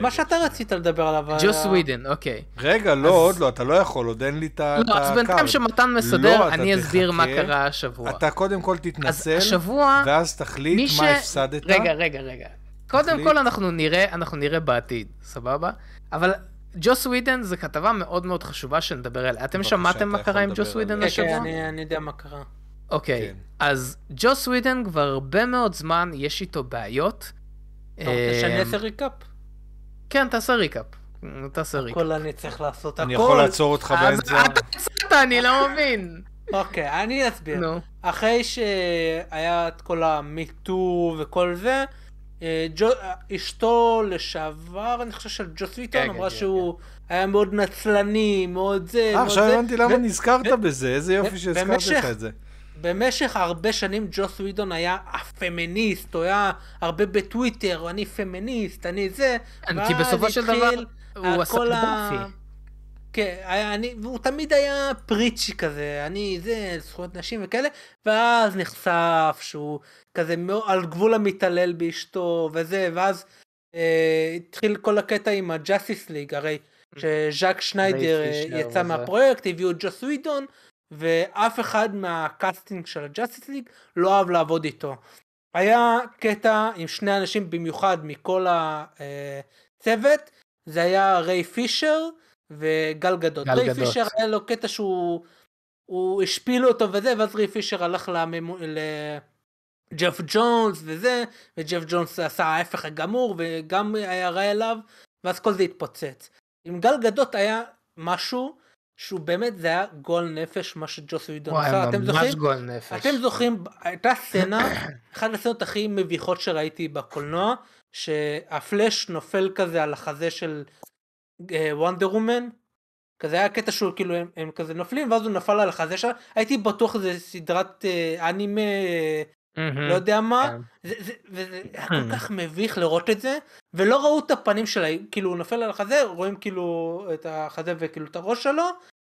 מה שאתה רצית לדבר עליו. ג'וס היה- ווידן, אוקיי. רגע, לא, עוד לא, אתה לא יכול, עוד אין לי את ה- את לא, אז בינתיים הקו. שמתן לא, מסדר, אני אסביר מה. קרה השבוע. אתה קודם כל תתנצל, השבוע, ואז תחליט מי מה הפסדת. רגע, רגע, רגע. קודם. כל אנחנו נראה, אנחנו נראה בעתיד, סבבה? אבל ג'וס ווידן זה כתבה מאוד מאוד חשובה שנדבר עליה. אתם שמעתם מה קרה עם לדבר ג'וס ווידן עליה. כן, כן, השבוע? אני אני יודע מה קרה. אוקיי, כן. אז ג'וס ווידן כבר הרבה מאוד זמן יש איתו בעיות. אתה רוצה שאני אעשה recap? כן, תעשה recap. תעשה recap. הכל אני צריך לעשות הכל. אני יכול לעצור אותך אז באמצע? אתה הצעת, אני לא מבין. אוקיי, אני אסביר. אחרי שהיה את כל המיטו וכל זה, ג'ו- אשתו לשעבר, אני חושב של ג'וס ווידון, כן, אמרה כן, שהוא היה מאוד נצלני, מאוד זה, אה, מאוד עכשיו זה. הבנתי למה נזכרת בזה, איזה יופי ו- שהזכרת במשך- לך את זה. במשך הרבה שנים ג'וס ווידון היה הפמיניסט, הוא היה הרבה בטוויטר, אני פמיניסט, אני זה. אני- כי בסופו של דבר הוא עשה כל ה- באפי. כן, אני, והוא תמיד היה preachy כזה, אני זה, זכויות נשים וכאלה, ואז נחשף שהוא כזה על גבול המתעלל באשתו וזה, ואז אה, התחיל כל הקטע עם ה-Justice League, הרי שזאק סניידר אה, יצא. מהפרויקט, הביאו את ג'וס ווידון, ואף אחד מה casting של ה-Justice League לא אהב לעבוד איתו. היה קטע עם שני אנשים במיוחד מכל הצוות, זה היה ריי פישר וגל גדות. גל ריי גדות. פישר היה לו קטע שהוא הוא השפילו אותו וזה, ואז ריי פישר הלך לממו... לג'ף ג'ונס וזה, וג'ף ג'ונס עשה ההפך הגמור וגם היה רע אליו, ואז כל זה התפוצץ. עם גל גדות היה משהו שהוא באמת זה היה גועל נפש מה שג'וס ווידון עשה, אתם ממש זוכרים? גועל נפש. אתם זוכרים, הייתה סצנה, אחת הסצנות הכי מביכות שראיתי בקולנוע, שהפלאש נופל כזה על החזה של וונדר וומן, כזה היה קטע שהוא כאילו הם, הם כזה נופלים ואז הוא נפל על החזה שלה הייתי בטוח זה סדרת אה, אנימה לא יודע מה כן. זה, זה, וזה היה כל כך מביך לראות את זה ולא ראו את הפנים שלה כאילו הוא נופל על החזה רואים כאילו את החזה וכאילו את הראש שלו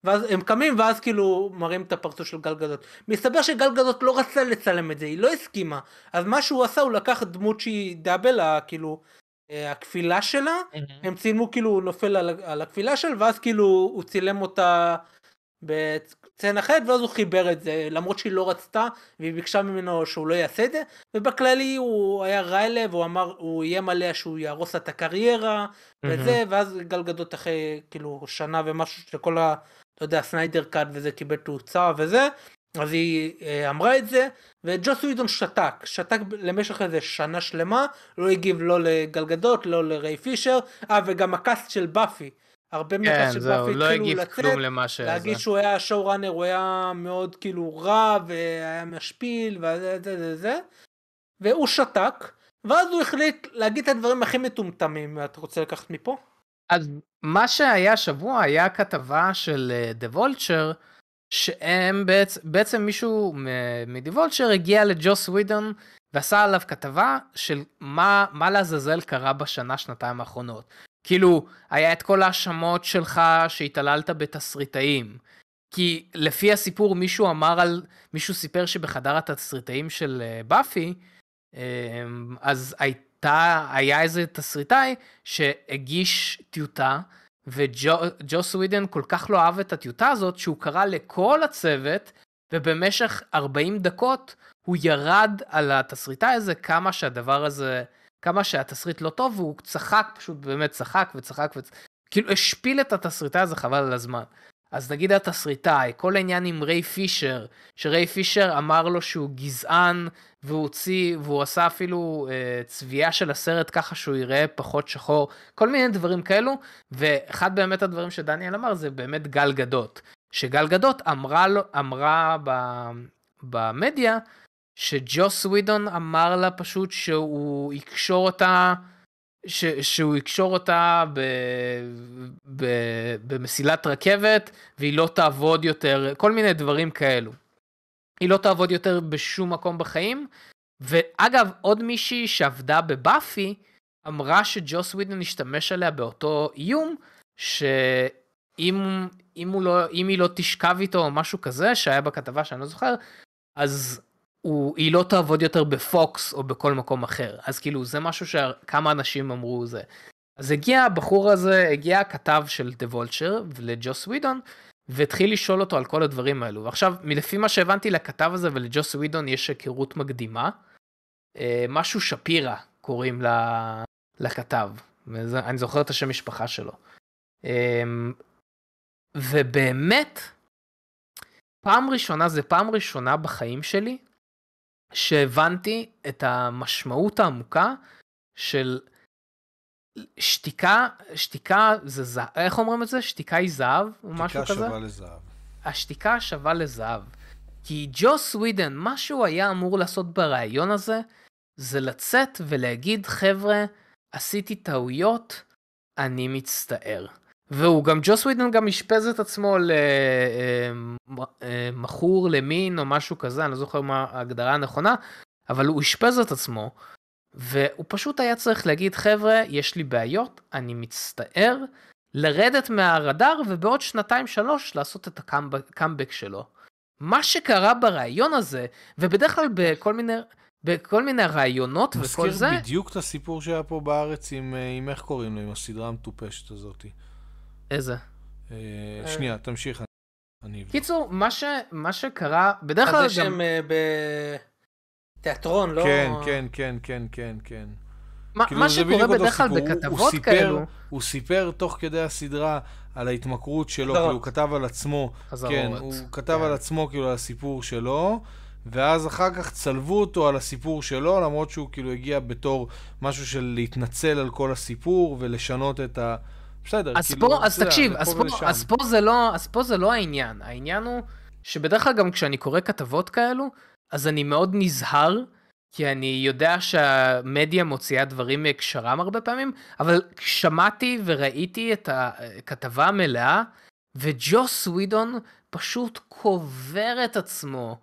ואז הם קמים ואז כאילו מראים את הפרצוף של גל גדות. מסתבר שגל גדות לא רצה לצלם את זה היא לא הסכימה אז מה שהוא עשה הוא לקח דמות שהיא דאבל כאילו אה, הכפילה שלה הם צילמו כאילו הוא נופל על, על הכבילה של ואז כאילו הוא צילם אותה בצנה אחרת ואז הוא חיבר את זה למרות שהיא לא רצתה והיא ביקשה ממנו שהוא לא יעשה את זה ובכללי הוא היה רע אליה והוא אמר הוא איים עליה שהוא יהרוס את הקריירה וזה ואז גל גדות אחרי כאילו שנה ומשהו שכל ה... אתה יודע Snyder Cut וזה קיבל תאוצה וזה אז היא אה, אמרה את זה וג'וס ווידון שתק. שתק למשך איזה שנה שלמה לא הגיב לא לגל גדות לא לריי פישר. אה וגם ה cast של באפי. הרבה כן, מה cast של באפי לא התחילו הגיב לצאת כלום למה ש... להגיד. שהוא היה showrunner הוא היה מאוד כאילו רע והיה משפיל וזה זה זה זה והוא שתק ואז הוא החליט להגיד את הדברים הכי מטומטמים. אתה רוצה לקחת מפה? אז מה שהיה השבוע היה כתבה של אה, The Vulture, שהם בעצם, בעצם מישהו Vulture הגיע לג'וס ווידון ועשה עליו כתבה של מה, מה לעזאזל קרה בשנה, שנתיים האחרונות. כאילו, היה את כל ההאשמות שלך שהתעללת בתסריטאים. כי לפי הסיפור מישהו אמר על, מישהו סיפר שבחדר התסריטאים של אה, באפי, אמ, אז הייתה, היה איזה תסריטאי שהגיש טיוטה, וג'ו סווידן כל כך לא אהב את הטיוטה הזאת, שהוא קרא לכל הצוות, ובמשך 40 דקות הוא ירד על התסריטאי הזה כמה שהדבר הזה, כמה שהתסריט לא טוב, והוא צחק, פשוט באמת צחק וצחק, וצ... כאילו השפיל את התסריטאי הזה חבל על הזמן. אז נגיד התסריטאי, כל העניין עם ריי פישר, שריי פישר אמר לו שהוא גזען, והוא הוציא, והוא עשה אפילו אה, צביעה של הסרט ככה שהוא יראה פחות שחור, כל מיני דברים כאלו, ואחד באמת הדברים שדניאל אמר זה באמת גל גדות. שגל גדות אמרה, אמרה ב, במדיה, שג'וס ווידון אמר לה פשוט שהוא יקשור אותה, ש, שהוא יקשור אותה ב, ב, במסילת רכבת, והיא לא תעבוד יותר, כל מיני דברים כאלו. היא לא תעבוד יותר בשום מקום בחיים. ואגב, עוד מישהי שעבדה בבאפי, אמרה שג'וס ווידון השתמש עליה באותו איום, שאם אם לא, אם היא לא תשכב איתו או משהו כזה, שהיה בכתבה שאני לא זוכר, אז הוא, היא לא תעבוד יותר בפוקס או בכל מקום אחר. אז כאילו, זה משהו שכמה אנשים אמרו זה. אז הגיע הבחור הזה, הגיע הכתב של The Vulture לג'וס ווידון, והתחיל לשאול אותו על כל הדברים האלו. ועכשיו, לפי מה שהבנתי לכתב הזה ולג'וס ווידון יש היכרות מקדימה. אה, משהו שפירא קוראים לכתב. אני זוכר את השם משפחה שלו. אה, ובאמת, פעם ראשונה, זה פעם ראשונה בחיים שלי, שהבנתי את המשמעות העמוקה של שתיקה, שתיקה זה זהב, איך אומרים את זה? שתיקה היא זהב? או משהו כזה? שתיקה שווה לזהב. השתיקה שווה לזהב. כי ג'וס ווידן, מה שהוא היה אמור לעשות בריאיון הזה, זה לצאת ולהגיד, חבר'ה, עשיתי טעויות, אני מצטער. והוא גם, ג'וס ווידן גם אשפז את עצמו למכור למין או משהו כזה, אני לא זוכר מה ההגדרה הנכונה, אבל הוא אשפז את עצמו, והוא פשוט היה צריך להגיד, חבר'ה, יש לי בעיות, אני מצטער, לרדת מהרדאר ובעוד שנתיים שלוש לעשות את הקאמבק שלו. מה שקרה ברעיון הזה, ובדרך כלל בכל מיני, בכל מיני רעיונות וכל זה... מזכיר בדיוק את הסיפור שהיה פה בארץ עם, אה, עם איך קוראים לו, עם הסדרה המטופשת הזאתי. איזה? אה, שנייה, תמשיך. אני אבדוק. קיצור, מה, ש, מה שקרה, בדרך כלל זה שהם אה, בתיאטרון, לא... כן, כן, כן, כן, כן, כן. מה, כאילו, מה שקורה בדרך כלל סיפור. הוא- הוא בכתבות סיפר- כאלו, הוא סיפר תוך כדי הסדרה על ההתמכרות שלו. כאילו הוא כתב על עצמו, חזרות. כן, הוא כתב כן. על עצמו כאילו על הסיפור שלו, ואז אחר כך צלבו אותו על הסיפור שלו, למרות שהוא כאילו הגיע בתור משהו של להתנצל על כל הסיפור ולשנות את ה... בסדר, אז כאילו, פה, אז יודע, תקשיב, אז פה פה. אז פה זה לא, אז פה זה לא העניין, העניין הוא שבדרך כלל גם כשאני קורא כתבות כאלו, אז אני מאוד נזהר, כי אני יודע שהמדיה מוציאה דברים מהקשרם הרבה פעמים, אבל שמעתי וראיתי את הכתבה המלאה, וג'וס ווידון פשוט קובר את עצמו.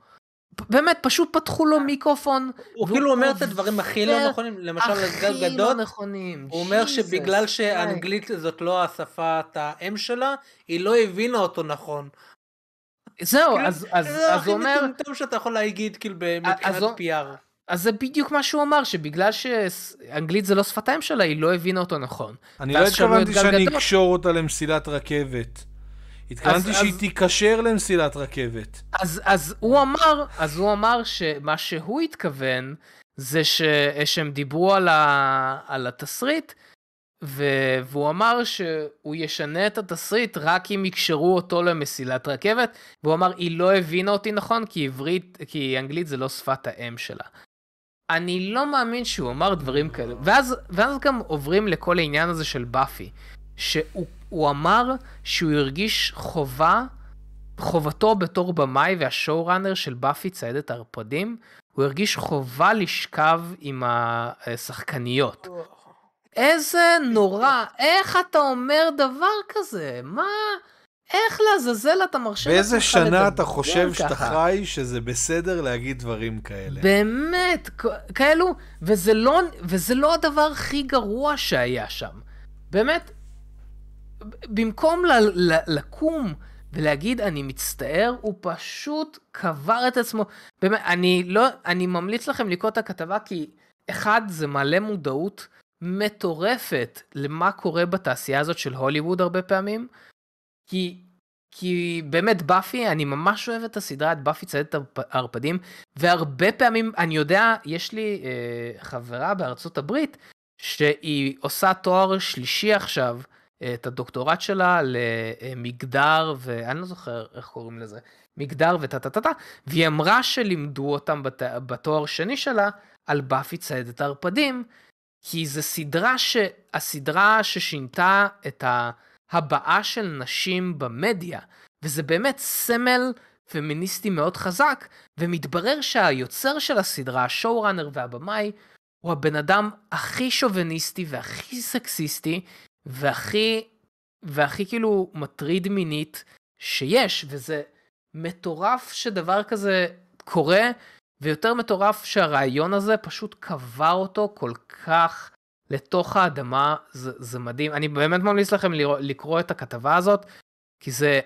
באמת, פשוט פתחו לו מיקרופון. הוא כאילו אומר את הדברים הכי לא נכונים, למשל על גל הכי גדות, לא נכונים. הוא אומר שבגלל. שאנגלית זאת לא השפת האם שלה, היא לא הבינה אותו נכון. זהו, כאילו, אז, אז, זה אז הכי הוא אומר, מטומטם שאתה יכול להגיד כאילו מבחינת הוא- PR. אז זה בדיוק מה שהוא אמר, שבגלל שאנגלית זה לא שפת האם שלה, היא לא הבינה אותו נכון. אני לא התכוונתי שאני אקשור אותה למסילת רכבת. התכוונתי שהיא תיקשר למסילת רכבת. אז, אז הוא אמר, אז הוא אמר שמה שהוא התכוון, זה ש, שהם דיברו על, ה, על התסריט, ו, והוא אמר שהוא ישנה את התסריט רק אם יקשרו אותו למסילת רכבת, והוא אמר, היא לא הבינה אותי נכון, כי עברית, כי אנגלית זה לא שפת האם שלה. אני לא מאמין שהוא אמר דברים כאלה. ואז, ואז גם עוברים לכל העניין הזה של באפי, שהוא הוא אמר שהוא הרגיש חובה חובתו בתור במאי והשואו ראנר של באפי ציידת הערפדים, הוא הרגיש חובה לשכב עם השחקניות. איזה נורא, איך אתה אומר דבר כזה? מה? איך לעזאזל אתה מרשה באיזה לעצמך שנה לדבר אתה חושב שאתה ככה? חי שזה בסדר להגיד דברים כאלה? באמת, כאלו, וזה לא, וזה לא הדבר הכי גרוע שהיה שם. באמת, במקום ל, ל, לקום ולהגיד אני מצטער, הוא פשוט קבר את עצמו. באמת, אני לא, אני ממליץ לכם לקרוא את הכתבה כי אחד, זה מעלה מודעות מטורפת למה קורה בתעשייה הזאת של הוליווד הרבה פעמים. כי, כי באמת באפי, אני ממש אוהב את הסדרה, את באפי ציידת הערפדים, והרבה פעמים, אני יודע, יש לי אה, חברה בארצות הברית, שהיא עושה תואר שלישי עכשיו, אה, את הדוקטורט שלה למגדר, ואני לא זוכר איך קוראים לזה, מגדר וטה טה טה טה, והיא אמרה שלימדו אותם בת, בתואר שני שלה על באפי ציידת הערפדים, כי זו סדרה ש... הסדרה ששינתה את ההבעה של נשים במדיה, וזה באמת סמל פמיניסטי מאוד חזק, ומתברר שהיוצר של הסדרה, השואו-ראנר והבמאי, הוא הבן אדם הכי שוביניסטי והכי סקסיסטי, והכי, והכי כאילו מטריד מינית שיש, וזה מטורף שדבר כזה קורה, ויותר מטורף שהרעיון הזה פשוט קבר אותו כל כך לתוך האדמה, זה, זה מדהים. אני באמת ממליץ לכם לראות, לקרוא את הכתבה הזאת, כי זה,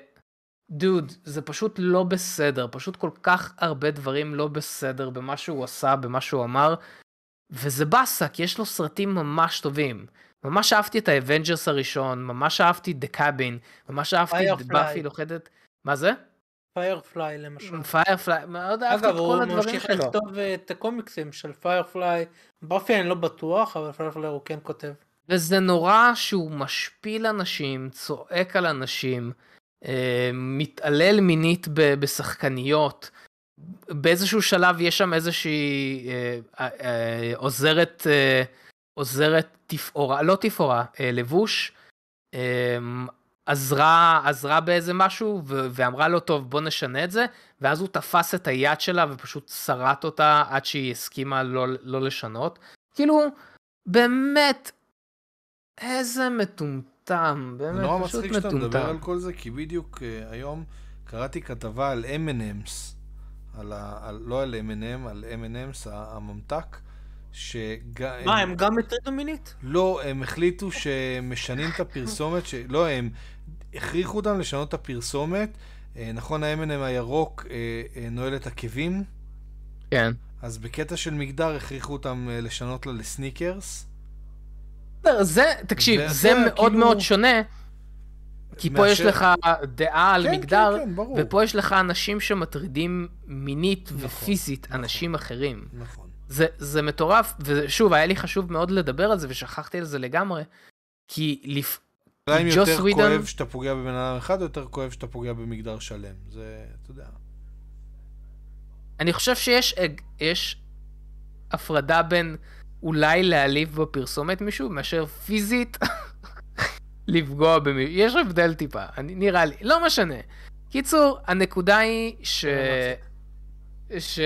דוד, זה פשוט לא בסדר, פשוט כל כך הרבה דברים לא בסדר במה שהוא עשה, במה שהוא אמר, וזה באסה, כי יש לו סרטים ממש טובים. ממש אהבתי את ה-Avengers הראשון, ממש אהבתי את The Cabin, ממש אהבתי את. באפי לוכדת, מה זה? Firefly למשל. Firefly, מאוד אהבתי אגב, את הוא כל הדברים שלו. לכתוב אה, את הקומיקסים של Firefly. באפי אני לא בטוח, אבל Firefly הוא כן כותב. וזה נורא שהוא משפיל אנשים, צועק על אנשים, אה, מתעלל מינית ב- בשחקניות. באיזשהו שלב יש שם איזושהי אה, אה, אה, עוזרת, אה, עוזרת תפאורה, לא תפאורה, לבוש, עזרה, עזרה באיזה משהו ו- ואמרה לו טוב בוא נשנה את זה ואז הוא תפס את היד שלה ופשוט שרט אותה עד שהיא הסכימה לא, לא לשנות. כאילו באמת איזה מטומטם, באמת נורא פשוט מצחיק שאתה מדבר מטומטם. על כל זה, כי בדיוק אה, היום קראתי כתבה על M&M's, על ה... על, לא על M&M, על M&M's הממתק, שג... מה, הם גם הטרידו מינית? לא, הם החליטו שהם משנים את הפרסומת, ש... לא, הם הכריחו אותם לשנות את הפרסומת. אה, נכון, ה-M&M הירוק אה, אה, נועל את עקבים, כן. אז בקטע של מגדר הכריחו אותם לשנות לה לסניקרס. זה, תקשיב, זה יודע, מאוד כאילו- מאוד שונה, כי פה יש מאשר- לך דעה על כן, מגדר, כן, כן. ופה יש לך אנשים שמטרידים מינית נכון, ופיזית נכון. אנשים אחרים. נכון. זה, זה מטורף, ושוב, היה לי חשוב מאוד לדבר על זה, ושכחתי על זה לגמרי, כי לפ... אולי אם יותר ווידון- כואב שאתה פוגע בבן אדם אחד, או יותר כואב שאתה פוגע במגדר שלם. זה, אתה יודע. אני חושב שיש יש הפרדה בין אולי להעליב בפרסומת מישהו, מאשר פיזית לפגוע במישהו. יש הבדל טיפה, אני, נראה לי, לא משנה. קיצור, הנקודה היא ש... ש...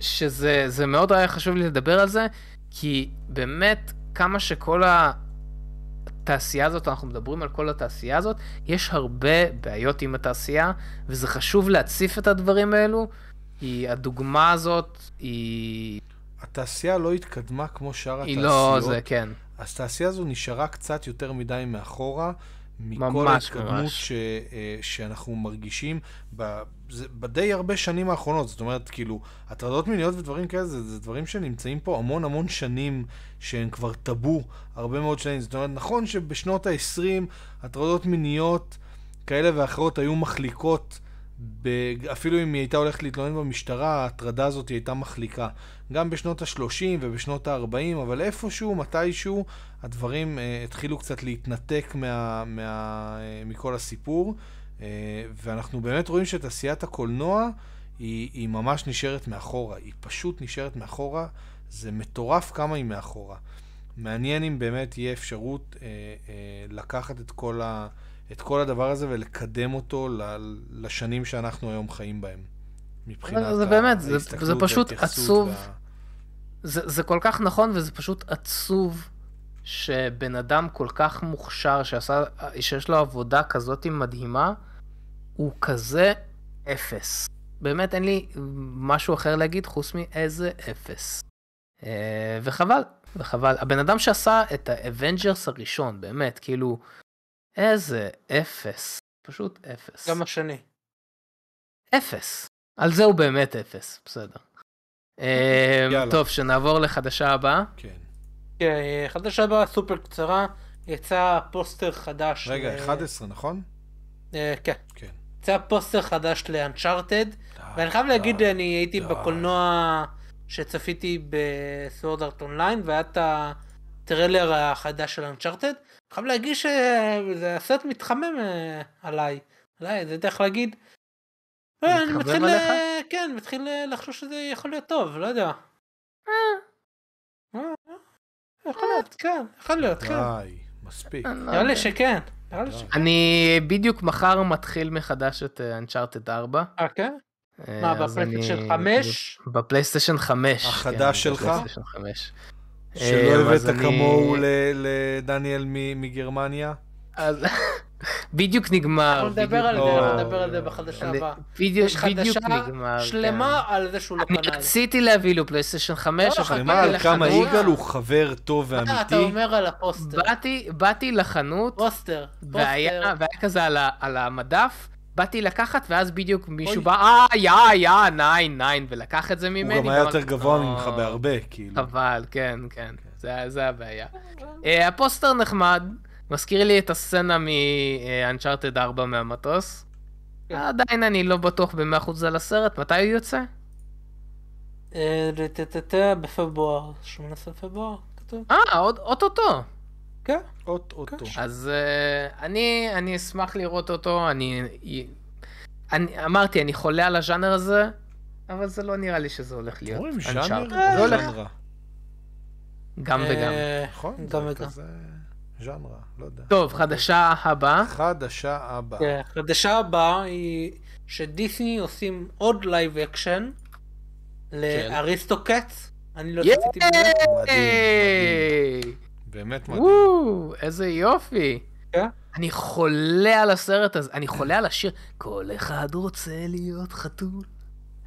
שזה זה מאוד היה חשוב לי לדבר על זה, כי באמת כמה שכל התעשייה הזאת, אנחנו מדברים על כל התעשייה הזאת, יש הרבה בעיות עם התעשייה, וזה חשוב להציף את הדברים האלו, כי הדוגמה הזאת היא... התעשייה לא התקדמה כמו שאר היא התעשיות. לא זה, כן. אז התעשייה הזו נשארה קצת יותר מדי מאחורה. מכל ההתקדמות. ש, אה, שאנחנו מרגישים ב, זה, בדי הרבה שנים האחרונות. זאת אומרת, כאילו, הטרדות מיניות ודברים כאלה, זה, זה דברים שנמצאים פה המון המון שנים, שהם כבר טאבו הרבה מאוד שנים. זאת אומרת, נכון שבשנות ה-20 הטרדות מיניות כאלה ואחרות היו מחליקות, אפילו אם היא הייתה הולכת להתלונן במשטרה, ההטרדה הזאת הייתה מחליקה. גם בשנות ה-30 ובשנות ה-40, אבל איפשהו, מתישהו, הדברים uh, התחילו קצת להתנתק מה, מה, uh, מכל הסיפור, uh, ואנחנו באמת רואים שתעשיית הקולנוע היא, היא ממש נשארת מאחורה, היא פשוט נשארת מאחורה, זה מטורף כמה היא מאחורה. מעניין אם באמת יהיה אפשרות uh, uh, לקחת את כל, ה, את כל הדבר הזה ולקדם אותו לשנים שאנחנו היום חיים בהם. מבחינת זה באמת, זה- זה פשוט עצוב. וה- זה, זה כל כך נכון, וזה פשוט עצוב שבן אדם כל כך מוכשר, שעשה, שיש לו עבודה כזאת מדהימה, הוא כזה אפס. באמת אין לי משהו אחר להגיד חוץ מאיזה אפס. אה, וחבל, וחבל. הבן אדם שעשה את ה-Avengers הראשון, באמת, כאילו, איזה אפס. פשוט אפס. גם השני. אפס. על זה הוא באמת אפס, בסדר. יאללה. טוב, שנעבור לחדשה הבאה. כן. כן, חדשה הבאה סופר קצרה, יצא פוסטר חדש. רגע, ל- 11, נכון? אה, כן. כן. יצא פוסטר חדש ל-Uncharted, ואני חייב די, להגיד, אני הייתי די. בקולנוע שצפיתי בסוורד ארט אונליין, והיה את הטריילר החדש של אנצ'ארטד. חייב להגיד שזה הסרט מתחמם אה, עליי. עליי, זה דרך להגיד. אה, אני מתחיל, עליך? אה, כן, מתחיל לחשוב שזה יכול להיות טוב, לא יודע. אה, יכול להיות, כן, יכול להיות, כן. די, מספיק. אני לא נראה לי. שכן. אני בדיוק מחר מתחיל מחדש את אנצ'ארטד 4. אה, כן? מה, בפלייסטיישן אני- 5? בפלייסטיישן 5. החדש שלך? בפלייסטיישן 5. שלא אה, הבאת אני- כמוהו לדניאל מ- מגרמניה? אז- בדיוק נגמר. אנחנו נדבר על זה. אנחנו נדבר על זה בחדשה אני- הבאה. בדיוק יש חדשה. שלמה כן. על זה שהוא לא אני קנה. רציתי להביא לו פלייסטיישן 5, לא, אבל חכה, אני אומר על לך כמה. יגאל הוא חבר טוב אה, אתה ואמיתי. אומר על הפוסטר. באתי, לחנות, פוסטר. והיה, כזה על המדף, באתי לקחת, ואז בדיוק מישהו. בא, אה, ja, ja, nein, nein, ולקח את זה ממני. הוא גם היה יותר גבוה "לא, ממך בהרבה, כאילו. חבל, כן, כן, זה, זה הבעיה. אה, הפוסטר נחמד, מזכיר לי את הסצנה מ-Uncharted 4 מהמטוס. כן. עדיין אני לא בטוח ב-100% על הסרט, מתי הוא יוצא? אה, בפברואר. 18 בפברואר, כתוב. אה, עוד- אוטוטו. כן. אוטוטו. אז uh, אני, אני אשמח לראות אותו, אני, אני אמרתי, אני חולה על הז'אנר הזה, אבל זה לא נראה לי שזה הולך להיות. אומרים. ז'אנר או הולך ז'אנרה? גם וגם. אה, נכון? גם וגם. ז'אנרה, לא יודע. טוב, חדשה הבאה. חדשה הבאה. כן, החדשה הבאה היא שדיסני עושים עוד live action ל-Aristocats. אני לא צפיתי בזה. באמת מדהים. וואו, איזה יופי. כן? אני חולה על הסרט הזה, אני חולה על השיר. כל אחד רוצה להיות חתול.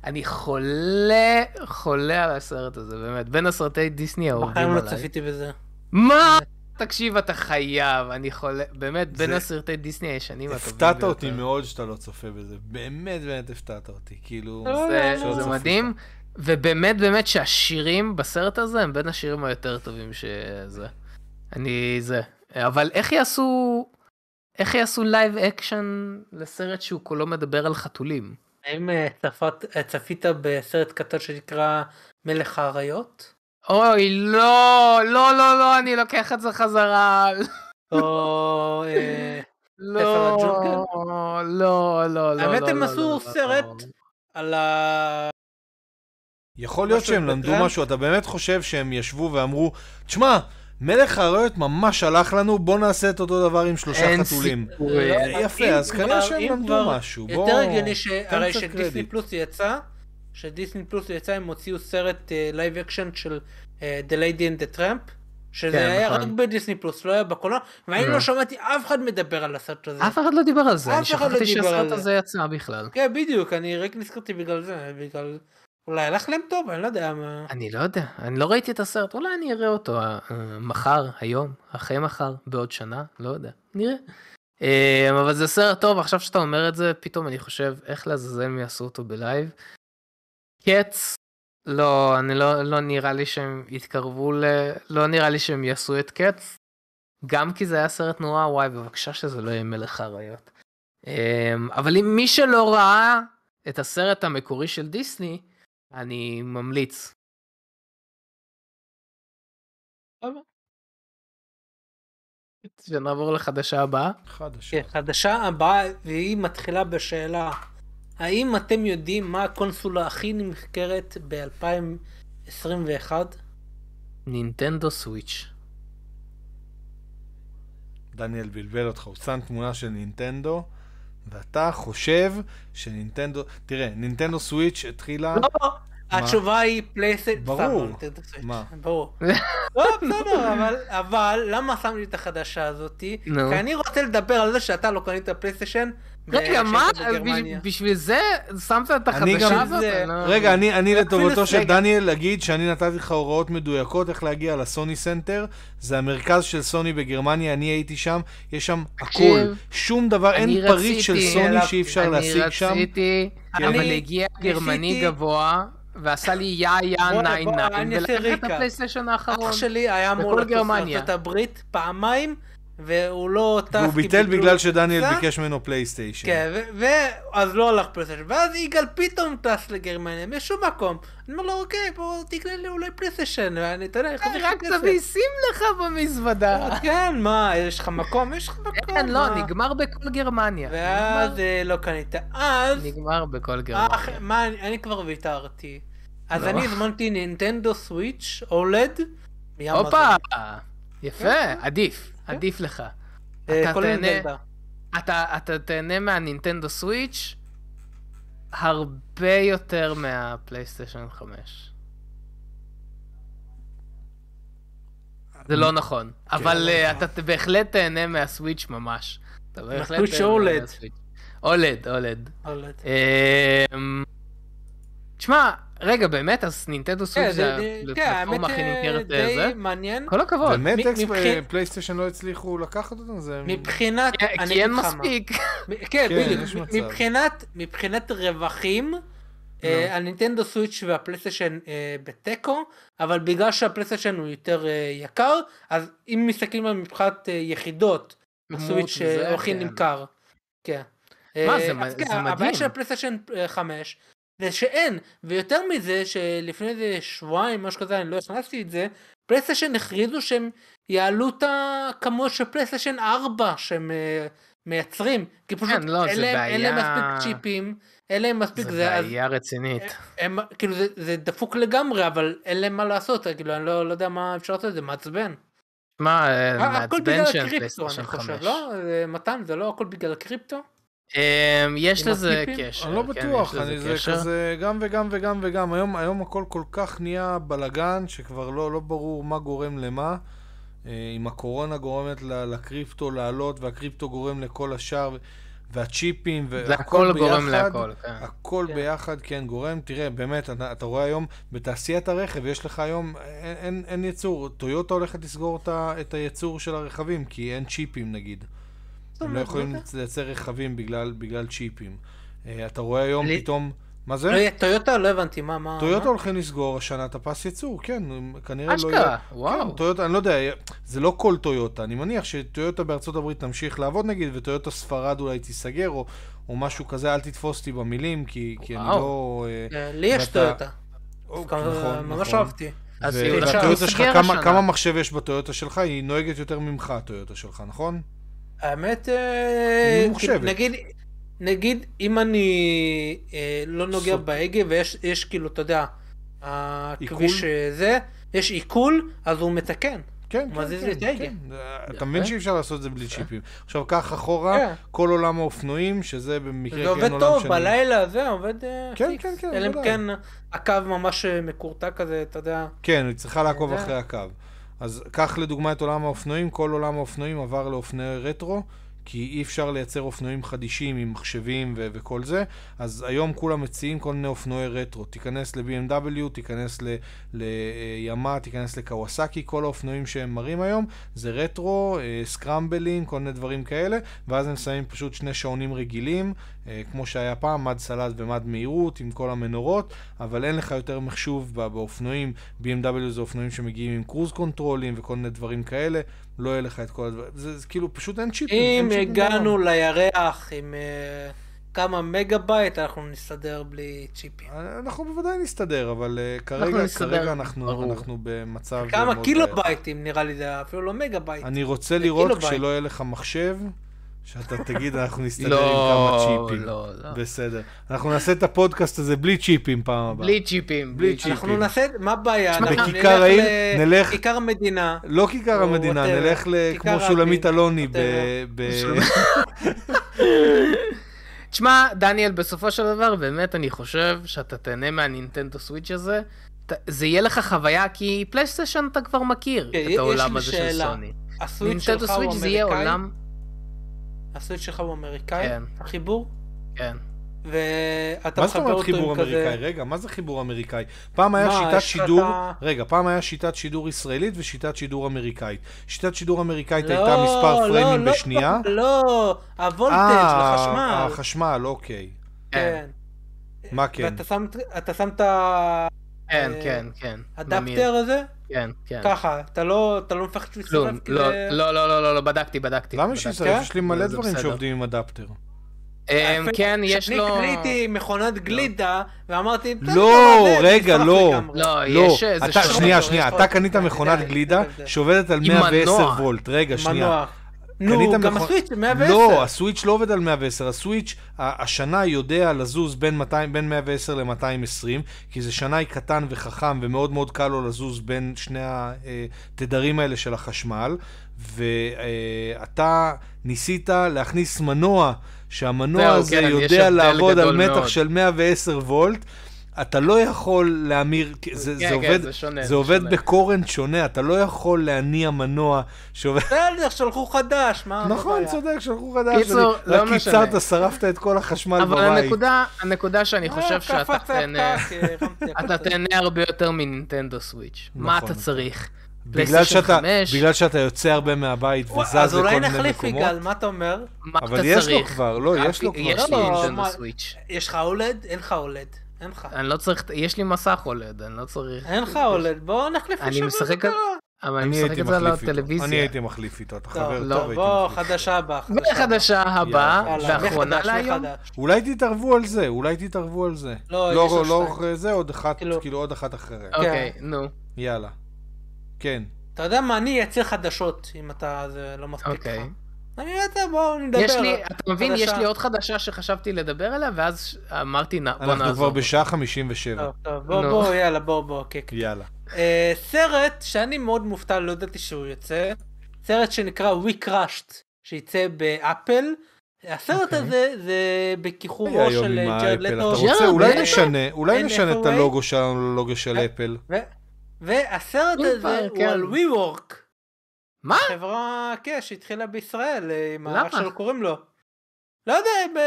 אני חולה, חולה על הסרט הזה, באמת. בין הסרטי דיסני האהובים בחיים לא עליי. צפיתי בזה. מה? תקשיב, אתה חייב, אני חולה, באמת, בין זה- הסרטי דיסני הישנים הטובים הפתעת אותי ביותר. מאוד שאתה לא צופה בזה. באמת באמת הפתעת אותי. כאילו... לא, זה, שלא זה צפית. מדהים, ובאמת באמת שהשירים בסרט הזה הם בין השירים היותר טובים שזה. אני זה. אבל איך יעשו, איך יעשו live action לסרט שהוא כולו מדבר על חתולים? האם אה, צפת- אה, צפית בסרט קטן שנקרא מלך האריות? אוי, לא, לא, לא, לא, אני לוקח את זה חזרה. או... אה, לא? לא, לא, לא, לא. האמת, לא, הם לא, עשו לא, סרט. על ה... יכול להיות שהם למדו? משהו, אתה באמת חושב שהם ישבו ואמרו, תשמע, מלך האריות ממש הלך לנו, בוא נעשה את אותו דבר עם שלושה אין חתולים. אה, יפה, אז כנראה שהם למדו משהו. בוא, יותר הגיוני ש... הרי שדיסני קרדיט. פלוס יצא, שדיסני פלוס יצא הם הוציאו סרט live action של אה, The Lady and the Tramp, שזה כן, היה נכון. רק בדיסני פלוס, לא היה בקולנוע, ואני Mm. לא שמעתי אף אחד מדבר על הסרט הזה. אף אחד לא דיבר על זה, אף אני אחד לא שכחתי דיבר על שהסרט זה. הזה יצא בכלל. כן, בדיוק, אני רק נזכרתי בגלל זה, בגלל... אולי הלך להם טוב, אני לא יודע מה... אני לא יודע, אני לא ראיתי את הסרט, אולי אני אראה אותו אה, מחר, היום, אחרי מחר, בעוד שנה, לא יודע, נראה. אה, אבל זה סרט טוב, עכשיו שאתה אומר את זה, פתאום אני חושב, איך לעזאזל הם יעשו אותו בלייב. קץ, לא, אני לא, לא נראה לי שהם יתקרבו ל... לא נראה לי שהם יעשו את קץ. גם כי זה היה סרט נורא, וואי, בבקשה שזה לא יהיה מלך האריות. אה, אבל אם מי שלא ראה את הסרט המקורי של דיסני, אני ממליץ. שנעבור לחדשה הבאה. חדשה. כן, חדשה הבאה, והיא מתחילה בשאלה, האם אתם יודעים מה הקונסולה הכי נמכרת ב-2021? נינטנדו סוויץ'. דניאל בלבל אותך, הוא שם תמונה של נינטנדו, ואתה חושב שנינטנדו... תראה, נינטנדו סוויץ' התחילה... לא, התשובה היא פלייסט... ברור. מה? מה? ברור. לא, בסדר, אבל, אבל למה שמתי את החדשה הזאתי? כי אני רוצה לדבר על זה שאתה לא קנית פלייסטיישן. רגע, מה? בגרמניה. בש- בשביל זה שמת את החדשה הזאת? לא- רגע, אני, לטובתו של. דניאל אגיד שאני נתתי לך הוראות מדויקות איך להגיע לסוני סנטר. זה המרכז של סוני בגרמניה, אני הייתי שם, יש שם הכל. שום דבר, אין פריט של סוני שאי אפשר להשיג שם. אני רציתי. אבל הגיע גרמני גבוה, ועשה לי ja ja nein nein, ולקח את. הפלייסטיישן האחרון. אח שלי היה אמור לטוס. לארצות הברית פעמיים, והוא לא טס. והוא ביטל בגלל שדניאל. ביקש ממנו פלייסטיישן. כן, ואז לא הלך פלייסטיישן, ואז יגאל פתאום טס לגרמניה, משום מקום. אני אומר לו, אוקיי, בוא תקנה לי אולי פלייסטיישן, ואני, אתה יודע, אחזיר לך רק. תביא שים לך במזוודה. כן, מה, יש לך מקום? יש לך מקום. אין, לא? נגמר בכל גרמניה. ואז אה, לא קנית. אז, נגמר בכל גרמניה. מה, אני אני כבר ויתרתי. אז לא. אני הזמנתי נינטנדו סוויץ' OLED. הופה, יפה, עדיף, עדיף לך. אה, אתה תהנה-. אתה, אתה תהנה מהנינטנדו סוויץ' הרבה יותר מהפלייסטיישן 5. זה לא נכון, אבל אה, אתה בהחלט תהנה מהסוויץ' ממש. אתה בהחלט תהנה. מהסוויץ'. אולד, אולד. אולד. אמ, תשמע, רגע, באמת, אז נינטנדו כן, סוויץ' זה- זה זה- כן, האמת הפלטפורמה הכי אה, נמכרת אה, די זה? מעניין. כל הכבוד. באמת פלייסטיישן לא הצליחו לקחת אותם? זה... מבחינת, כי- אין. מספיק. כן, כן, בדיוק. מבחינת, רווחים, אה, הנינטנדו סוויץ' והפלייסטיישן בתיקו, אבל בגלל שהפלייסטיישן הוא יותר יקר, אז אם מסתכלים על מבחינת יחידות, הסוויץ' הכי כן. נמכר. כן. מה, כן, זה מדהים. הבעיה של הפלייסטיישן 5 זה שאין, ויותר מזה שלפני איזה שבועיים, משהו כזה, אני לא הכנסתי את זה, פלייסטיישן הכריזו שהם יעלו את הכמות של פלייסטיישן 4 שהם אה, מייצרים, כי פשוט כן, לא, אין להם- אין להם בעיה- מספיק צ'יפים, אין להם מספיק זה זה, אז בעיה רצינית. הם, כאילו זה, זה דפוק לגמרי, אבל אין להם מה לעשות, כאילו אני לא, לא יודע מה אפשר לעשות, זה מעצבן. מה, אה, הכל מעצבן בגלל שאין הקריפטו, אני פלייסטיישן חושב, 5. לא? זה- מתן, זה לא הכל בגלל הקריפטו? אמ, יש לזה? קשר. אני לא כן, בטוח, אני זה. כזה גם וגם וגם וגם. היום, הכל כל כך נהיה בלאגן, שכבר לא, לא ברור מה גורם למה. אה, אם הקורונה גורמת לקריפטו לעלות, והקריפטו גורם לכל השאר, והצ'יפים, זה והכל הכל גורם ביחד, להכל, כן. הכל כן. ביחד כן גורם. תראה, באמת, אתה, אתה רואה היום, בתעשיית הרכב, יש לך היום, אין, אין, אין ייצור. טויוטה הולכת לסגור את הייצור של הרכבים, כי אין צ'יפים נגיד. הם לא יכולים לייצר רכבים בגלל, בגלל צ'יפים. אה, אתה רואה היום לי- פתאום... מה לא זה? יהיה טויוטה? לא הבנתי, מה, מה? טויוטה? הולכים לסגור השנה את הפס ייצור, כן, כנראה לא אשכרה, יהיה... וואו. כן, טויוטה, אני לא יודע, זה לא כל טויוטה, אני מניח שטויוטה בארצות הברית תמשיך לעבוד נגיד, וטויוטה ספרד אולי תיסגר, או, או משהו כזה, אל תתפוס אותי במילים, כי, כי אני. לא... אה, אה, לי יש טויוטה. או, דווקא נכון, ממש נכון. אהבתי. אז ו- היא הולכת והטויוטה שלך. כמה מחשב יש בטויוטה שלך? היא נוהגת יותר ממך, הטויוטה שלך, נכון? האמת, אה. כאילו, נגיד, נגיד אם אני אה, לא נוגע סופ- בהגה ויש יש כאילו, אתה יודע, הכביש? אה, זה, יש עיקול, אז הוא מתקן. כן, הוא כן, מזיז כן, לי את ההגה. כן. אתה מבין שאי אפשר לעשות את זה בלי צ'יפים. עכשיו, קח אחורה. כל עולם האופנועים, שזה במקרה זה כן עובד עולם טוב, שאני- בלילה זה עובד אה, כן. כן, כן, אלא אם בוודאי. כן הקו ממש אה, מקורטע כזה, אתה יודע. כן, היא צריכה לעקוב זה- אחרי הקו. אז קח לדוגמה את עולם האופנועים, כל עולם האופנועים עבר לאופנועי רטרו, כי אי אפשר לייצר אופנועים חדישים עם מחשבים ו- וכל זה, אז היום כולם מציעים כל מיני אופנועי רטרו. תיכנס ל-BMW, תיכנס לימה, תיכנס לקוואסקי, כל האופנועים שהם מראים היום זה רטרו, אה, סקרמבלים, כל מיני דברים כאלה, ואז הם שמים פשוט שני שעונים רגילים, אה, כמו שהיה פעם, מד סל"ד ומד מהירות עם כל המנורות, אבל אין לך יותר מחשוב באופנועים, BMW זה אופנועים שמגיעים עם cruise control ים וכל מיני דברים כאלה, לא יהיה לך את כל הדברים, זה, זה כאילו פשוט אין צ'יפים. אם הגענו לירח עם אה, כמה מגה בייט, אנחנו נסתדר בלי צ'יפים. אנחנו בוודאי נסתדר, אבל אה, כרגע, אנחנו כרגע אנחנו, אנחנו במצב... כמה קילו בייטים נראה לי זה אפילו לא מגה בייט. אני רוצה לראות כשלא יהיה לך מחשב. שאתה תגיד, אנחנו נסתדר עם כמה צ'יפים. לא, לא. בסדר. אנחנו נעשה את הפודקאסט הזה בלי צ'יפים פעם הבאה. בלי צ'יפים. בלי צ'יפים. אנחנו נעשה, מה הבעיה? בכיכר העיר, נלך... כיכר המדינה. לא כיכר המדינה, נלך כמו שולמית אלוני ב... תשמע, דניאל, בסופו של דבר, באמת אני חושב שאתה תהנה מהנינטנדו סוויץ' הזה. זה יהיה לך חוויה, כי פלייסטיישן אתה כבר מכיר כן, את העולם הזה של סוני. הסוויץ' שלך הוא אמריקאי? הסוויץ' שלך הוא אמריקאי? כן. החיבור? כן. ואתה מחבר אותו עם כזה... מה זאת אומרת חיבור אמריקאי? רגע, מה זה חיבור אמריקאי? פעם היה שיטת שידור... רגע, פעם היה שיטת שידור ישראלית ושיטת שידור אמריקאית. שיטת שידור אמריקאית הייתה לא, מספר פריימים בשנייה. לא, לא, הוולטג' אה, לחשמל. החשמל, אוקיי. כן. מה כן? ואתה שם את ה... כן, כן, כן. אדפטר הזה? כן, כן. ככה, אתה לא מפחד שהוא ישרף כדי... לא, לא, לא, לא, בדקתי, בדקתי. למה שישרף? יש לי מלא דברים שעובדים עם אדפטר. כן, יש לו... קניתי מכונת גלידה, ואמרתי... לא, רגע, לא. לא, יש... שנייה, שנייה, אתה קנית מכונת גלידה שעובדת על 110 וולט. רגע, שנייה. נו, גם הסוויץ' 110. לא, הסוויץ' לא עובד על 110, הסוויץ' השנה יודע לזוז בין, 200, בין 110 ל-220, כי זה שנאי קטן וחכם ומאוד מאוד קל לו לזוז בין שני התדרים האלה של החשמל, ואתה ניסית להכניס מנוע, שהמנוע הזה כן, יודע לעבוד על מתח מאוד. של 110 וולט. אתה לא יכול להמיר, זה, כן, זה כן, עובד, זה, שונה, זה זה עובד שונה. בקורנט שונה, אתה לא יכול להניע מנוע שעובד... בסדר, שלחו חדש, מה נכון, הבעיה? צודק, שלחו חדש. קיצור, לא רק משנה. קיצרת, שרפת את כל החשמל אבל בבית. הנקודה, הנקודה שאני אה, חושב שאתה תהנה, אתה. תהנה הרבה יותר מנינטנדו סוויץ'. מה נכון. אתה צריך? בגלל שאתה, 5? בגלל שאתה יוצא הרבה מהבית וזז אז לכל אולי מיני נחליף מקומות. יגאל, מה אתה אומר? מה אתה אבל צריך? יש לו כבר, לא, יש לו כבר. יש לי לא, נינטנדו מה- סוויץ'. יש לך אולד? אין לך אולד. אין לך. אני לא צריך, יש לי מסך אולד, אני לא צריך. אין לך אולד, בוא נחליף אני לשבוע משחק- הבא. אבל אני משחק את זה על. הטלוויזיה. אני הייתי מחליף איתו, אתה חבר לא, טוב, הייתי בוא, מחליף. חדשה הבאה. וחדשה הבאה, ואחרונה להיום. אולי תתערבו על זה, אולי תתערבו על זה. לא, לא, יש עוד לא, שתיים. זה עוד אחת, כאילו- כאילו עוד אחת אחרת. אוקיי, נו. יאללה. כן. אתה יודע מה, אני אייצר חדשות, אם אתה, זה לא מספיק לך. אוקיי. אני יודע, בואו נדבר. יש לי, אתה מבין, יש. לי עוד חדשה שחשבתי לדבר עליה, ואז אמרתי, "נ- בוא אנחנו כבר. בשעה 57. טוב, טוב, בוא, נו. בוא, יאללה, בוא, בוא, כן, כן. יאללה. אה, סרט שאני מאוד מופתע, לא ידעתי שהוא יוצא, סרט שנקרא WeCrashed, שיצא באפל. הסרט אוקיי. הזה זה היום של עם ג'רד האפל, לטו. אתה רוצה, ג'רד אולי? נשנה, אולי נשנה את הלוגו שלנו ללוגו של אה? אפל. והסרט הזה הוא כן. על WeWork, מה? חברה, כן, שהתחילה בישראל, אה, עם למה? האח שלו קוראים לו. לא יודע,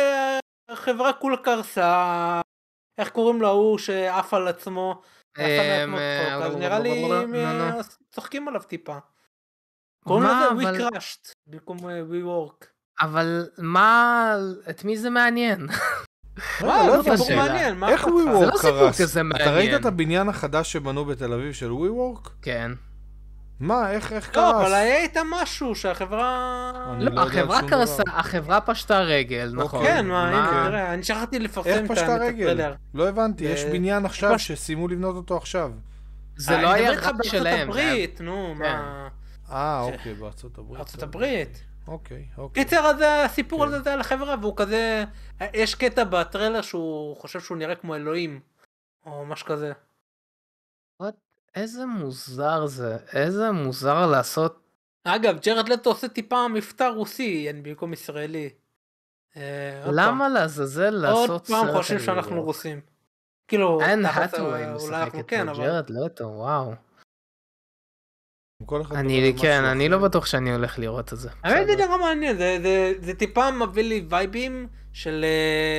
החברה כולה קרסה, איך קוראים לו ההוא שעף על עצמו. מעצמו צחוק, אז אה, נראה לי הם, אה, נו. צוחקים עליו טיפה. קוראים לזה We Crushed במקום אה, WeWork. אבל מה, את מי זה מעניין? מה, לא לא הבנתי. סיפור מעניין, מה איך? זה WeWork לא סיפור קרס? אתה ראית. את הבניין החדש שבנו בתל אביב של WeWork? כן. מה, איך איך לא, אבל קרס? היה איתם משהו שהחברה... אני לא לא, החברה קרסה, דבר. החברה פשטה רגל, נכון. כן, מה, הנה, תראה, אני שכחתי לפרסם איך את פשטה את רגל? הטריילר. לא הבנתי, יש בניין עכשיו פש- שסיימו לבנות אותו עכשיו. זה אה, לא אני היה מדבר רק בארצות שלהם. זה היה- הברית, נו, מה... אה, אוקיי, בארצות הברית. ארצות הברית. אוקיי, אוקיי. קיצר, אז הסיפור כן. הזה זה על החברה, והוא כזה... יש קטע בטריילר שהוא חושב שהוא נראה כמו אלוהים, או משהו כזה. איזה מוזר זה, איזה מוזר לעשות. אגב, ג'רד לטו עושה טיפה מבטא רוסי, אין במקום ישראלי. אה, עוד למה. לעזאזל לעשות עוד סרט פעם חושבים שאנחנו? רוסים. כאילו, אן האת'ווי אולי משחק אנחנו את כן, אבל... ג'רד לטו, וואו. אני, כן, אני. לא בטוח שאני הולך לראות את זה. האמת זה. נורא מעניין, זה- זה- זה טיפה מביא לי וייבים של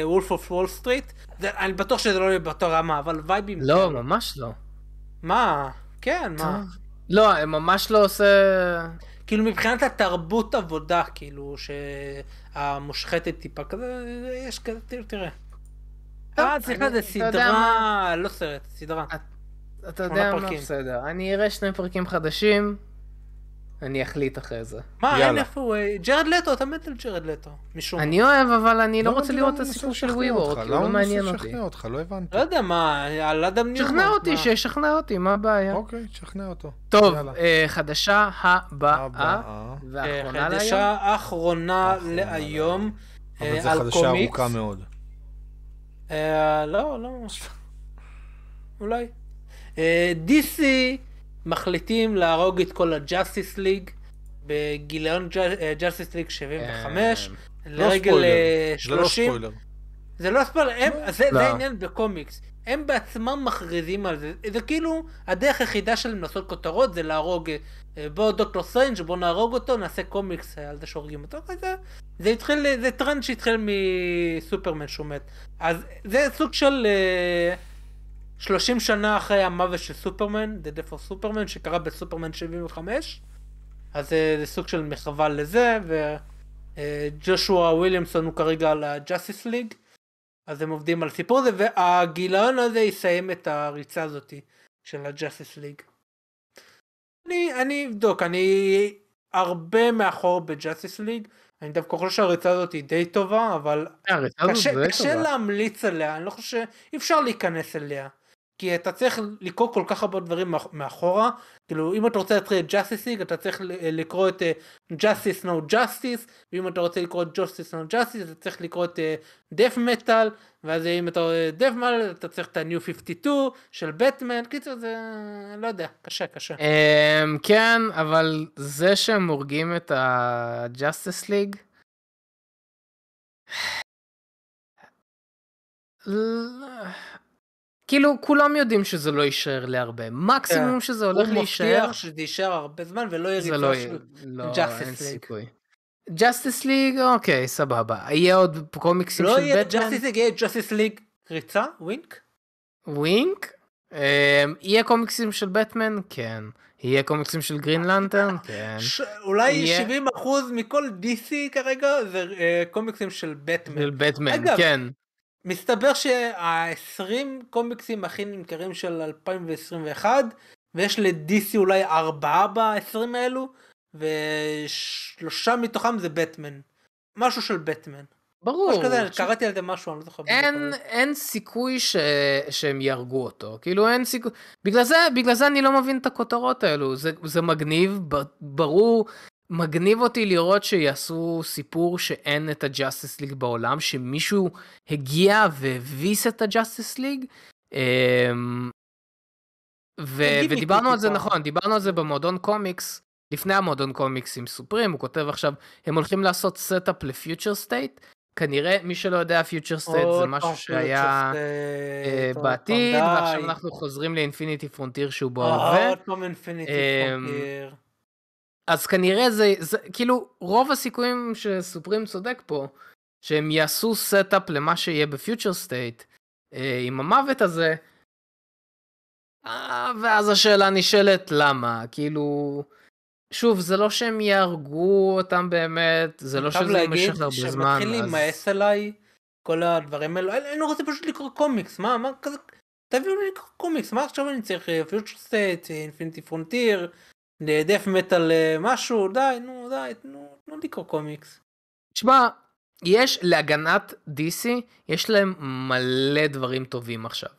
Wolf of Wall Street. אני בטוח שזה לא יהיה באותו רמה, אבל וייבים. לא, כאלו. ממש לא. מה? כן, מה? לא, ממש לא עושה... כאילו מבחינת התרבות עבודה, כאילו, שהמושחתת טיפה כזה, יש כזה, תראה, אה, סליחה, זה סדרה, לא סרט, סדרה. אתה יודע מה. בסדר. אני אראה שני פרקים חדשים, אני אחליט אחרי זה. מה, אין. איפה הוא? אה, ג'רד לטו, אתה מת על ג'רד לטו, משום. אני אוהב, אבל אני לא למה רוצה לראות את מנסה הסיפור של הוא למה לא הוא מנסה מעניין אותי. לשכנע אותך? לא הבנתי. לא יודע מה, על אדם ניוזמן. שכנע אותי, מה? שישכנע אותי, מה הבעיה? אוקיי, תשכנע אותו. טוב. אה, חדשה הבאה, הבאה. אה, והאחרונה להיום. חדשה אחרונה להיום. אבל זו חדשה. ארוכה מאוד. לא, לא. אולי. אה, DC מחליטים להרוג את כל הג'אסטיס ליג בגיליון Justice League 75 אה, לא לרגל ספוילר. אה, זה לא 30. זה לא ספוילר, הם- זה לא. זה העניין בקומיקס. הם בעצמם מכריזים על זה. זה כאילו הדרך היחידה שלהם לעשות כותרות זה להרוג אה, בוא דוקטור סטרנג' בוא נהרוג אותו נעשה קומיקס על זה שהורגים אותו. זה, זה התחיל, זה טרנד שהתחיל מסופרמן שהוא מת. אז זה סוג של אה, 30 שנה אחרי המוות של סופרמן, The Death of Superman שקרה בסופרמן 75. אז אה, זה סוג של מחווה לזה וג'ושוע וויליאמסון הוא כרגע על ה Justice League. אז הם עובדים על סיפור הזה והגיליון הזה יסיים את הריצה הזאתי של ה Justice League. אני, אני אבדוק, אני הרבה מאחור ב Justice League, אני דווקא חושב שהריצה הזאת היא די טובה, אבל הזאת קשה, קשה טובה. להמליץ עליה, אני לא חושב, אי אפשר להיכנס אליה. כי אתה צריך לקרוא כל כך הרבה דברים מאח- מאחורה, כאילו אם אתה רוצה להתחיל את Justice League אתה צריך לקרוא את אה, Justice No Justice, ואם אתה רוצה לקרוא את Justice No Justice אתה צריך לקרוא את אה, Death Metal, ואז אם אתה רואה Death Metal אתה צריך את ה-New 52 של בטמן, קיצור זה, לא יודע, קשה קשה. אמ, כן, אבל זה שהם הורגים את ה-Justice League, כאילו כולם יודעים שזה לא יישאר להרבה, מקסימום שזה הולך הוא להישאר, מבטיח שזה יישאר הרבה זמן ולא יהיה ריצה לא של... יהיה, לא, League. סיכוי. Justice League, אוקיי, סבבה. יהיה עוד קומיקסים לא של יהיה בטמן? Justice League, יהיה Justice League ריצה, ווינק. ווינק? אמ, יהיה קומיקסים של בטמן? כן. יהיה קומיקסים של גרין לנטרן? כן. ש... אולי יהיה- 70% מכל DC כרגע זה אה, קומיקסים של של בטמן. בטמן, אגב, כן. מסתבר שה-20 קומיקסים הכי נמכרים של 2021 ויש ל-DC אולי ארבעה ב-20 האלו ושלושה מתוכם זה בטמן. משהו של בטמן. ברור. משהו כזה, עכשיו, קראתי על זה משהו, אני לא זוכר. אין, אין סיכוי ש... שהם יהרגו אותו. כאילו אין סיכוי... בגלל זה, בגלל זה אני לא מבין את הכותרות האלו. זה, זה מגניב, ברור, מגניב אותי לראות שיעשו סיפור שאין את הג'אסטיס ליג בעולם, שמישהו הגיע והביס את ה Justice League. אמ, ו- תגיד לי, ודיברנו על זה. נכון, דיברנו על זה במועדון קומיקס, לפני המועדון קומיקס עם סופרים, הוא כותב עכשיו, הם הולכים לעשות setup ל Future State. כנראה, מי שלא יודע, Future State זה משהו שהיה אה, בעתיד, ועכשיו. אנחנו חוזרים ל Infinite Frontier שהוא בהווה. עוד פעם Infinite Frontier. אז כנראה זה, זה, כאילו, רוב הסיכויים שסופרים צודק פה, שהם יעשו setup למה שיהיה ב Future State, אה, עם המוות הזה, אה, ואז השאלה נשאלת למה, כאילו, שוב, זה לא שהם יהרגו אותם באמת, זה לא חייב שזה להגיד יימשך הרבה זמן, שמתחיל אז... להימאס עליי כל הדברים האלו, אני- אני רוצה פשוט לקרוא קומיקס, מה, מה כזה, תביאו לי לקרוא קומיקס, מה עכשיו אני צריך, Future State, Infinite Frontier, Death Metal משהו, די, נו, די, תנו תנו לקרוא קומיקס. תשמע, יש להגנת DC, יש להם מלא דברים טובים עכשיו.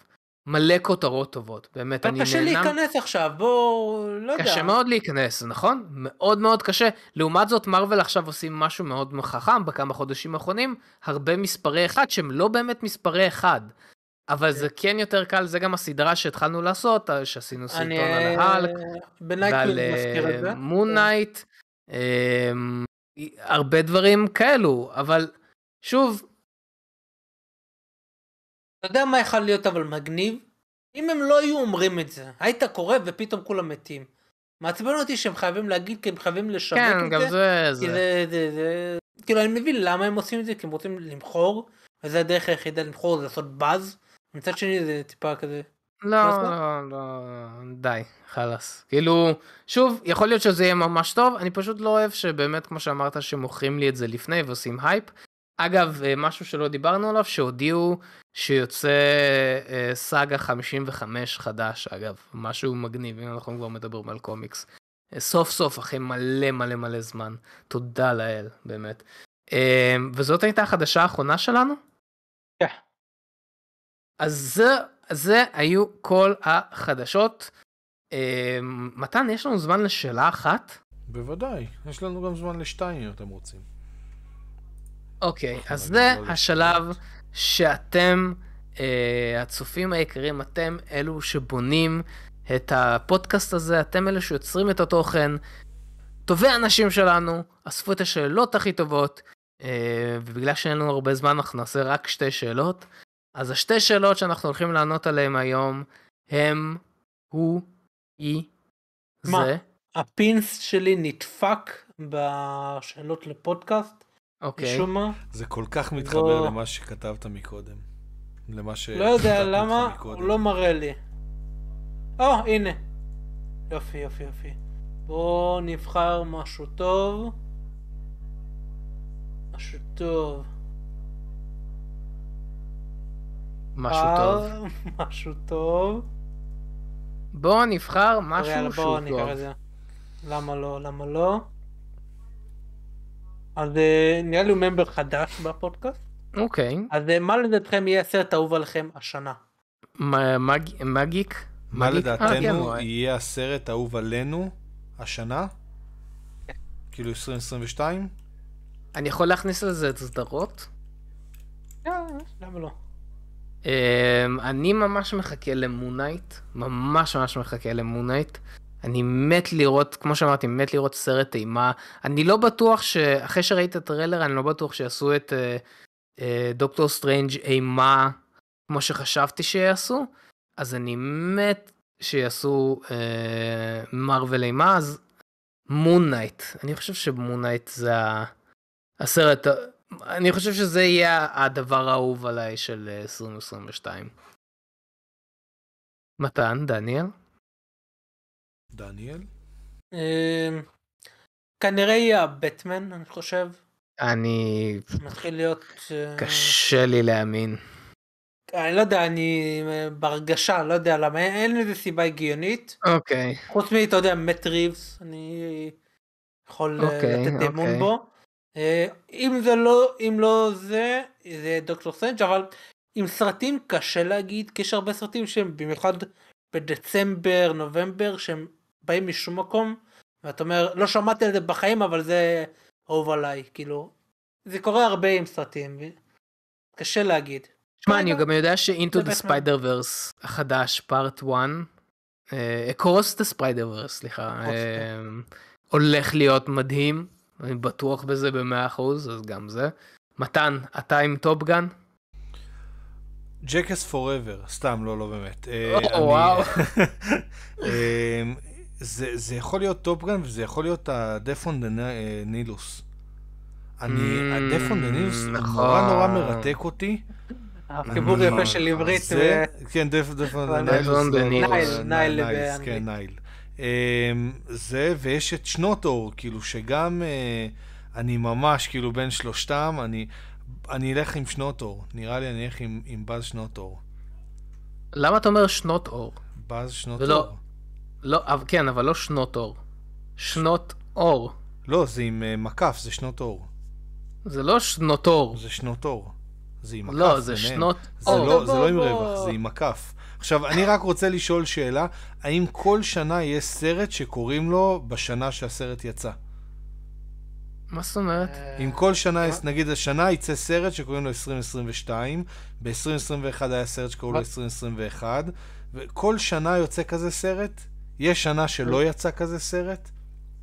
מלא כותרות טובות, באמת, אני קשה נהנה. להיכנס עכשיו, בוא, לא יודע. קשה מאוד להיכנס, נכון? מאוד מאוד קשה. לעומת זאת, מרוויל עכשיו עושים משהו מאוד חכם בכמה חודשים האחרונים, הרבה מספרי אחד שהם לא באמת מספרי אחד. אבל זה כן יותר קל, זה גם הסדרה שהתחלנו לעשות, אה, שעשינו סרטון על ההלק, בנייקלינג ועל זה. Moon Knight, הרבה דברים כאלו, אבל שוב, אתה יודע מה יכול להיות אבל מגניב? אם הם לא היו אומרים את זה, היית קורא ופתאום כולם מתים. מעצבן אותי שהם חייבים להגיד כי הם חייבים לשווק כן, את גם זה. זה, כי זה. זה, זה, זה, כאילו אני מבין למה הם עושים את זה, כי הם רוצים למכור, וזה הדרך היחידה למכור זה לעשות באז. מצד שני זה טיפה כזה. לא, זה? לא, לא, די, חלאס. כאילו, שוב, יכול להיות שזה יהיה ממש טוב, אני פשוט לא אוהב שבאמת, כמו שאמרת, שמוכרים לי את זה לפני ועושים הייפ. אגב, אה, משהו שלא דיברנו עליו, שהודיעו שיוצא אה, סאגה 55 חדש, אגב, משהו מגניב, אם אנחנו כבר מדברים על קומיקס. אה, סוף סוף, אחרי מלא מלא מלא זמן. תודה לאל, באמת. וזאת הייתה החדשה האחרונה שלנו? כן. אז זה, זה היו כל החדשות. אה, מתן, יש לנו זמן לשאלה אחת? בוודאי, יש לנו גם זמן לשתיים אם אתם רוצים. אוקיי, אז זה לא השלב. שאתם, אה, הצופים היקרים, אתם אלו שבונים את הפודקאסט הזה, אתם אלו שיוצרים את התוכן. טובי האנשים שלנו אספו את השאלות הכי טובות, אה, ובגלל שאין לנו הרבה זמן אנחנו נעשה רק שתי שאלות. אז השתי שאלות שאנחנו הולכים לענות עליהן היום הם, הוא, היא, מה? זה. הפינס שלי נדפק בשאלות לפודקאסט, אוקיי. משום מה. זה כל כך מתחבר לא. למה שכתבת מקודם. למה ש... לא יודע למה, מקודם. הוא לא מראה לי. או, הנה. יופי, יופי, יופי. בואו נבחר משהו טוב. משהו טוב. משהו אה, טוב. משהו טוב. בואו נבחר יאללה, משהו בואו שהוא ניקח טוב. את זה. למה לא, למה לא? אז אה, נראה לי הוא ממבר חדש בפודקאסט. אוקיי. אז אה, מה לדעתכם יהיה הסרט האהוב עליכם השנה? מגיק? מה מגיק? אה, כן, לדעתנו יהיה הסרט האהוב עלינו השנה? כאילו 2022? אני יכול להכניס לזה את סדרות? למה לא? אמ, אני ממש מחכה למונייט, ממש ממש מחכה למונייט. אני מת לראות, כמו שאמרתי, מת לראות סרט אימה. אני לא בטוח ש... אחרי שראית את הטריילר, אני לא בטוח שיעשו את אה, אה, דוקטור סטרנג' אימה כמו שחשבתי שיעשו, אז אני מת שיעשו אה, מרוויל אימה, אז Moon Knight. אני חושב ש Moon Knight זה. הסרט, אני חושב שזה יהיה הדבר האהוב עליי של אה, 2022. מתן, דניאל? דניאל? אה, כנראה יהיה הבטמן, אני חושב. אני... מתחיל להיות... אה, קשה לי להאמין. אני לא יודע, אני אה, בהרגשה, לא יודע למה, אין- לזה סיבה הגיונית. אוקיי. חוץ מ, אתה יודע, מט ריבס, אני יכול אה, אוקיי, לתת אמון אוקיי. בו. אה, אם זה לא, אם לא זה, זה דוקטור סטרנג', אבל עם סרטים קשה להגיד, כי יש הרבה סרטים שהם במיוחד בדצמבר, נובמבר, שהם באים משום מקום, ואתה אומר, לא שמעתי על זה בחיים, אבל זה אהוב עליי, כאילו, זה קורה הרבה עם סרטים, קשה להגיד. שמע, אני גם יודע ש-Into the. Spider-Verse החדש, Part 1, אה, Across the Spider-Verse, סליחה, אה, הולך להיות מדהים, אני בטוח בזה במאה אחוז, אז גם זה. מתן, אתה עם Top Gun? Jackass Forever, סתם, לא, לא באמת. אה, או, אני- וואו. אה, זה זה יכול להיות Top Gun וזה יכול להיות ה Death on the נילוס. אני, Mm, ה Death on the נילוס הוא נכון. נורא נורא מרתק אותי. החיבור יפה של עברית, זה, כן, Death, Death on the אבל- נילוס. Death on the לא, לא, נילוס. Nile, Nile. כן, Nile. אמ, זה, ויש את שנות אור, כאילו, שגם אה, אני ממש, כאילו, בין שלושתם, אני, אני אלך עם שנות אור. נראה לי אני אלך עם, עם באז שנות אור. למה אתה אומר שנות אור? באז שנות ולא- אור. לא, כן, אבל לא שנות אור. שנות אור. לא, זה עם אה, מקף, זה שנות אור. זה לא שנות אור. זה שנות אור. זה עם מקף לא, זה ביניהם. שנות זה אור. לא, זה לא עם רווח. זה עם מקף. עכשיו, אני רק רוצה לשאול שאלה, האם כל שנה יש סרט שקוראים לו בשנה שהסרט יצא? מה זאת אומרת? אם כל שנה, נגיד השנה יצא סרט שקוראים לו 2022, ב-2021 היה סרט שקוראים לו מה? 2021, וכל שנה יוצא כזה סרט? יש שנה שלא יצא כזה סרט?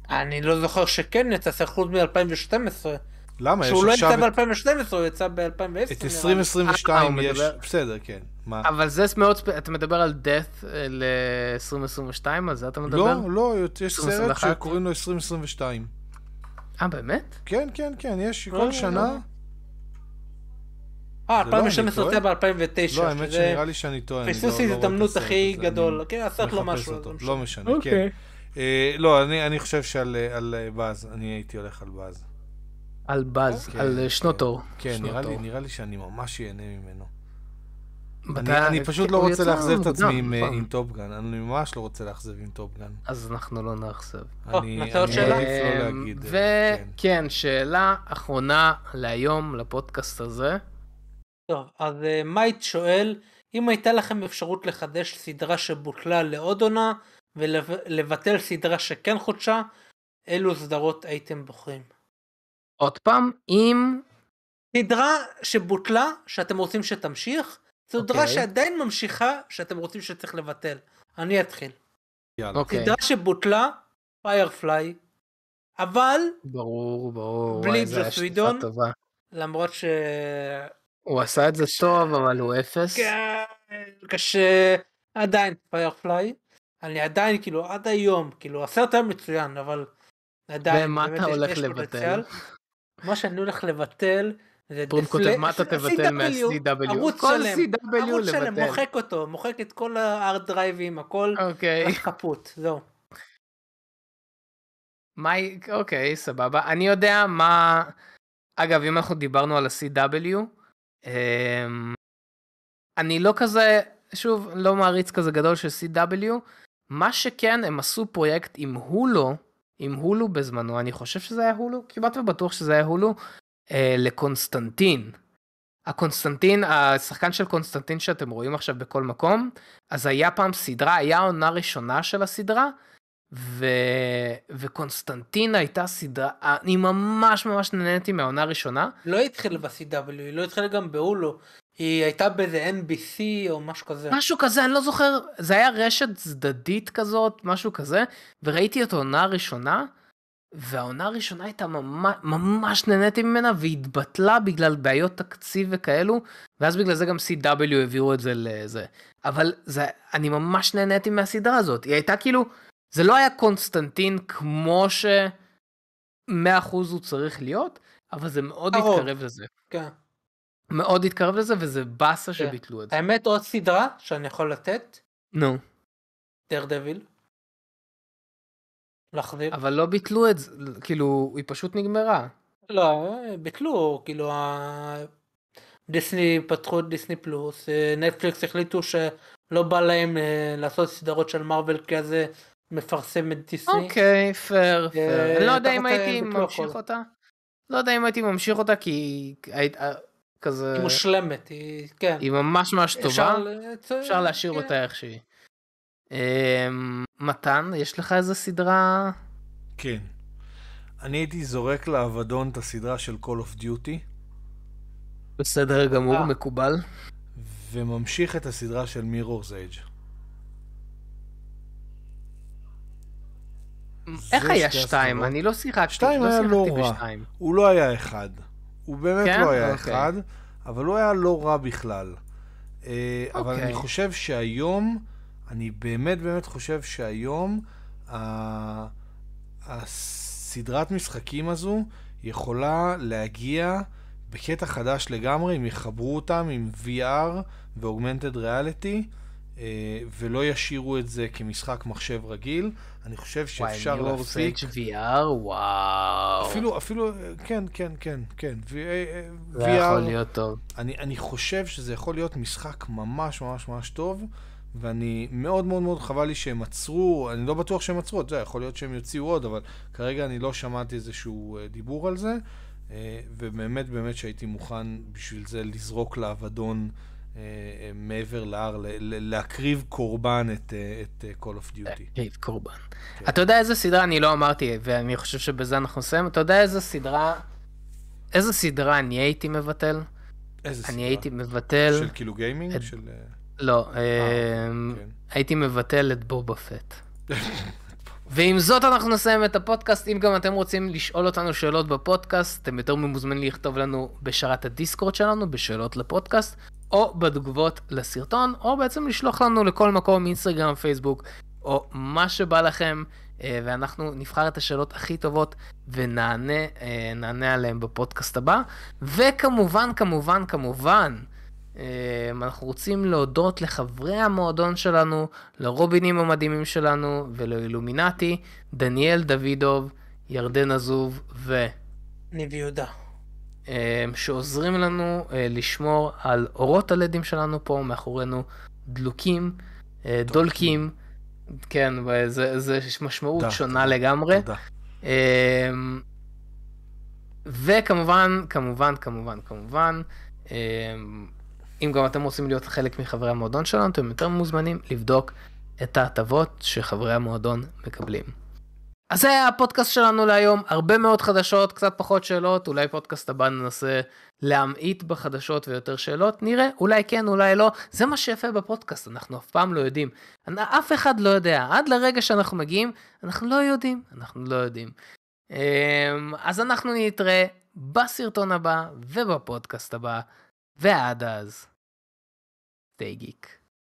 אני לא זוכר שכן יצא סרט חוץ מ-2012. למה? יש שהוא לא יצא את- ב-2012, הוא יצא ב-2010. את 2022 אה, יש... בסדר, כן. מה? אבל זה מאוד, ספ- אתה מדבר על death אה, ל-2022, על זה אתה מדבר? לא, לא, יש סרט 2021? שקוראים לו 2022. אה, באמת? כן, כן, כן, יש לא, כל לא, שנה. לא. אה, לא, אני 2012 יצא ב-2009. לא, האמת שנראה לי שאני טועה. אני לא- פספוס לא הזדמנות הסרט הכי גדול. כן, לו מחפש משהו. לא משנה. לא כן. אוקיי. אה, לא, אני אני חושב שעל אה, על, אה, באז, אני הייתי הולך על באז. על באז, כן, על אה, שנות. אור. כן, נראה לי-. נראה לי שאני ממש ייהנה ממנו. אני- אני פשוט לא רוצה לאכזב את עצמי עם, אה, נכון. עם Top Gun, אני ממש לא רוצה לאכזב עם Top Gun. אז אנחנו לא נאכזב. אני? מעדיף לא אמ, להגיד. אה, כן. וכן, שאלה אחרונה להיום, לפודקאסט הזה. טוב, אז אה, מייט שואל, אם הייתה לכם אפשרות לחדש סדרה שבוטלה לעוד עונה, ולבטל סדרה שכן חודשה, אילו סדרות הייתם בוחרים? עוד פעם, אם... סדרה שבוטלה, שאתם רוצים שתמשיך, סדרה אוקיי. שעדיין ממשיכה, שאתם רוצים שצריך לבטל. אני אתחיל. יאללה. אוקיי, סדרה שבוטלה, Firefly, אבל, ברור, ברור. בלי ג'וס וידון? למרות ש... הוא עשה את זה טוב, אבל הוא אפס. כן, קשה, עדיין פיירפליי. אני עדיין, כאילו, עד היום, כאילו, הסרט היה מצוין, אבל עדיין, ומה אתה הולך לבטל? מה שאני הולך לבטל, זה פרום כותב, מה אתה תבטל CW, מה-CW? ערוץ שלם, ערוץ שלם. מוחק אותו, מוחק את כל הארט דרייבים, הכל, אוקיי. חפות, זהו. מה... י- אוקיי, סבבה. אני יודע מה... אגב, אם אנחנו דיברנו על ה-CW, אמ, אני לא כזה, שוב, לא מעריץ כזה גדול של CW. מה שכן, הם עשו פרויקט עם הולו, עם הולו בזמנו, אני חושב שזה היה הולו, כמעט ובטוח שזה היה הולו, אה, לקונסטנטין. הקונסטנטין, השחקן של קונסטנטין שאתם רואים עכשיו בכל מקום, אז היה פעם סדרה, היה עונה ראשונה של הסדרה, ו... וקונסטנטין הייתה סדרה, אני ממש ממש נהניתי מהעונה הראשונה. לא התחילה ב-CW, לא התחילה גם בהולו, היא הייתה באיזה NBC או משהו כזה. משהו כזה, אני לא זוכר, זה היה רשת צדדית כזאת, משהו כזה, וראיתי את העונה הראשונה, והעונה הראשונה הייתה ממש, ממש נהניתי ממנה, והתבטלה בגלל בעיות תקציב וכאלו, ואז בגלל זה גם CW העבירו את זה לזה. אבל זה, אני ממש נהניתי מהסדרה הזאת, היא הייתה כאילו, זה לא היה קונסטנטין כמו ש... 100% הוא צריך להיות, אבל זה מאוד קרוב. התקרב לזה. כן. מאוד התקרב לזה, וזה באסה כן. שביטלו את זה. האמת עוד סדרה שאני יכול לתת, נו. דר דביל. להחזיר. אבל לא ביטלו את זה, כאילו, היא פשוט נגמרה. לא, ביטלו, כאילו, דיסני פתחו את דיסני פלוס, אה, נטפליקס החליטו שלא בא להם אה, לעשות סדרות של מארוול כי אז מפרסם את דיסני. אוקיי, פייר, פייר. אני לא יודע אם אה, הייתי ממשיך. אותה. לא יודע אם הייתי ממשיך אותה, כי אה, כזה... היא מושלמת, היא, כן. היא ממש ממש טובה, אפשר אפשר להשאיר כן. אותה איך שהיא. אמ, מתן, יש לך איזה סדרה? כן. אני הייתי זורק לאבדון את הסדרה של Call of Duty, בסדר גמור, אה. מקובל. וממשיך את הסדרה של Mirror's Edge. איך היה שתי שתיים? אני לא שיחקתי, שתיים לא היה שיחקתי לא רע. הוא לא היה אחד. הוא באמת כן? לא היה אוקיי. אחד, אבל הוא היה לא רע בכלל. אה, אבל אוקיי. אני חושב שהיום, אני באמת באמת חושב שהיום, ה- הסדרת משחקים הזו יכולה להגיע בקטע חדש לגמרי, אם יחברו אותם עם VR ו-Augmented Reality, ולא ישאירו את זה כמשחק מחשב רגיל. אני חושב שאפשר וואי, להפיק... Mirror's Edge VR, וואו. אפילו, אפילו, כן, כן, כן, כן. V- אה, זה יכול VR, להיות טוב. אני, אני חושב שזה יכול להיות משחק ממש ממש ממש טוב, ואני מאוד מאוד מאוד חבל לי שהם עצרו, אני לא בטוח שהם עצרו, אתה יודע, יכול להיות שהם יוציאו עוד, אבל כרגע אני לא שמעתי איזשהו אה, דיבור על זה, אה, ובאמת באמת שהייתי מוכן בשביל זה לזרוק לאבדון מעבר להר, ל- ל- להקריב קורבן את, אה, את אה, Call of Duty. קריב קורבן. כן. אתה יודע איזה סדרה אני לא אמרתי, ואני חושב שבזה אנחנו נסיים, אתה יודע איזה סדרה, איזה סדרה אני הייתי מבטל? איזה סדרה? אני הייתי מבטל, של כאילו גיימינג? את- של... אה, לא, אמ, כן. הייתי מבטל את בובה פט. ועם זאת אנחנו נסיים את הפודקאסט. אם גם אתם רוצים לשאול אותנו שאלות בפודקאסט, אתם יותר ממוזמנים לכתוב לנו בשרת הדיסקורד שלנו, בשאלות לפודקאסט, או בתגובות לסרטון, או בעצם לשלוח לנו לכל מקום, אינסטגרם, פייסבוק, או מה שבא לכם, אה, ואנחנו נבחר את השאלות הכי טובות ונענה אה, עליהן בפודקאסט הבא. וכמובן, כמובן, כמובן, אה, אנחנו רוצים להודות לחברי המועדון שלנו, לרובינים המדהימים שלנו ולאילומינטי, דניאל דוידוב, ירדן עזוב ו... ניב יהודה. שעוזרים לנו לשמור על אורות הלדים שלנו פה מאחורינו דלוקים, דולקים. כן, זה, זה משמעות תודה, שונה תודה, לגמרי. תודה. וכמובן, כמובן, כמובן, כמובן, אם גם אתם רוצים להיות חלק מחברי המועדון שלנו, אתם יותר מוזמנים לבדוק את ההטבות שחברי המועדון מקבלים. אז זה היה הפודקאסט שלנו להיום, הרבה מאוד חדשות, קצת פחות שאלות, אולי פודקאסט הבא ננסה להמעיט בחדשות ויותר שאלות, נראה, אולי כן, אולי לא, זה מה שיפה בפודקאסט, אנחנו אף פעם לא יודעים. אף אחד לא יודע, עד לרגע שאנחנו מגיעים, אנחנו לא יודעים, אנחנו לא יודעים. אמ, אז אנחנו נתראה בסרטון הבא ובפודקאסט הבא, ועד אז, stay geek.